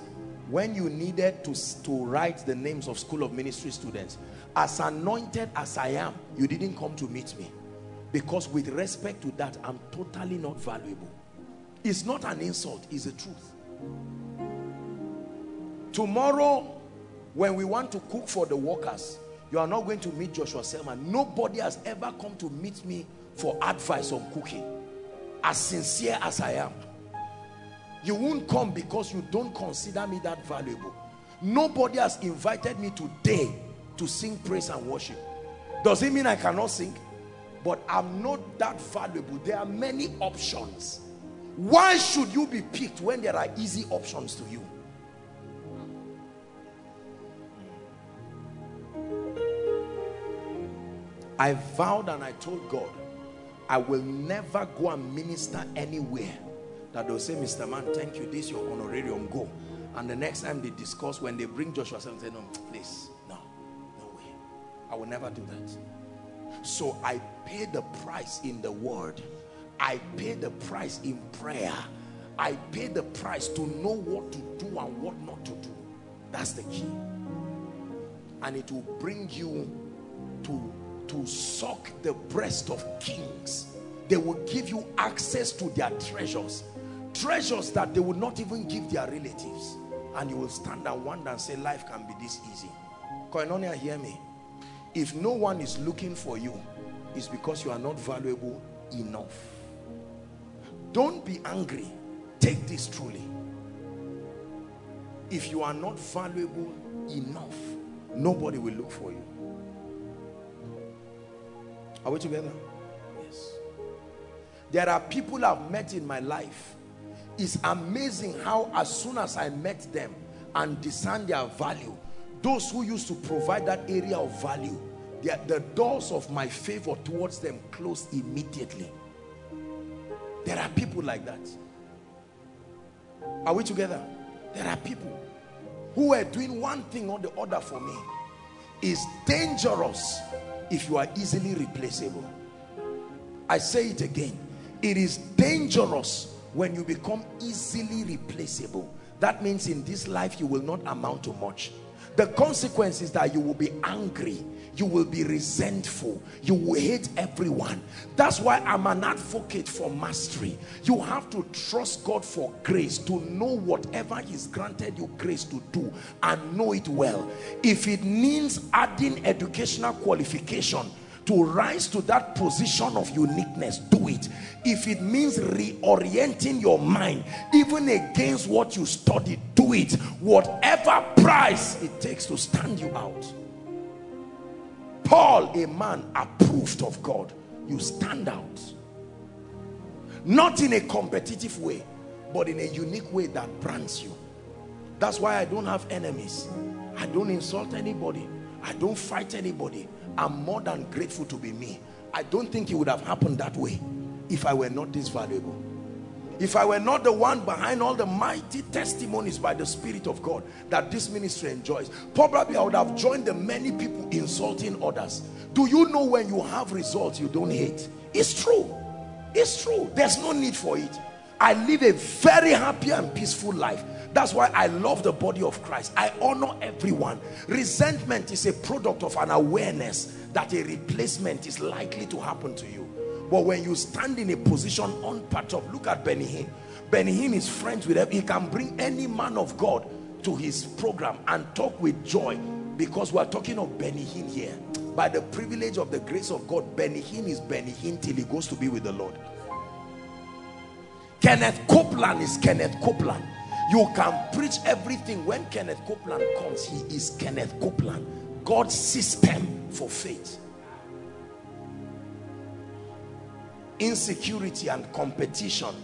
When you needed to, to write the names of School of Ministry students, as anointed as I am, you didn't come to meet me. Because with respect to that, I'm totally not valuable. It's not an insult, it's the truth. Tomorrow, when we want to cook for the workers, you are not going to meet Joshua Selman. Nobody has ever come to meet me for advice on cooking. As sincere as I am. You won't come because you don't consider me that valuable. Nobody has invited me today to sing praise and worship. Does it mean I cannot sing? But I'm not that valuable. There are many options. Why should you be picked when there are easy options to you? I vowed and I told God, I will never go and minister anywhere that they'll say, Mr. Man, thank you, this your honorarium, go. And the next time they discuss, when they bring Joshua, say, no, please, no, no way. I will never do that. So I pay the price in the word. I pay the price in prayer. I pay the price to know what to do and what not to do. That's the key. And it will bring you to to suck the breast of kings they will give you access to their treasures treasures that they would not even give their relatives and you will stand and wonder and say life can be this easy koinonia hear me if no one is looking for you it's because you are not valuable enough don't be angry take this truly if you are not valuable enough nobody will look for you are we together? Yes. There are people I've met in my life. It's amazing how as soon as I met them and discern their value, those who used to provide that area of value, the doors of my favor towards them closed immediately. There are people like that. Are we together? There are people who are doing one thing or the other for me. It's dangerous if you are easily replaceable. I say it again. It is dangerous when you become easily replaceable. That means in this life you will not amount to much. The consequence is that you will be angry you will be resentful you will hate everyone. That's why i'm an advocate for mastery. You have to trust god for grace to know whatever he's granted you grace to do and know it well. If it means adding educational qualification to rise to that position of uniqueness do it if it means reorienting your mind even against what you studied do it whatever price it takes to stand you out Paul, a man approved of God, you stand out. Not in a competitive way, but in a unique way that brands you. That's why I don't have enemies. I don't insult anybody. I don't fight anybody. I'm more than grateful to be me. I don't think it would have happened that way if I were not this valuable if I were not the one behind all the mighty testimonies by the Spirit of God that this ministry enjoys, probably I would have joined the many people insulting others. Do you know when you have results you don't hate? It's true. It's true. There's no need for it. I live a very happy and peaceful life. That's why I love the body of Christ. I honor everyone. Resentment is a product of an awareness that a replacement is likely to happen to you. But when you stand in a position unperturbed, look at Benny Hinn. Benny Hinn is friends with him. He can bring any man of God to his program and talk with joy because we're talking of Benny Hinn here. By the privilege of the grace of God, Benny Hinn is Benny Hinn till he goes to be with the Lord. Kenneth Copeland is Kenneth Copeland. You can preach everything. When Kenneth Copeland comes, he is Kenneth Copeland. God's system for faith. Insecurity and competition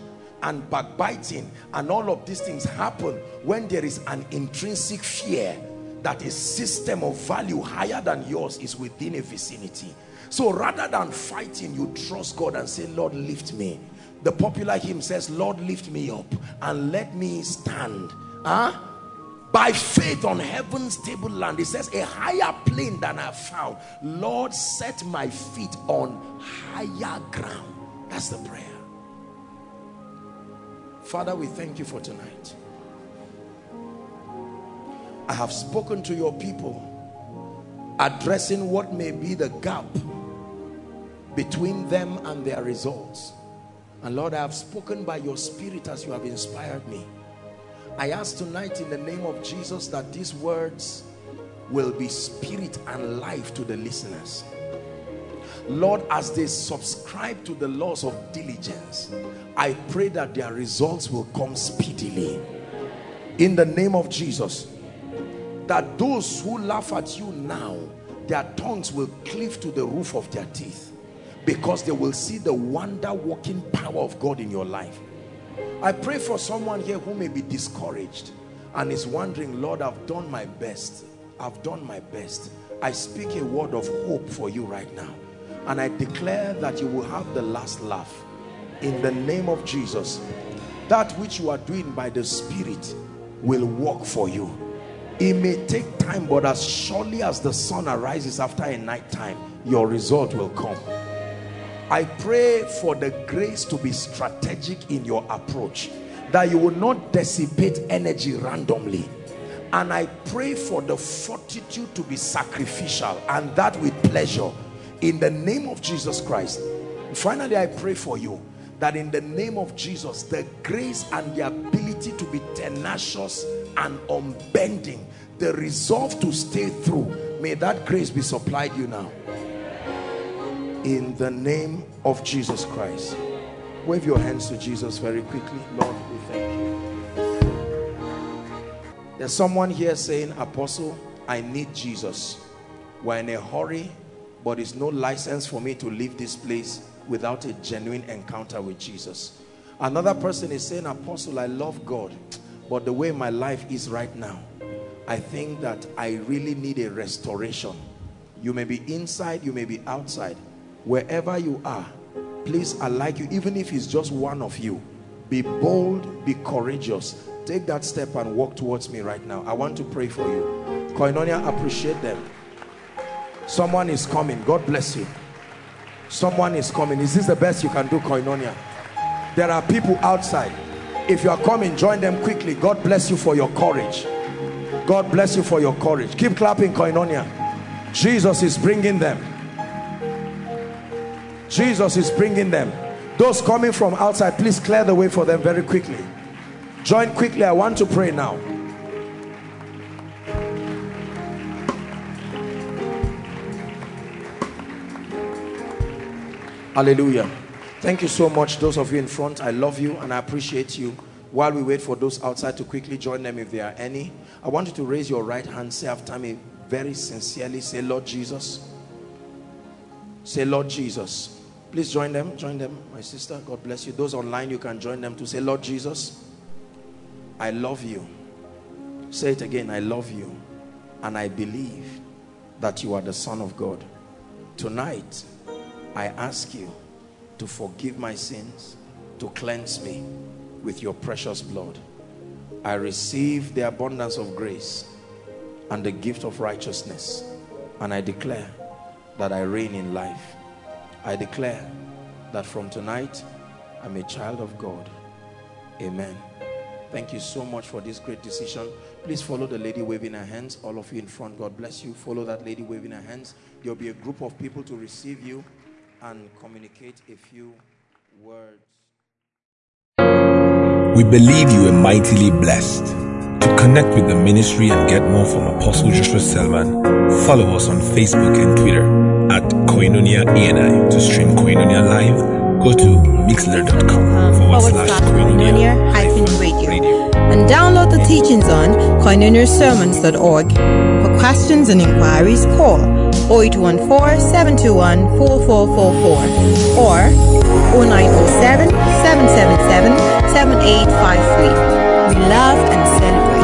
and backbiting and all of these things happen when there is an intrinsic fear that a system of value higher than yours is within a vicinity so rather than fighting you trust God and say Lord lift me the popular hymn says Lord lift me up and let me stand huh? by faith on heaven's table land it says a higher plane than I found Lord set my feet on higher ground that's the prayer Father, we thank you for tonight. I have spoken to your people addressing what may be the gap between them and their results. And Lord, I have spoken by your spirit as you have inspired me. I ask tonight in the name of Jesus that these words will be spirit and life to the listeners. Lord, as they subscribe to the laws of diligence, I pray that their results will come speedily. In the name of Jesus, that those who laugh at you now, their tongues will cleave to the roof of their teeth because they will see the wonder working power of God in your life. I pray for someone here who may be discouraged and is wondering, Lord, I've done my best. I've done my best. I speak a word of hope for you right now and I declare that you will have the last laugh in the name of Jesus that which you are doing by the spirit will work for you it may take time but as surely as the sun arises after a night time your result will come I pray for the grace to be strategic in your approach that you will not dissipate energy randomly. And I pray for the fortitude to be sacrificial and that with pleasure. In the name of Jesus Christ. Finally I pray for you that in the name of Jesus the grace and the ability to be tenacious and unbending the resolve to stay through may that grace be supplied you now in the name of Jesus Christ wave your hands to Jesus very quickly Lord we thank you there's someone here saying apostle I need Jesus we're in a hurry but it's no license for me to leave this place without a genuine encounter with Jesus. Another person is saying, Apostle, I love God, but the way my life is right now, I think that I really need a restoration. You may be inside, you may be outside. Wherever you are, please, I like you, even if it's just one of you, be bold, be courageous. Take that step and walk towards me right now. I want to pray for you. Koinonia, appreciate them. Someone is coming. God bless you. Someone is coming. Is this the best you can do, Koinonia? There are people outside. If you are coming, join them quickly. God bless you for your courage. God bless you for your courage. Keep clapping, Koinonia. Jesus is bringing them. Jesus is bringing them. Those coming from outside, please clear the way for them very quickly. Join quickly. I want to pray now. Hallelujah. Thank you so much, those of you in front. I love you and I appreciate you. While we wait for those outside to quickly join them if there are any, I want you to raise your right hand, say after me very sincerely, say, Lord Jesus. Say, Lord Jesus. Please join them, join them, my sister. God bless you. Those online, you can join them to say, Lord Jesus, I love you. Say it again, I love you. And I believe that you are the Son of God. Tonight, I ask you to forgive my sins, to cleanse me with your precious blood. I receive the abundance of grace and the gift of righteousness. And I declare that I reign in life. I declare that from tonight, I'm a child of God. Amen. Thank you so much for this great decision. Please follow the lady waving her hands. All of you in front, God bless you. Follow that lady waving her hands. There'll be a group of people to receive you and communicate a few words. We believe you are mightily blessed. To connect with the ministry and get more from Apostle Joshua Selman, follow us on Facebook and Twitter at Koinonia ENI. To stream Koinonia live, go to mixlr.com forward slash Koinonia radio. And download the teachings on koinoniasermons.org. For questions and inquiries, call 0814 721 4444 or 0907 777 7853. We love and celebrate.